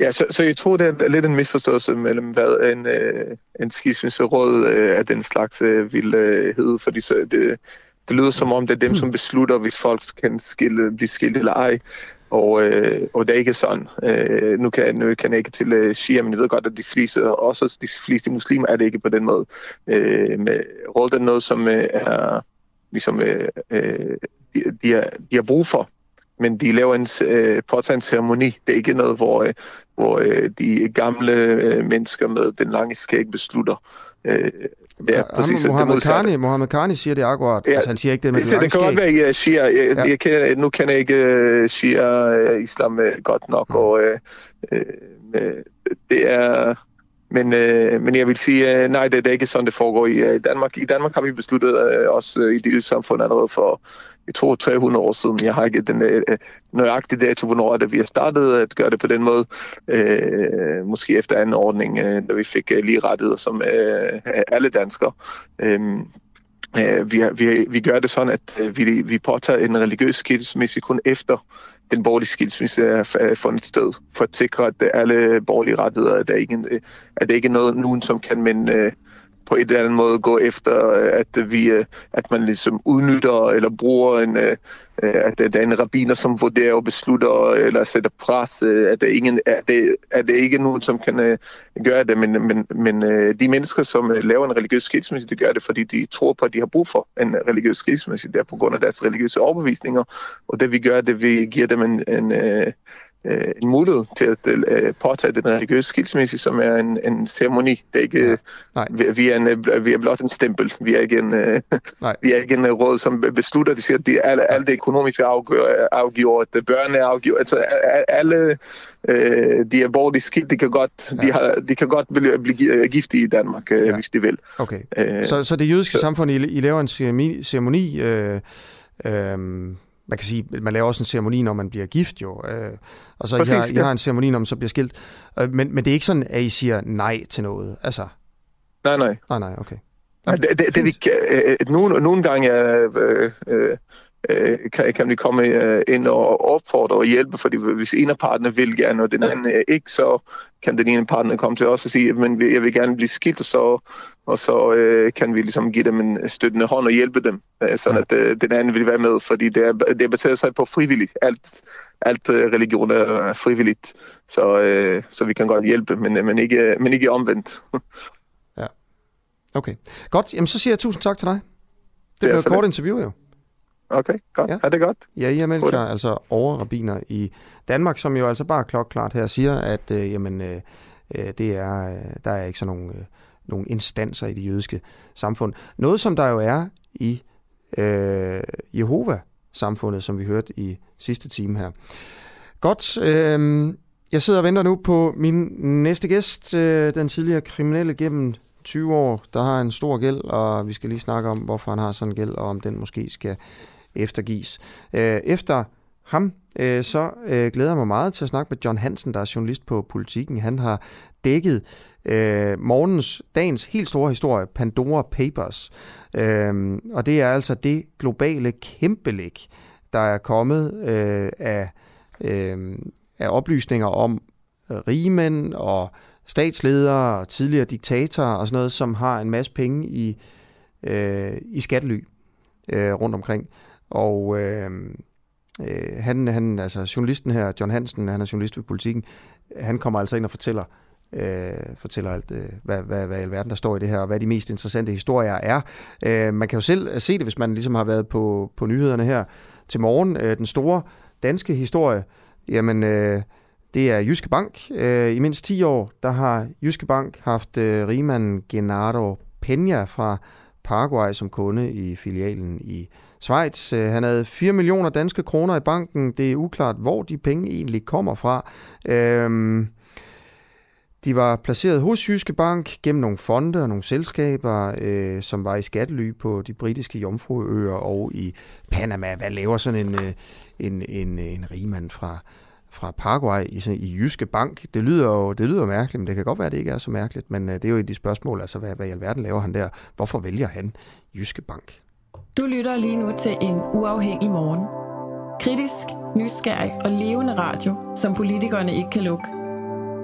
Ja, så, så jeg tror, det er lidt en misforståelse mellem, hvad en, øh, en skilsmisseråd øh, af den slags øh, ville øh, hedde, fordi så det, det lyder som om, det er dem, som beslutter, hvis folk kan skille, blive skilt eller ej. Og, øh, og det er ikke sådan. Øh, nu, kan, nu kan jeg ikke til øh, Shia, men jeg ved godt, at de fleste, også de fleste muslimer, er det ikke på den måde. Øh, med råd er noget, som øh, er ligesom, øh, øh, de, de, har, de har brug for men de laver en øh, påtaget en ceremoni. Det er ikke noget, hvor, øh, hvor øh, de gamle øh, mennesker med den lange skæg beslutter. Øh, det er præcis det Mohammed Karni, Mohammed Karni siger det akkurat. Ja, altså, han siger ikke det med det, det, det kan godt være, at jeg siger, jeg, ja. jeg kender, nu kender jeg ikke uh, shia uh, islam uh, godt nok, mm. og uh, uh, det er... Men, uh, men jeg vil sige, uh, nej, det, det er ikke sådan, det foregår i uh, Danmark. I Danmark har vi besluttet uh, også uh, i det samfund allerede for jeg tror 300 år siden. Jeg har ikke den øh, øh nøjagtige dato, hvornår det, vi har startet at gøre det på den måde. Øh, måske efter anden ordning, øh, da vi fik øh, lige rettigheder som øh, alle danskere. Øhm, øh, vi, vi, vi gør det sådan, at øh, vi, vi påtager en religiøs skilsmisse kun efter den borgerlige skilsmisse er fundet sted, for at sikre, at alle borgerlige rettigheder, at der ikke, øh, er det ikke er noget, nogen, som kan men, øh, på et eller andet måde gå efter, øh, at vi, øh, at man ligesom udnytter eller bruger en, øh, at der er en rabiner, som vurderer og beslutter eller sætter pres, at det, ingen, at det, at det ikke er nogen, som kan gøre det, men, men, men de mennesker, som laver en religiøs skilsmisse, de gør det, fordi de tror på, at de har brug for en religiøs skilsmisse, der på grund af deres religiøse overbevisninger, og det vi gør, det vi giver dem en, en, øh, en mulighed til at øh, påtage den religiøse skilsmisse, som er en, en ceremoni. Det er ikke, ja. Nej. Vi, vi, er en, øh, vi er blot en stempel. Vi er ikke en, øh, vi er ikke en øh, råd, som beslutter, de siger, at det er alle, alle det økonomiske afgør, afgjort, det børn er afgjort. Altså, alle øh, de er borgerlige skilt, de kan godt, ja. de har, de kan godt blive, blive gift i Danmark, øh, ja. hvis de vil. Okay. Øh, så, så det jødiske så, samfund, I, I laver en ceremoni, øh, øh, man kan sige, man laver også en ceremoni, når man bliver gift jo, øh, og så Præcis, I, har, ja. I har en ceremoni, når man så bliver skilt. Øh, men, men det er ikke sådan, at I siger nej til noget, altså? Nej, nej. Nej, nej, okay. Ja, det, det, det, vi, øh, nogle, nogle gange øh, øh, øh, kan, kan vi komme øh, ind og opfordre og hjælpe, fordi hvis en af parterne vil gerne, og den anden øh, ikke, så kan den ene partner komme til os og sige, men jeg vil gerne blive skilt, så, og så øh, kan vi ligesom give dem en støttende hånd og hjælpe dem, øh, sådan at øh, den anden vil være med, fordi det er, det er baseret sig på frivilligt. Alt, alt øh, religion er frivilligt, så, øh, så vi kan godt hjælpe, men, men, ikke, men ikke omvendt. ja. Okay. Godt, jamen så siger jeg tusind tak til dig. Det blev et kort interview jo. Okay, godt. Ja. Er det godt? Ja, I jer altså overrabiner i Danmark, som jo altså bare klokklart her siger, at øh, jamen, øh, øh det er, øh, der er ikke sådan nogle, øh, nogle instanser i det jødiske samfund. Noget, som der jo er i øh, Jehova-samfundet, som vi hørte i sidste time her. Godt, øh, jeg sidder og venter nu på min næste gæst, øh, den tidligere kriminelle gennem 20 år, der har en stor gæld, og vi skal lige snakke om, hvorfor han har sådan en gæld, og om den måske skal eftergives. Øh, efter ham, øh, så øh, glæder jeg mig meget til at snakke med John Hansen, der er journalist på Politiken. Han har dækket øh, morgens, dagens helt store historie, Pandora Papers. Øh, og det er altså det globale kæmpelæg, der er kommet øh, af, øh, af oplysninger om øh, rigmænd og statsledere og tidligere diktatorer og sådan noget, som har en masse penge i, øh, i skattely øh, rundt omkring. Og øh, øh, han, han, altså journalisten her, John Hansen, han er journalist ved politikken, han kommer altså ind og fortæller, øh, fortæller alt, øh, hvad, hvad, hvad i alverden der står i det her, og hvad de mest interessante historier er. Øh, man kan jo selv øh, se det, hvis man ligesom har været på, på nyhederne her til morgen. Øh, den store danske historie, jamen... Øh, det er Jyske Bank. Øh, I mindst 10 år, der har Jyske Bank haft øh, rigmanden Genaro Peña fra Paraguay som kunde i filialen i Schweiz. Øh, han havde 4 millioner danske kroner i banken. Det er uklart, hvor de penge egentlig kommer fra. Øhm, de var placeret hos Jyske Bank gennem nogle fonde og nogle selskaber, øh, som var i skattely på de britiske Jomfruøer og i Panama. Hvad laver sådan en, øh, en, en, en rigmand fra, fra Paraguay i, i Jyske Bank. Det lyder jo det lyder mærkeligt, men det kan godt være, at det ikke er så mærkeligt. Men øh, det er jo et af de spørgsmål, altså hvad, hvad i alverden laver han der? Hvorfor vælger han Jyske Bank? Du lytter lige nu til en uafhængig morgen. Kritisk, nysgerrig og levende radio, som politikerne ikke kan lukke.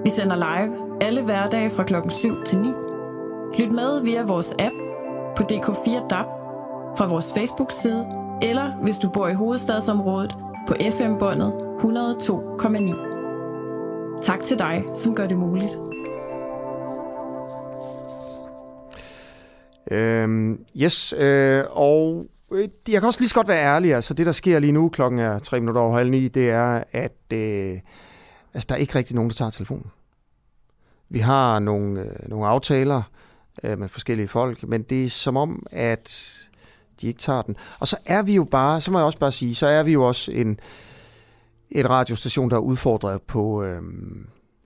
Vi sender live alle hverdage fra klokken 7 til 9. Lyt med via vores app på DK4 DAB, fra vores Facebook-side, eller hvis du bor i hovedstadsområdet på FM-båndet 102,9. Tak til dig, som gør det muligt. Øhm, yes, øh, og øh, jeg kan også lige så godt være ærlig, altså det der sker lige nu, klokken er tre minutter over halv ni, det er, at øh, altså, der er ikke rigtig nogen, der tager telefonen. Vi har nogle, øh, nogle aftaler øh, med forskellige folk, men det er som om, at de ikke tager den. Og så er vi jo bare, så må jeg også bare sige, så er vi jo også en, et radiostation, der er udfordret på, øh,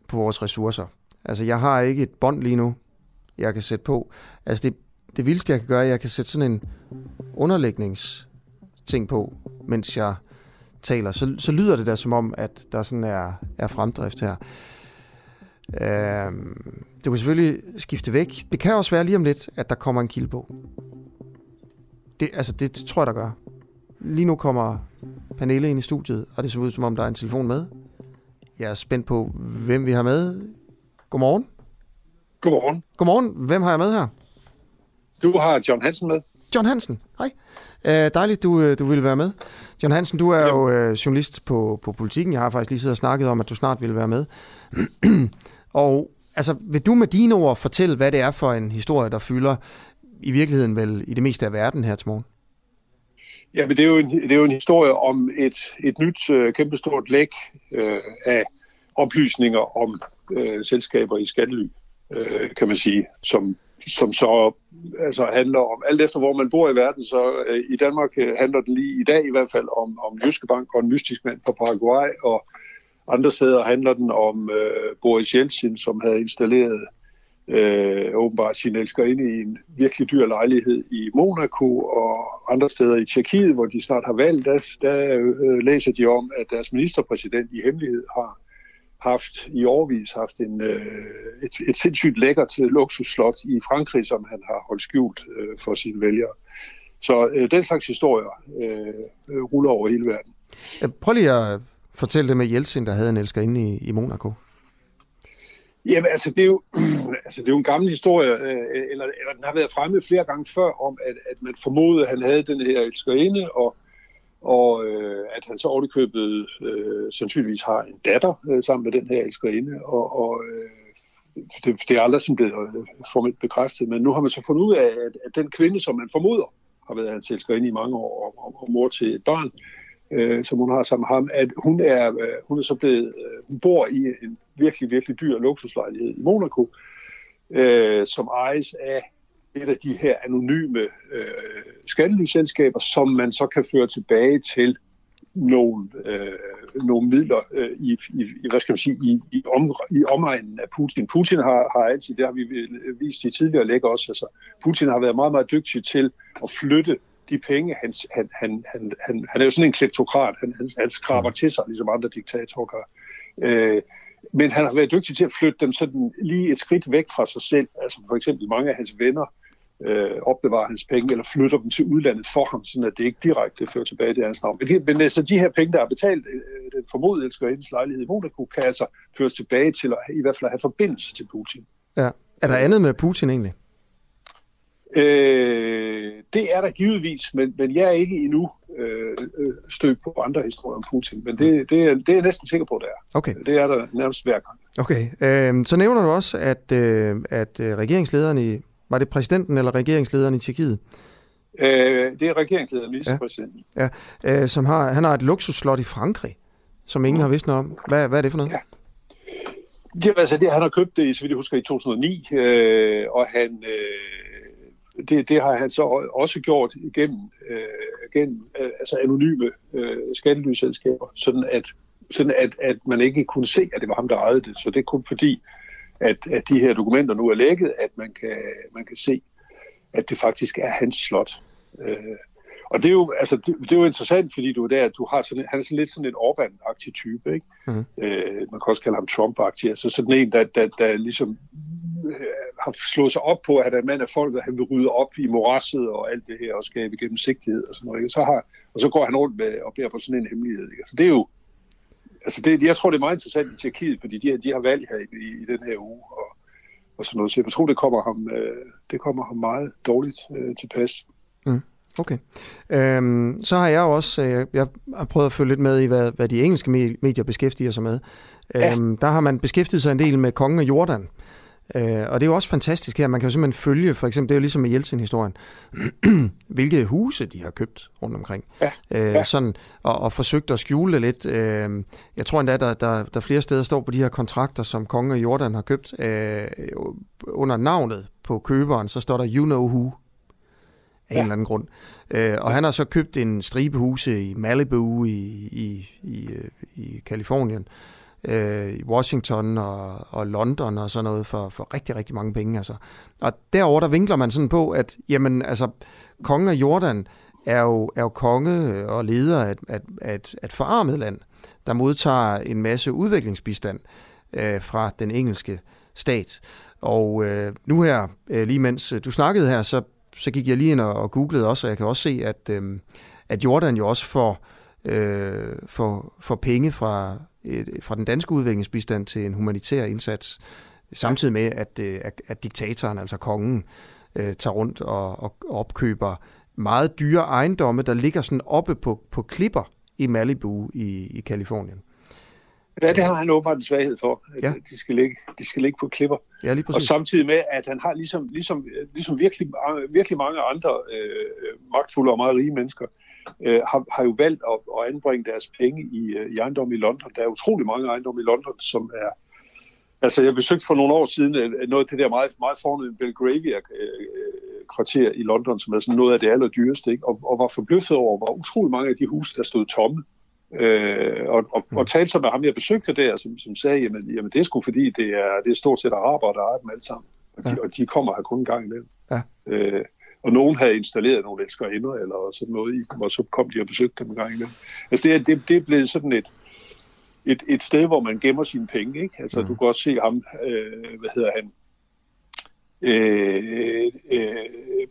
på vores ressourcer. Altså, jeg har ikke et bånd lige nu, jeg kan sætte på. Altså, det, det vildeste, jeg kan gøre, jeg kan sætte sådan en underlægningsting på, mens jeg taler. Så, så lyder det der som om, at der sådan er, er fremdrift her. Øhm, det kan selvfølgelig skifte væk. Det kan også være lige om lidt, at der kommer en kilde på. Det, altså, det, det tror jeg, der gør. Lige nu kommer Pernille ind i studiet, og det ser ud som om, der er en telefon med. Jeg er spændt på, hvem vi har med. Godmorgen. Godmorgen. Godmorgen. Hvem har jeg med her? Du har John Hansen med. John Hansen, hej. Uh, dejligt, du, øh, du ville være med. John Hansen, du er jo uh, journalist på, på Politiken. Jeg har faktisk lige siddet og snakket om, at du snart ville være med. og altså, vil du med dine ord fortælle, hvad det er for en historie, der fylder i virkeligheden vel i det meste af verden her til morgen? Ja, men det er jo en, det er jo en historie om et, et nyt uh, kæmpestort læk uh, af oplysninger om uh, selskaber i skattely, øh, kan man sige, som, som så altså, handler om, alt efter hvor man bor i verden, så øh, i Danmark øh, handler det lige i dag i hvert fald om, om Jyske Bank og en mystisk mand fra Paraguay, og andre steder handler den om øh, Boris Jeltsin, som havde installeret øh, åbenbart sin elskerinde i en virkelig dyr lejlighed i Monaco og andre steder i Tjekkiet, hvor de snart har valgt, der, der øh, læser de om, at deres ministerpræsident i hemmelighed har haft i årvis haft en, øh, et, et sindssygt lækkert luksusslot i Frankrig, som han har holdt skjult øh, for sine vælgere. Så øh, den slags historier øh, ruller over hele verden. Prøv lige at fortælle det med Jeltsin, der havde en elskerinde i, i Monaco. Jamen, altså det, er jo, altså, det er jo en gammel historie, øh, eller, eller den har været fremme flere gange før, om at, at man formodede, at han havde den her elskerinde, og, og øh, at han så ovenikøbet øh, sandsynligvis har en datter øh, sammen med den her elskerinde, og, og øh, det, det er aldrig sådan blevet øh, formelt bekræftet, men nu har man så fundet ud af, at, at den kvinde, som man formoder, har været hans elskerinde i mange år, og, og, og mor til et barn, øh, som hun har sammen med ham, at hun er, øh, hun er så blevet, øh, hun bor i en virkelig, virkelig dyr luksuslejlighed i Monaco, øh, som ejes af et af de her anonyme øh, skattelyselskaber, som man så kan føre tilbage til nogle, øh, nogle midler øh, i, i, hvad skal man sige, i, i, om, i omegnen af Putin. Putin har, har altid, det har vi vist i tidligere lægger også, altså Putin har været meget, meget dygtig til at flytte de penge, han, han, han, han, han, han er jo sådan en kleptokrat, han, han, han skraber til sig, ligesom andre diktatorer gør. Øh, men han har været dygtig til at flytte dem sådan lige et skridt væk fra sig selv. Altså for eksempel mange af hans venner øh, opbevarer hans penge, eller flytter dem til udlandet for ham, sådan at det ikke direkte fører tilbage til hans navn. Men, de, men altså, de her penge, der er betalt øh, den formodede elskerindens lejlighed i Monaco, kan altså føres tilbage til at i hvert fald have forbindelse til Putin. Ja. Er der andet med Putin egentlig? Øh, det er der givetvis, men, men jeg er ikke endnu øh, øh stødt på andre historier om Putin, men det, det, er, det er jeg næsten sikker på, det er. Okay. Det er der nærmest hver gang. Okay, øh, så nævner du også, at, øh, at øh, regeringslederen i, var det præsidenten eller regeringslederen i Tjekkiet? Øh, det er regeringslederen, ministerpræsidenten. Ja, ja øh, som har, han har et luksusslot i Frankrig, som ingen har vidst noget om. Hvad, hvad er det for noget? Ja. Det, altså, det, han har købt det, så vidt jeg husker, i 2009, øh, og han... Øh, det, det har han så også gjort igennem, øh, gennem øh, altså anonyme øh, skattelyselskaber, sådan at, sådan at, at man ikke kunne se, at det var ham, der ejede det. Så det er kun fordi, at, at de her dokumenter nu er lækket, at man kan, man kan se, at det faktisk er hans slot. Øh, og det er jo, altså, det, det er jo interessant, fordi du er der, du har sådan, han er sådan lidt sådan en Orbán-agtig type, ikke? Mm. Øh, man kan også kalde ham Trump-agtig, altså sådan en, der, der, der ligesom øh, har slået sig op på, at han er en mand af folk, og han vil rydde op i morasset og alt det her, og skabe gennemsigtighed og sådan noget, ikke? Så har, og så går han rundt med og bærer på sådan en hemmelighed, ikke? Altså det er jo, altså det, jeg tror, det er meget interessant i Tjekkiet, fordi de, de har valg her i, i, i den her uge, og, og sådan noget, så jeg tror, det kommer ham, øh, det kommer ham meget dårligt øh, tilpas. Mm. Okay. Øhm, så har jeg også, øh, jeg har prøvet at følge lidt med i, hvad, hvad de engelske medier beskæftiger sig med. Ja. Øhm, der har man beskæftiget sig en del med kongen af Jordan. Øh, og det er jo også fantastisk her. Man kan jo simpelthen følge, for eksempel, det er jo ligesom med Jeltsin-historien, hvilke huse de har købt rundt omkring. Ja. Øh, ja. Sådan, og, og forsøgt at skjule lidt. Øh, jeg tror endda, der, der, der flere steder står på de her kontrakter, som kongen af Jordan har købt, øh, under navnet på køberen, så står der You Know Who af ja. en eller anden grund. Øh, og han har så købt en stribe huse i Malibu i, i, i, øh, i Kalifornien, øh, i Washington og, og London og sådan noget for, for rigtig, rigtig mange penge. Altså. Og derover der vinkler man sådan på, at jamen, altså, kongen af Jordan er jo, er jo konge og leder af, af, af, et, af et forarmet land, der modtager en masse udviklingsbistand øh, fra den engelske stat. Og øh, nu her, øh, lige mens øh, du snakkede her, så så gik jeg lige ind og, og googlede også, og jeg kan også se, at, øh, at Jordan jo også får, øh, får, får penge fra, øh, fra den danske udviklingsbistand til en humanitær indsats, samtidig med, at, øh, at, at diktatoren, altså kongen, øh, tager rundt og, og opkøber meget dyre ejendomme, der ligger sådan oppe på, på klipper i Malibu i, i Kalifornien. Ja, det har han åbenbart en svaghed for. At ja. de, skal ligge, de skal ligge på klipper. Ja, lige og samtidig med, at han har ligesom, ligesom, ligesom virkelig, virkelig mange andre øh, magtfulde og meget rige mennesker, øh, har, har jo valgt at, at anbringe deres penge i, øh, i ejendom i London. Der er utrolig mange ejendomme i London, som er... Altså, jeg besøgte for nogle år siden øh, noget af det der meget, meget fornemme Belgravia øh, kvarter i London, som er sådan noget af det allerdyreste, ikke? Og, og var forbløffet over, hvor utrolig mange af de huse, der stod tomme. Øh, og, og, og talte så med ham, jeg besøgte der, som, som sagde, jamen, jamen det er sgu fordi, det er, det er stort set araber, der ejer dem alle sammen. Og de, ja. og de kommer her kun en gang imellem. Ja. Øh, og nogen havde installeret nogle elskerinder, eller sådan noget i og så kom de og besøgte dem en gang imellem. Altså det, det, det er blevet sådan et, et, et sted, hvor man gemmer sine penge, ikke? Altså mm. du kan også se ham, øh, hvad hedder han, øh, øh,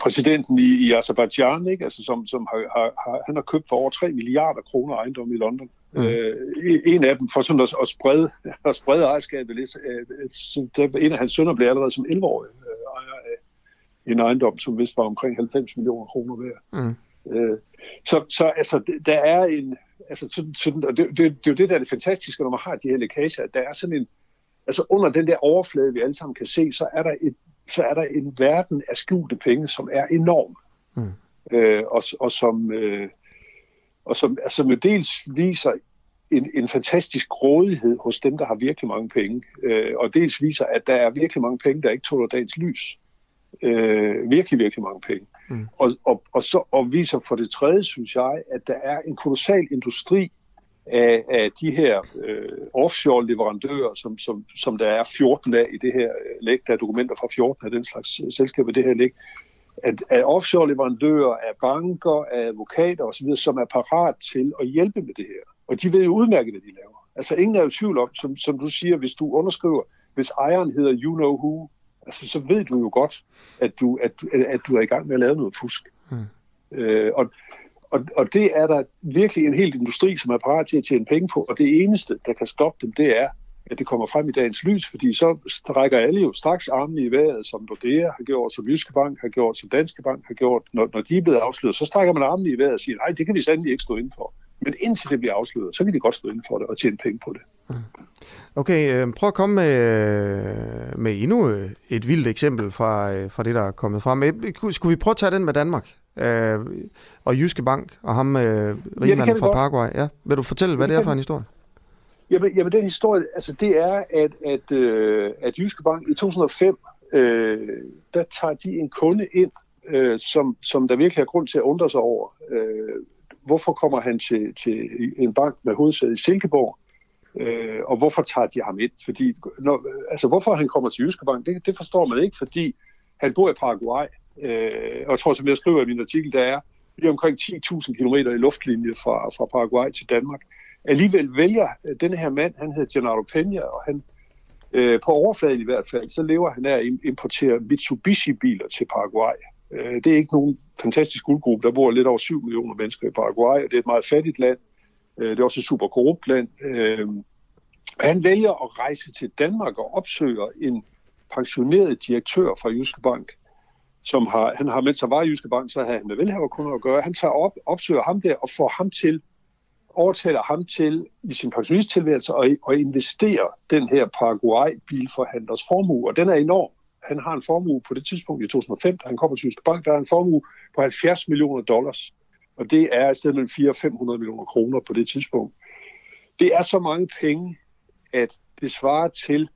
præsidenten i, i Azerbaijan, ikke? Altså, som, som har, har, han har købt for over 3 milliarder kroner ejendom i London. Mm. Øh, en af dem for sådan at, at sprede, at sprede ejerskabet lidt. Øh, en af hans sønner blev allerede som 11-årig øh, ejer af en ejendom, som vist var omkring 90 millioner kroner værd. Mm. Øh, så, så altså, der er en... Altså, sådan, sådan, og det, det, det er jo det, der er det fantastiske, når man har de her lækager. Der er sådan en... Altså under den der overflade, vi alle sammen kan se, så er der et så er der en verden af skjulte penge, som er enorm. Mm. Øh, og, og som, øh, og som altså med dels viser en, en fantastisk grådighed hos dem, der har virkelig mange penge, øh, og dels viser, at der er virkelig mange penge, der ikke tåler dagens lys. Øh, virkelig, virkelig mange penge. Mm. Og, og, og, så, og viser for det tredje, synes jeg, at der er en kolossal industri af, af de her øh, offshore-leverandører, som, som, som der er 14 af i det her øh, læg, der er dokumenter fra 14 af den slags øh, selskaber det her læg, at, at offshore-leverandører, af banker, af advokater osv., som er parat til at hjælpe med det her. Og de ved jo udmærket, hvad de laver. Altså ingen er jo tvivl om, som, som du siger, hvis du underskriver, hvis ejeren hedder You Know Who, altså, så ved du jo godt, at du, at, at du er i gang med at lave noget fusk. Mm. Øh, og, og, og det er der virkelig en hel industri, som er parat til at tjene penge på, og det eneste, der kan stoppe dem, det er, at det kommer frem i dagens lys, fordi så strækker alle jo straks armene i vejret, som Nordea har gjort, som Jyske Bank har gjort, som Danske Bank har gjort. Når, når de er blevet afsløret, så strækker man armene i vejret og siger, nej, det kan vi sandelig ikke stå inden for. Men indtil det bliver afsløret, så kan de godt stå inden for det og tjene penge på det. Mm. Okay, øh, prøv at komme med, med endnu øh, et vildt eksempel fra, øh, fra det, der er kommet frem. Øh, skulle vi prøve at tage den med Danmark? Øh, og Jyske Bank, og ham øh, rigmanden ja, fra Paraguay. Ja. Vil du fortælle, hvad det, det er for en historie? Jamen, jamen den historie, altså det er, at, at, øh, at Jyske Bank i 2005, øh, der tager de en kunde ind, øh, som, som der virkelig er grund til at undre sig over. Øh, hvorfor kommer han til, til en bank med hovedsæde i Silkeborg? Øh, og hvorfor tager de ham ind? Fordi, når, altså, hvorfor han kommer til Jyske Bank, det, det forstår man ikke, fordi han bor i Paraguay, Øh, og jeg tror, som jeg skriver i min artikel, der er, lige omkring 10.000 km i luftlinje fra, fra Paraguay til Danmark. Alligevel vælger øh, denne her mand, han hedder Gennaro Peña, og han øh, på overfladen i hvert fald, så lever han af at importere Mitsubishi-biler til Paraguay. Øh, det er ikke nogen fantastisk guldgruppe. Der bor lidt over 7 millioner mennesker i Paraguay, og det er et meget fattigt land. Øh, det er også et super korrupt land. Øh, han vælger at rejse til Danmark og opsøger en pensioneret direktør fra Jyske Bank, som har, han har, meldt sig var i Jyske Bank, så havde han med velhaverkunder at gøre. Han tager op, opsøger ham der og får ham til, overtaler ham til i sin pensionisttilværelse og, og investerer den her Paraguay-bilforhandlers formue, og den er enorm. Han har en formue på det tidspunkt i 2005, da han kommer til Jyske Bank, der er en formue på 70 millioner dollars. Og det er i stedet mellem 400 og 500 millioner kroner på det tidspunkt. Det er så mange penge, at det svarer til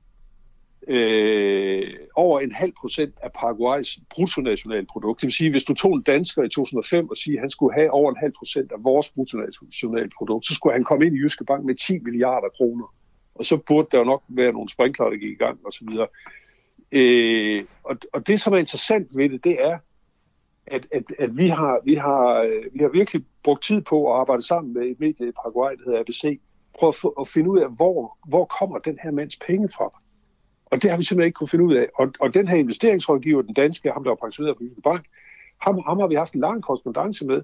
øh, over en halv procent af Paraguays bruttonationalprodukt. Det vil sige, hvis du tog en dansker i 2005 og sige, at han skulle have over en halv procent af vores bruttonationalprodukt, så skulle han komme ind i Jyske Bank med 10 milliarder kroner. Og så burde der jo nok være nogle sprinkler, der gik i gang osv. Øh, og, og det, som er interessant ved det, det er, at, at, at vi, har, vi, har, øh, vi har virkelig brugt tid på at arbejde sammen med et medie i Paraguay, der hedder ABC, prøve at, at finde ud af, hvor, hvor kommer den her mands penge fra. Og det har vi simpelthen ikke kunne finde ud af. Og, og den her investeringsrådgiver, den danske, ham der var pensioneret på Jyske Bank, ham, ham har vi haft en lang korrespondence med,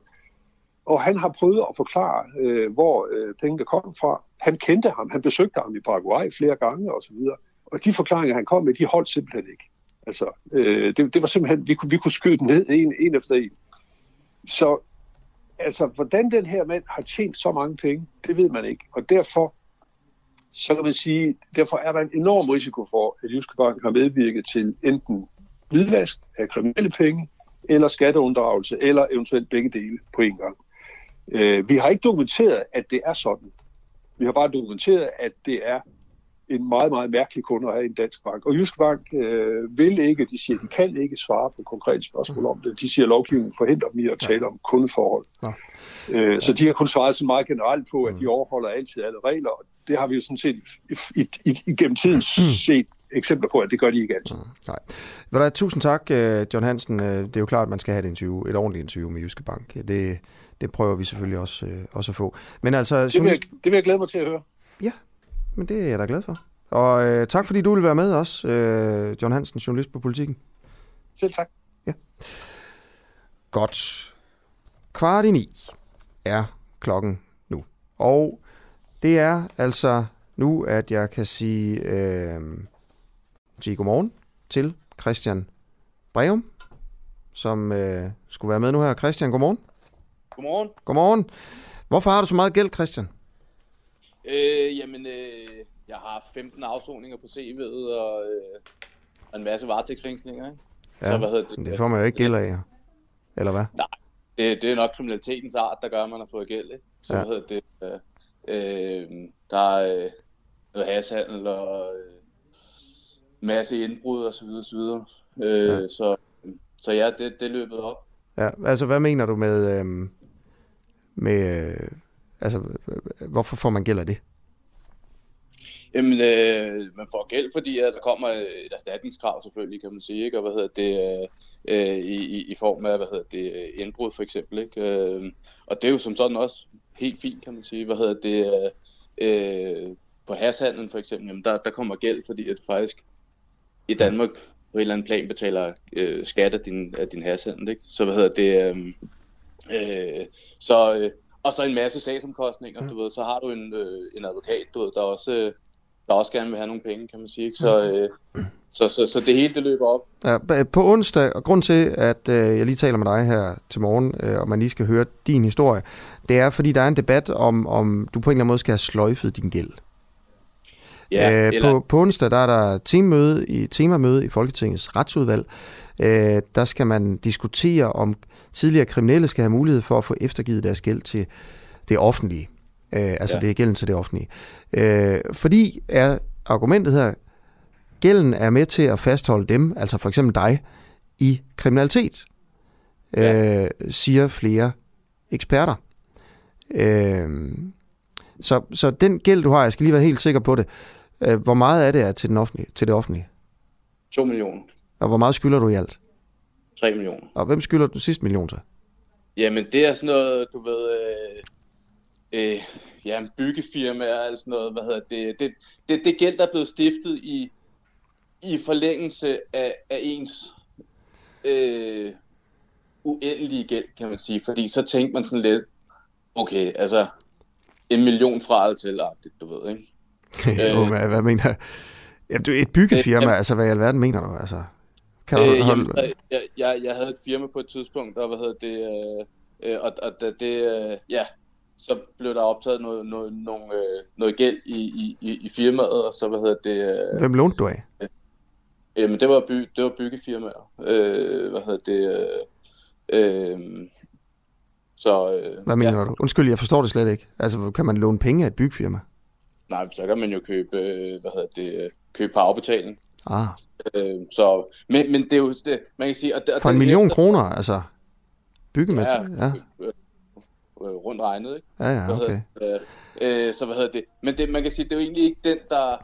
og han har prøvet at forklare, øh, hvor øh, pengene kom fra. Han kendte ham, han besøgte ham i Paraguay flere gange osv., og, og de forklaringer, han kom med, de holdt simpelthen ikke. Altså, øh, det, det var simpelthen, vi kunne, vi kunne skyde den ned en, en efter en. Så altså, hvordan den her mand har tjent så mange penge, det ved man ikke. Og derfor, så kan man sige, derfor er der en enorm risiko for, at Jyske Bank har medvirket til enten hvidvask af kriminelle penge, eller skatteunddragelse, eller eventuelt begge dele på en gang. Øh, vi har ikke dokumenteret, at det er sådan. Vi har bare dokumenteret, at det er en meget, meget mærkelig kunde at have i en dansk bank. Og Jyske Bank øh, vil ikke, de siger, de kan ikke svare på konkrete spørgsmål om det. De siger, at lovgivningen forhindrer dem i at tale om kundeforhold. Ja. Øh, så de har kun svaret så meget generelt på, at de overholder altid alle regler, og det har vi jo sådan set i, i, igennem tiden set eksempler på, at det gør de ikke altid. Nej. Vil der, tusind tak, øh, John Hansen. Øh, det er jo klart, at man skal have et interview, et ordentligt interview med Jyske Bank. Det, det prøver vi selvfølgelig også, øh, også at få. Men altså, det, vil jeg, det vil jeg glæde mig til at høre. Ja, men det er jeg da glad for. Og øh, tak fordi du vil være med også, øh, John Hansen, journalist på Politiken. Selv tak. Ja. Godt. Kvart i ni er klokken nu. Og det er altså nu, at jeg kan sige, øh, sige godmorgen til Christian Breum, som øh, skulle være med nu her. Christian, godmorgen. Godmorgen. Godmorgen. Hvorfor har du så meget gæld, Christian? Øh, jamen, øh, jeg har 15 afsoninger på CV'et og, øh, og en masse varetægtsfængslinger. Ikke? Ja, så, hvad hedder det? det får man jo ikke gæld af, eller hvad? Nej, det, det er nok kriminalitetens art, der gør, at man har fået gæld. Ikke? Så ja. hvad hedder det? Øh, øh, der er øh, noget hashandel og øh, masse indbrud og så videre, så videre. Øh, ja. Så, så ja, det, det løbet op. Ja, altså hvad mener du med, øh, med øh, altså hvorfor får man gæld af det? Jamen, øh, man får gæld, fordi at der kommer et erstatningskrav selvfølgelig, kan man sige, ikke? Og hvad hedder det, øh, i, i form af, hvad hedder det, indbrud for eksempel, ikke? Øh, og det er jo som sådan også helt fint, kan man sige. Hvad hedder det, øh, på hashandlen for eksempel, jamen der, der kommer gæld, fordi at faktisk i Danmark på et eller andet plan betaler øh, skat af din, af din hashandel, ikke? Så hvad hedder det, øh, øh, så, øh, og så en masse sagsomkostninger, du ved, så har du en, øh, en advokat, du ved, der også øh, der også gerne vil have nogle penge, kan man sige. Ikke? Så, øh, så, så, så det hele det løber op. Ja, på onsdag, og grund til, at øh, jeg lige taler med dig her til morgen, øh, og man lige skal høre din historie, det er, fordi der er en debat om, om du på en eller anden måde skal have sløjfet din gæld. Ja, øh, eller... på, på onsdag der er der temamøde i, temamøde i Folketingets retsudvalg. Øh, der skal man diskutere, om tidligere kriminelle skal have mulighed for at få eftergivet deres gæld til det offentlige. Øh, altså ja. det er gælden til det offentlige. Øh, fordi er argumentet her, gælden er med til at fastholde dem, altså for eksempel dig, i kriminalitet, ja. øh, siger flere eksperter. Øh, så, så den gæld, du har, jeg skal lige være helt sikker på det, øh, hvor meget er det er til, den offentlige, til det offentlige? 2 millioner. Og hvor meget skylder du i alt? 3 millioner. Og hvem skylder du sidste million til? Jamen, det er sådan noget, du ved, øh, øh, ja, en byggefirma og sådan noget, hvad hedder det, det, det, det gæld, der er blevet stiftet i, i forlængelse af, af ens øh, uendelige gæld, kan man sige, fordi så tænkte man sådan lidt, okay, altså, en million fra alt til, du ved, ikke? jo, hvad, hvad mener jeg? Ja, du, et byggefirma, øh, altså hvad i alverden mener du? Altså, kan du øh, holde... jamen, jeg, jeg, jeg havde et firma på et tidspunkt, og hvad hedder det, øh, og, og det, det øh, ja, så blev der optaget noget, noget, noget, øh, noget gæld i, i, i, firmaet, og så hvad hedder det... Øh, Hvem lånte du af? Øh, jamen, det var, by, det var byggefirmaer. Øh, hvad hedder det... Øh, øh, så, øh, Hvad mener ja. du? Undskyld, jeg forstår det slet ikke. Altså, kan man låne penge af et byggefirma? Nej, så kan man jo købe, øh, hvad hedder det, købe på afbetaling. Ah. Øh, så, men, men det er jo, det, man kan sige... At, For en million efter, kroner, altså? Byggemateriale? Ja. ja. Øh, rundt regnet, ikke? Ja, ja, okay. Øh, øh, så hvad hedder det? Men det, man kan sige, det er jo egentlig ikke den, der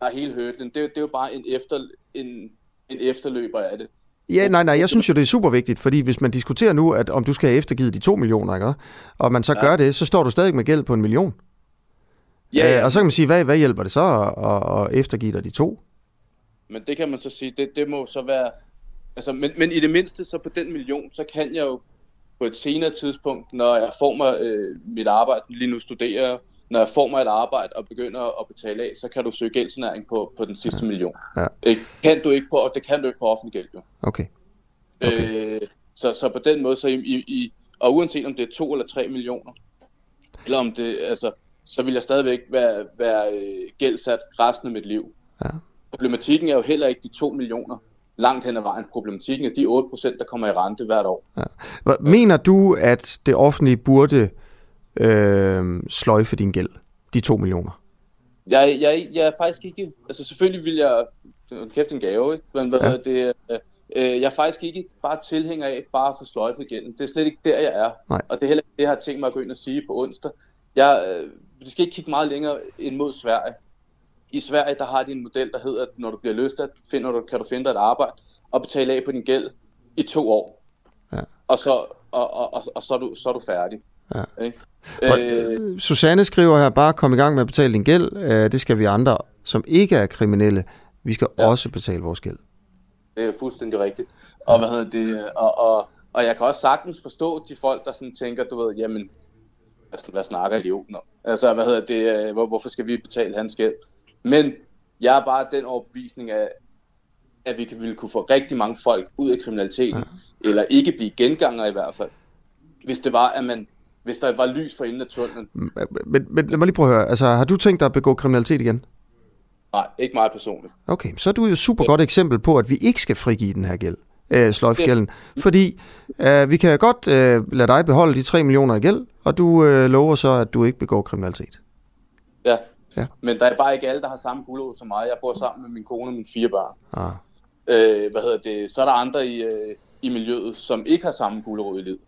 er hele hørtlen. Det, det er jo bare en, efter, en, en efterløber af det. Ja, nej, nej, jeg synes jo, det er super vigtigt, fordi hvis man diskuterer nu, at om du skal have eftergivet de to millioner, ikke? og man så ja. gør det, så står du stadig med gæld på en million. Ja, ja. Øh, og så kan man sige, hvad, hvad hjælper det så at, at eftergive dig de to? Men det kan man så sige, det, det må så være... Altså, men, men i det mindste, så på den million, så kan jeg jo på et senere tidspunkt, når jeg får mig øh, mit arbejde, lige nu studerer når jeg får mig et arbejde og begynder at betale af, så kan du søge gældsnæring på, på den sidste million. Ja. Øh, kan du ikke på, og det kan du ikke på offentlig gæld, jo. Okay. okay. Øh, så, så på den måde, så i, i, i, og uanset om det er to eller tre millioner, eller om det, altså, så vil jeg stadigvæk være, være øh, gældsat resten af mit liv. Ja. Problematikken er jo heller ikke de 2 millioner langt hen ad vejen. Problematikken er de 8 procent, der kommer i rente hvert år. Ja. Mener du, at det offentlige burde øh, sløjfe din gæld? De 2 millioner? Jeg, jeg, jeg er faktisk ikke... Altså selvfølgelig vil jeg... Kæft en gave, ikke? Men hvad ja. det, øh, jeg er faktisk ikke bare tilhænger af bare at få sløjfet gælden. Det er slet ikke der, jeg er. Nej. Og det er heller ikke det, jeg har tænkt mig at gå ind og sige på onsdag. Jeg, øh, vi skal ikke kigge meget længere ind mod Sverige. I Sverige, der har de en model, der hedder, at når du bliver løsladt, finder du, kan du finde dig et arbejde og betale af på din gæld i to år. Ja. Og, så, og, og, og, og så, er du, så er du færdig. Ja. Okay? Øh, Susanne skriver her, bare kom i gang med at betale din gæld. Øh, det skal vi andre, som ikke er kriminelle. Vi skal ja. også betale vores gæld. Det er fuldstændig rigtigt. Og, hvad hedder det, og, og, og jeg kan også sagtens forstå de folk, der sådan tænker, du ved, jamen, hvad, hvad snakker idioten om? Altså, hvad hedder det, øh, hvor, hvorfor skal vi betale hans gæld? Men jeg er bare den overbevisning af, at vi kan, ville kunne få rigtig mange folk ud af kriminaliteten, ja. eller ikke blive genganger i hvert fald, hvis det var, at man hvis der var lys for enden af tunnelen. Men, men lad mig lige prøve at høre, altså har du tænkt dig at begå kriminalitet igen? Nej, ikke meget personligt. Okay, så er du jo et super godt eksempel på, at vi ikke skal frigive den her gæld, øh, sløjfgælden. Fordi øh, vi kan godt øh, lade dig beholde de 3 millioner i gæld, og du øh, lover så, at du ikke begår kriminalitet. Ja, ja. men der er bare ikke alle, der har samme gulerod som mig. Jeg bor sammen med min kone og mine fire børn. Ah. Øh, hvad hedder det? Så er der andre i, øh, i miljøet, som ikke har samme gulerod i livet.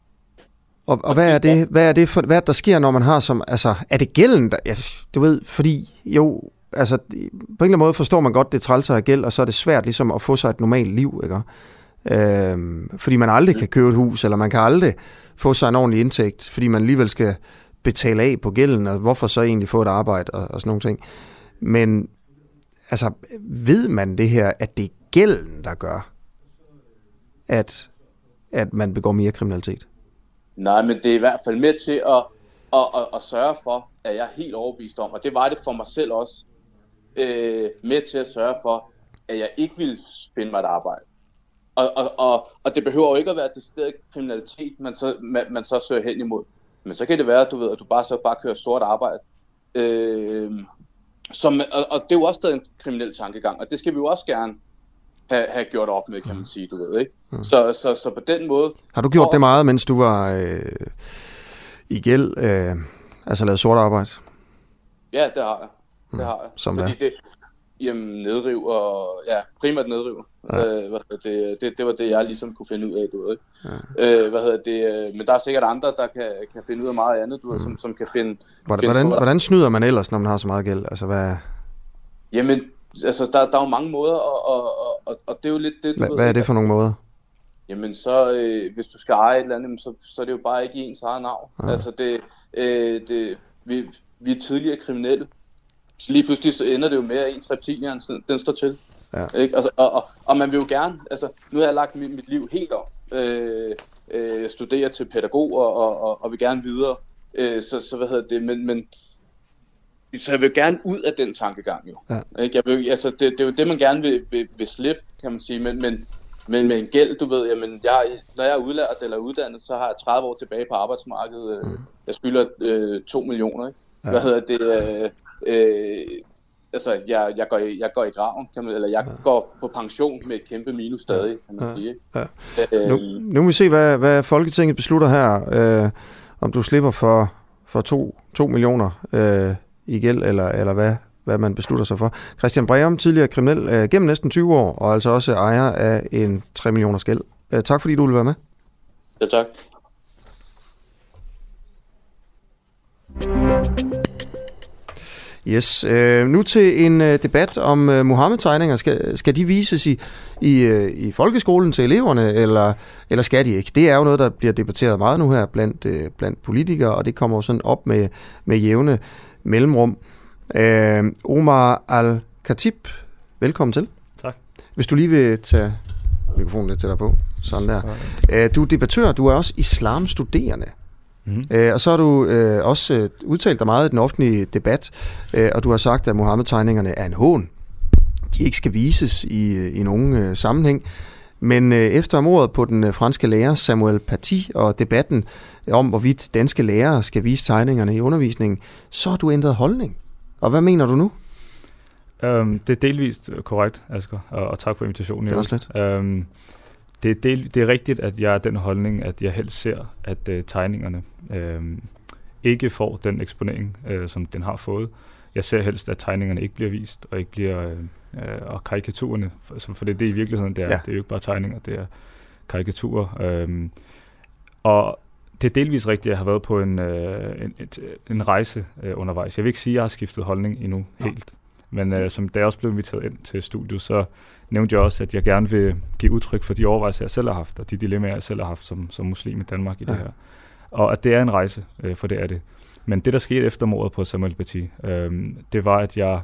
Og, og hvad er det, hvad er det for, hvad der sker, når man har som, altså, er det gælden, der, ja, du ved, fordi jo, altså, på en eller anden måde forstår man godt, det trælser af gæld, og så er det svært ligesom at få sig et normalt liv, ikke? Øhm, fordi man aldrig kan købe et hus, eller man kan aldrig få sig en ordentlig indtægt, fordi man alligevel skal betale af på gælden, og hvorfor så egentlig få et arbejde, og, og sådan nogle ting. Men, altså, ved man det her, at det er gælden, der gør, at, at man begår mere kriminalitet? Nej, men det er i hvert fald med til at, at, at, at sørge for, at jeg er helt overbevist om, og det var det for mig selv også, øh, med til at sørge for, at jeg ikke ville finde mig et arbejde. Og, og, og, og det behøver jo ikke at være det sted kriminalitet, man så, man, man så søger hen imod. Men så kan det være, at du ved, at du bare så bare kører sort arbejde. Øh, som, og, og det er jo også stadig en kriminel tankegang, og det skal vi jo også gerne have, have gjort op med, kan man sige, du ved, ikke? Mm. Så, så, så på den måde... Har du gjort for, det meget, mens du var øh, i gæld, øh, altså lavet sort arbejde? Ja, det har jeg. Det mm. har jeg. Som Fordi det, jamen, nedriv og, ja, primært nedriv. Ja. Øh, hvad det, det, det var det, jeg ligesom kunne finde ud af, du ved, ikke? Ja. Øh, hvad hedder det, øh, men der er sikkert andre, der kan, kan finde ud af meget andet, du ved, mm. som, som kan finde... Hvordan, finde hvordan, hvordan snyder man ellers, når man har så meget gæld? Altså, hvad... Jamen, altså, der, der er jo mange måder, og, og, og, og det er jo lidt det, du Hva, ved, Hvad er det for nogle måder? jamen så, øh, hvis du skal eje et eller andet, så, så er det jo bare ikke i ens eget navn. Ja. Altså det, øh, det, vi, vi er tidligere kriminelle, så lige pludselig så ender det jo med, at ens reptilhjern, den står til. Ja. Ikke? Altså, og, og, og man vil jo gerne, altså nu har jeg lagt mit, mit liv helt om. Øh, øh, studerer til pædagog og, og, og, og vil gerne videre. Øh, så, så hvad hedder det, men, men så jeg vil gerne ud af den tankegang jo. Ja. Ikke? Jeg vil, altså, det, det er jo det, man gerne vil, vil, vil slippe, kan man sige, men, men, men med en gæld, du ved, jamen, jeg, når jeg er udlært eller uddannet, så har jeg 30 år tilbage på arbejdsmarkedet. Mm. Jeg skylder øh, 2 millioner, ikke? Ja. Hvad hedder det? Øh, øh, altså, jeg, jeg, går i, jeg går i graven, kan man, eller jeg ja. går på pension med et kæmpe minus stadig, kan man ja. sige. Ja. Øh, nu, nu må vi se, hvad, hvad Folketinget beslutter her. Øh, om du slipper for, for 2 millioner øh, i gæld, eller, eller hvad, hvad man beslutter sig for. Christian Breum, tidligere kriminel øh, gennem næsten 20 år, og altså også ejer af en 3 millioner gæld. Øh, tak fordi du vil være med. Ja, tak. Yes. Øh, nu til en øh, debat om øh, Mohammed-tegninger. Skal, skal de vises i, i, øh, i folkeskolen til eleverne, eller, eller skal de ikke? Det er jo noget, der bliver debatteret meget nu her blandt, øh, blandt politikere, og det kommer jo sådan op med, med jævne mellemrum. Øh, Omar Al-Khatib, velkommen til. Tak. Hvis du lige vil tage mikrofonen lidt tættere på. Sådan der. Øh, du er debattør, du er også islamstuderende. Mm. Øh, og så har du øh, også øh, udtalt dig meget i den offentlige debat, øh, og du har sagt, at Mohammed-tegningerne er en hån. De ikke skal vises i, øh, i nogen øh, sammenhæng. Men øh, efter mordet på den øh, franske lærer Samuel Paty og debatten om, hvorvidt danske lærere skal vise tegningerne i undervisningen, så har du ændret holdning. Og hvad mener du nu? Um, det er delvist korrekt, Asger, og, og tak for invitationen. Det er også lidt. Um, det, er del, det er rigtigt, at jeg er den holdning, at jeg helst ser, at uh, tegningerne uh, ikke får den eksponering, uh, som den har fået. Jeg ser helst, at tegningerne ikke bliver vist, og ikke bliver uh, og karikaturerne, for, for det er det i virkeligheden, det er. Ja. Det er jo ikke bare tegninger, det er karikaturer. Um, og det er delvis rigtigt, at jeg har været på en, uh, en, et, en rejse uh, undervejs. Jeg vil ikke sige, at jeg har skiftet holdning endnu ja. helt. Men uh, som da jeg også blev inviteret ind til studiet, så nævnte jeg også, at jeg gerne vil give udtryk for de overvejelser, jeg selv har haft, og de dilemmaer, jeg selv har haft som, som muslim i Danmark i ja. det her. Og at det er en rejse, øh, for det er det. Men det, der skete efter mordet på Samuel Paty, øh, det var, at jeg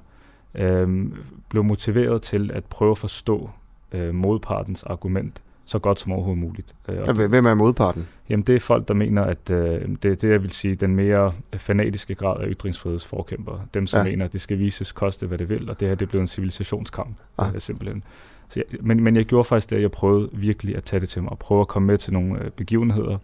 øh, blev motiveret til at prøve at forstå øh, modpartens argument så godt som overhovedet muligt. Øh, Hvem er modparten? Jamen, det er folk, der mener, at øh, det det, jeg vil sige, den mere fanatiske grad af ytringsfrihedsforkæmper. Dem, som ja. mener, at det skal vises koste, hvad det vil, og det her det er blevet en civilisationskamp, ah. øh, simpelthen. Så jeg, men, men jeg gjorde faktisk det, at jeg prøvede virkelig at tage det til mig, og prøve at komme med til nogle øh, begivenheder,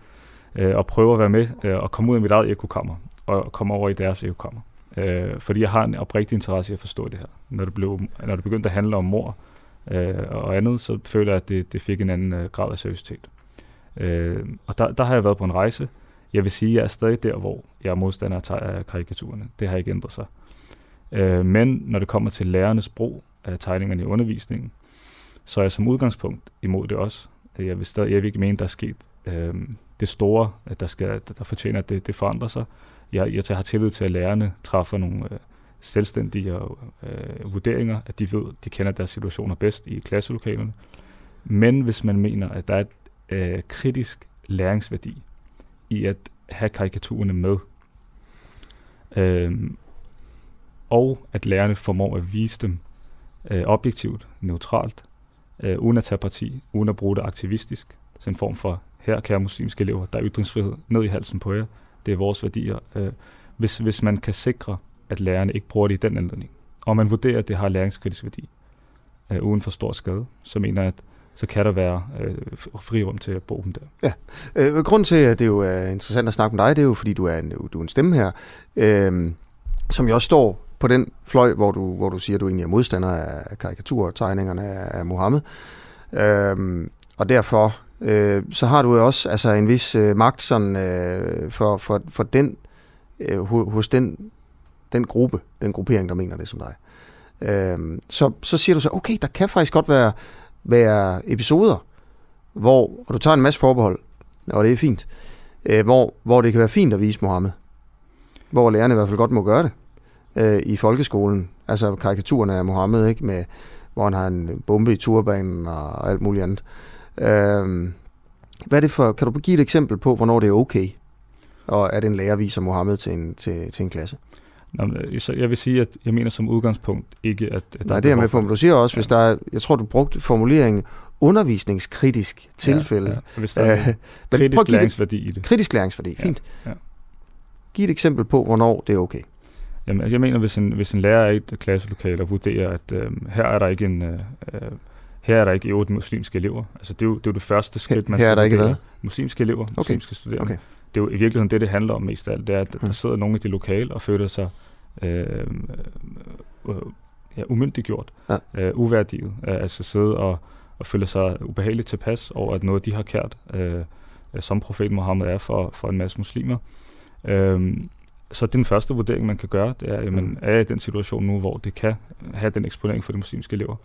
øh, og prøve at være med øh, og komme ud af mit eget ekokammer, og komme over i deres ekokammer. Øh, fordi jeg har en oprigtig interesse i at forstå det her. Når det, blev, når det begyndte at handle om mor, øh, og andet, så føler jeg, at det, det fik en anden øh, grad af seriøsitet. Øh, og der, der har jeg været på en rejse. Jeg vil sige, at jeg er stadig der, hvor jeg er modstander af karikaturerne. Det har ikke ændret sig. Øh, men når det kommer til lærernes brug af tegningerne i undervisningen, så er jeg som udgangspunkt imod det også. Jeg vil stadig jeg vil ikke mene, der er sket øh, det store, at der, skal, der fortjener, at det, det forandrer sig. Jeg, jeg har tillid til, at lærerne træffer nogle øh, selvstændige øh, vurderinger, at de ved, de kender deres situationer bedst i klasselokalerne. Men hvis man mener, at der er et øh, kritisk læringsværdi i at have karikaturerne med, øh, og at lærerne formår at vise dem øh, objektivt, neutralt, øh, uden at tage parti, uden at bruge det aktivistisk, så en form for, her kære muslimske elever, der er ytringsfrihed ned i halsen på jer, det er vores værdier. Øh, hvis, hvis man kan sikre, at lærerne ikke bruger det i den anledning, og man vurderer, at det har læringskritisk værdi, øh, uden for stor skade, så mener jeg, at så kan der være øh, frirum til at bruge dem der. Ja. Øh, grunden til, at det jo er interessant at snakke med dig, det er jo, fordi du er en, du er en stemme her, øh, som jo også står på den fløj, hvor du, hvor du siger, at du egentlig er modstander af karikaturtegningerne af Mohammed. Øh, og derfor øh, så har du jo også altså, en vis øh, magt sådan, øh, for, for, for den, øh, hos den, den gruppe, den gruppering, der mener det som dig. Øh, så, så siger du så, okay, der kan faktisk godt være, være episoder, hvor, og du tager en masse forbehold, og det er fint, øh, hvor, hvor det kan være fint at vise Mohammed. Hvor lærerne i hvert fald godt må gøre det øh, i folkeskolen. Altså karikaturerne af Mohammed, ikke? Med, hvor han har en bombe i turbanen og alt muligt andet. Øh, Hvad er det for, kan du give et eksempel på, hvornår det er okay, og at en lærer viser Mohammed til en, til, til en klasse? Nå, så jeg vil sige, at jeg mener som udgangspunkt ikke, at... at Nej, det er med på, du siger også, ja. hvis der er, jeg tror, du brugte formuleringen undervisningskritisk tilfælde. Ja, ja. Hvis der er øh, kritisk læringsværdi i det. Kritisk læringsværdi, fint. Ja, ja. Giv et eksempel på, hvornår det er okay. Jamen, altså, jeg mener, hvis en, hvis en lærer er i et klasselokale og vurderer, at øh, her er der ikke en... Øh, her er der ikke otte muslimske elever. Altså, det er jo det, er jo det første skridt, man her er der ikke hvad? Muslimske elever, okay. muslimske studerende. Okay. Det er jo i virkeligheden det, det handler om mest af alt. Det er, at der sidder nogle i det lokale og føler sig øh, øh, ja, umyndiggjort, ja. øh, uværdiget. Øh, altså sidde og, og føle sig ubehageligt tilpas over, at noget, de har kært, øh, som profet Mohammed er for, for en masse muslimer. Øh, så den første vurdering, man kan gøre, det er, jamen, er jeg i den situation nu, hvor det kan have den eksponering for de muslimske elever?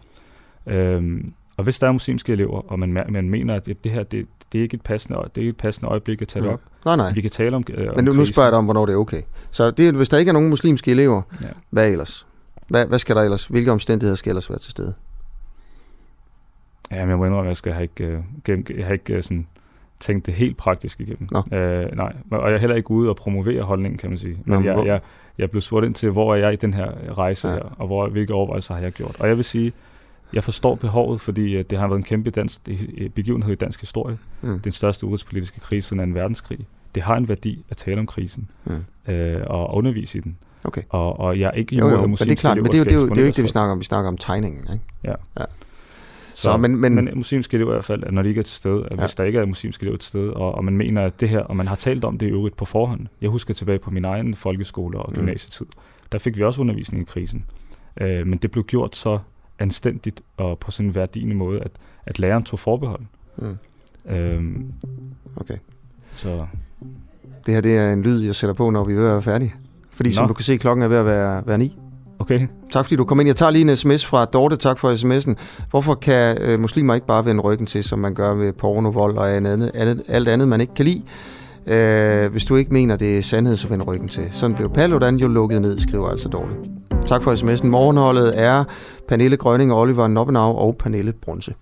Øhm, og hvis der er muslimske elever, og man, man mener, at det her det, det er ikke et passende, det er ikke et passende øjeblik at tage det op. Nej, nej. Vi kan tale om øh, Men nu, nu spørger jeg dig om, hvornår det er okay. Så det, hvis der ikke er nogen muslimske elever, ja. hvad ellers? Hvad, hvad skal der ellers? Hvilke omstændigheder skal ellers være til stede? Ja, men jeg må indrømme, at jeg, har ikke, uh, jeg har ikke uh, sådan tænkt det helt praktisk igennem. Nå. Uh, nej, og jeg er heller ikke ude og promovere holdningen, kan man sige. Men Nå, jeg, jeg, jeg blev spurgt ind til, hvor er jeg i den her rejse ja. her, og hvor, hvilke overvejelser har jeg gjort. Og jeg vil sige, jeg forstår behovet, fordi øh, det har været en kæmpe dansk, begivenhed i dansk historie. Mm. Den største udenrigspolitiske krise siden 2. verdenskrig. Det har en værdi at tale om krisen mm. øh, og undervise i den. Okay. Og, og jeg er ikke imod, jo, jo, at men det er klart, men det er, jo, det, er jo, det er jo ikke det, vi snakker om. Vi snakker om tegningen, ikke? Ja. ja. Så, så, men, men, men muslimske elever i hvert fald, når de ikke er til stede, ja. hvis der ikke er muslimske elever til stede, og, og man mener, at det her, og man har talt om det i øvrigt på forhånd. Jeg husker tilbage på min egen folkeskole og mm. gymnasietid. Mm. Der fik vi også undervisning i krisen. Øh, men det blev gjort så anstændigt og på sådan en værdigende måde, at, at læreren tog forbehold. Mm. Øhm, okay. Så. Det her det er en lyd, jeg sætter på, når vi er ved at være færdige. Fordi Nå. som du kan se, klokken er ved at være, være ni. Okay. Tak fordi du kom ind. Jeg tager lige en sms fra Dorte. Tak for sms'en. Hvorfor kan øh, muslimer ikke bare vende ryggen til, som man gør med porno, vold og andet, andet, alt andet, man ikke kan lide? Øh, hvis du ikke mener, det er sandhed, så vend ryggen til. Sådan blev Paludan jo lukket ned, skriver altså Dorte. Tak for sms'en. Morgenholdet er Pernille Grønning, Oliver Noppenau og Pernille Brunse.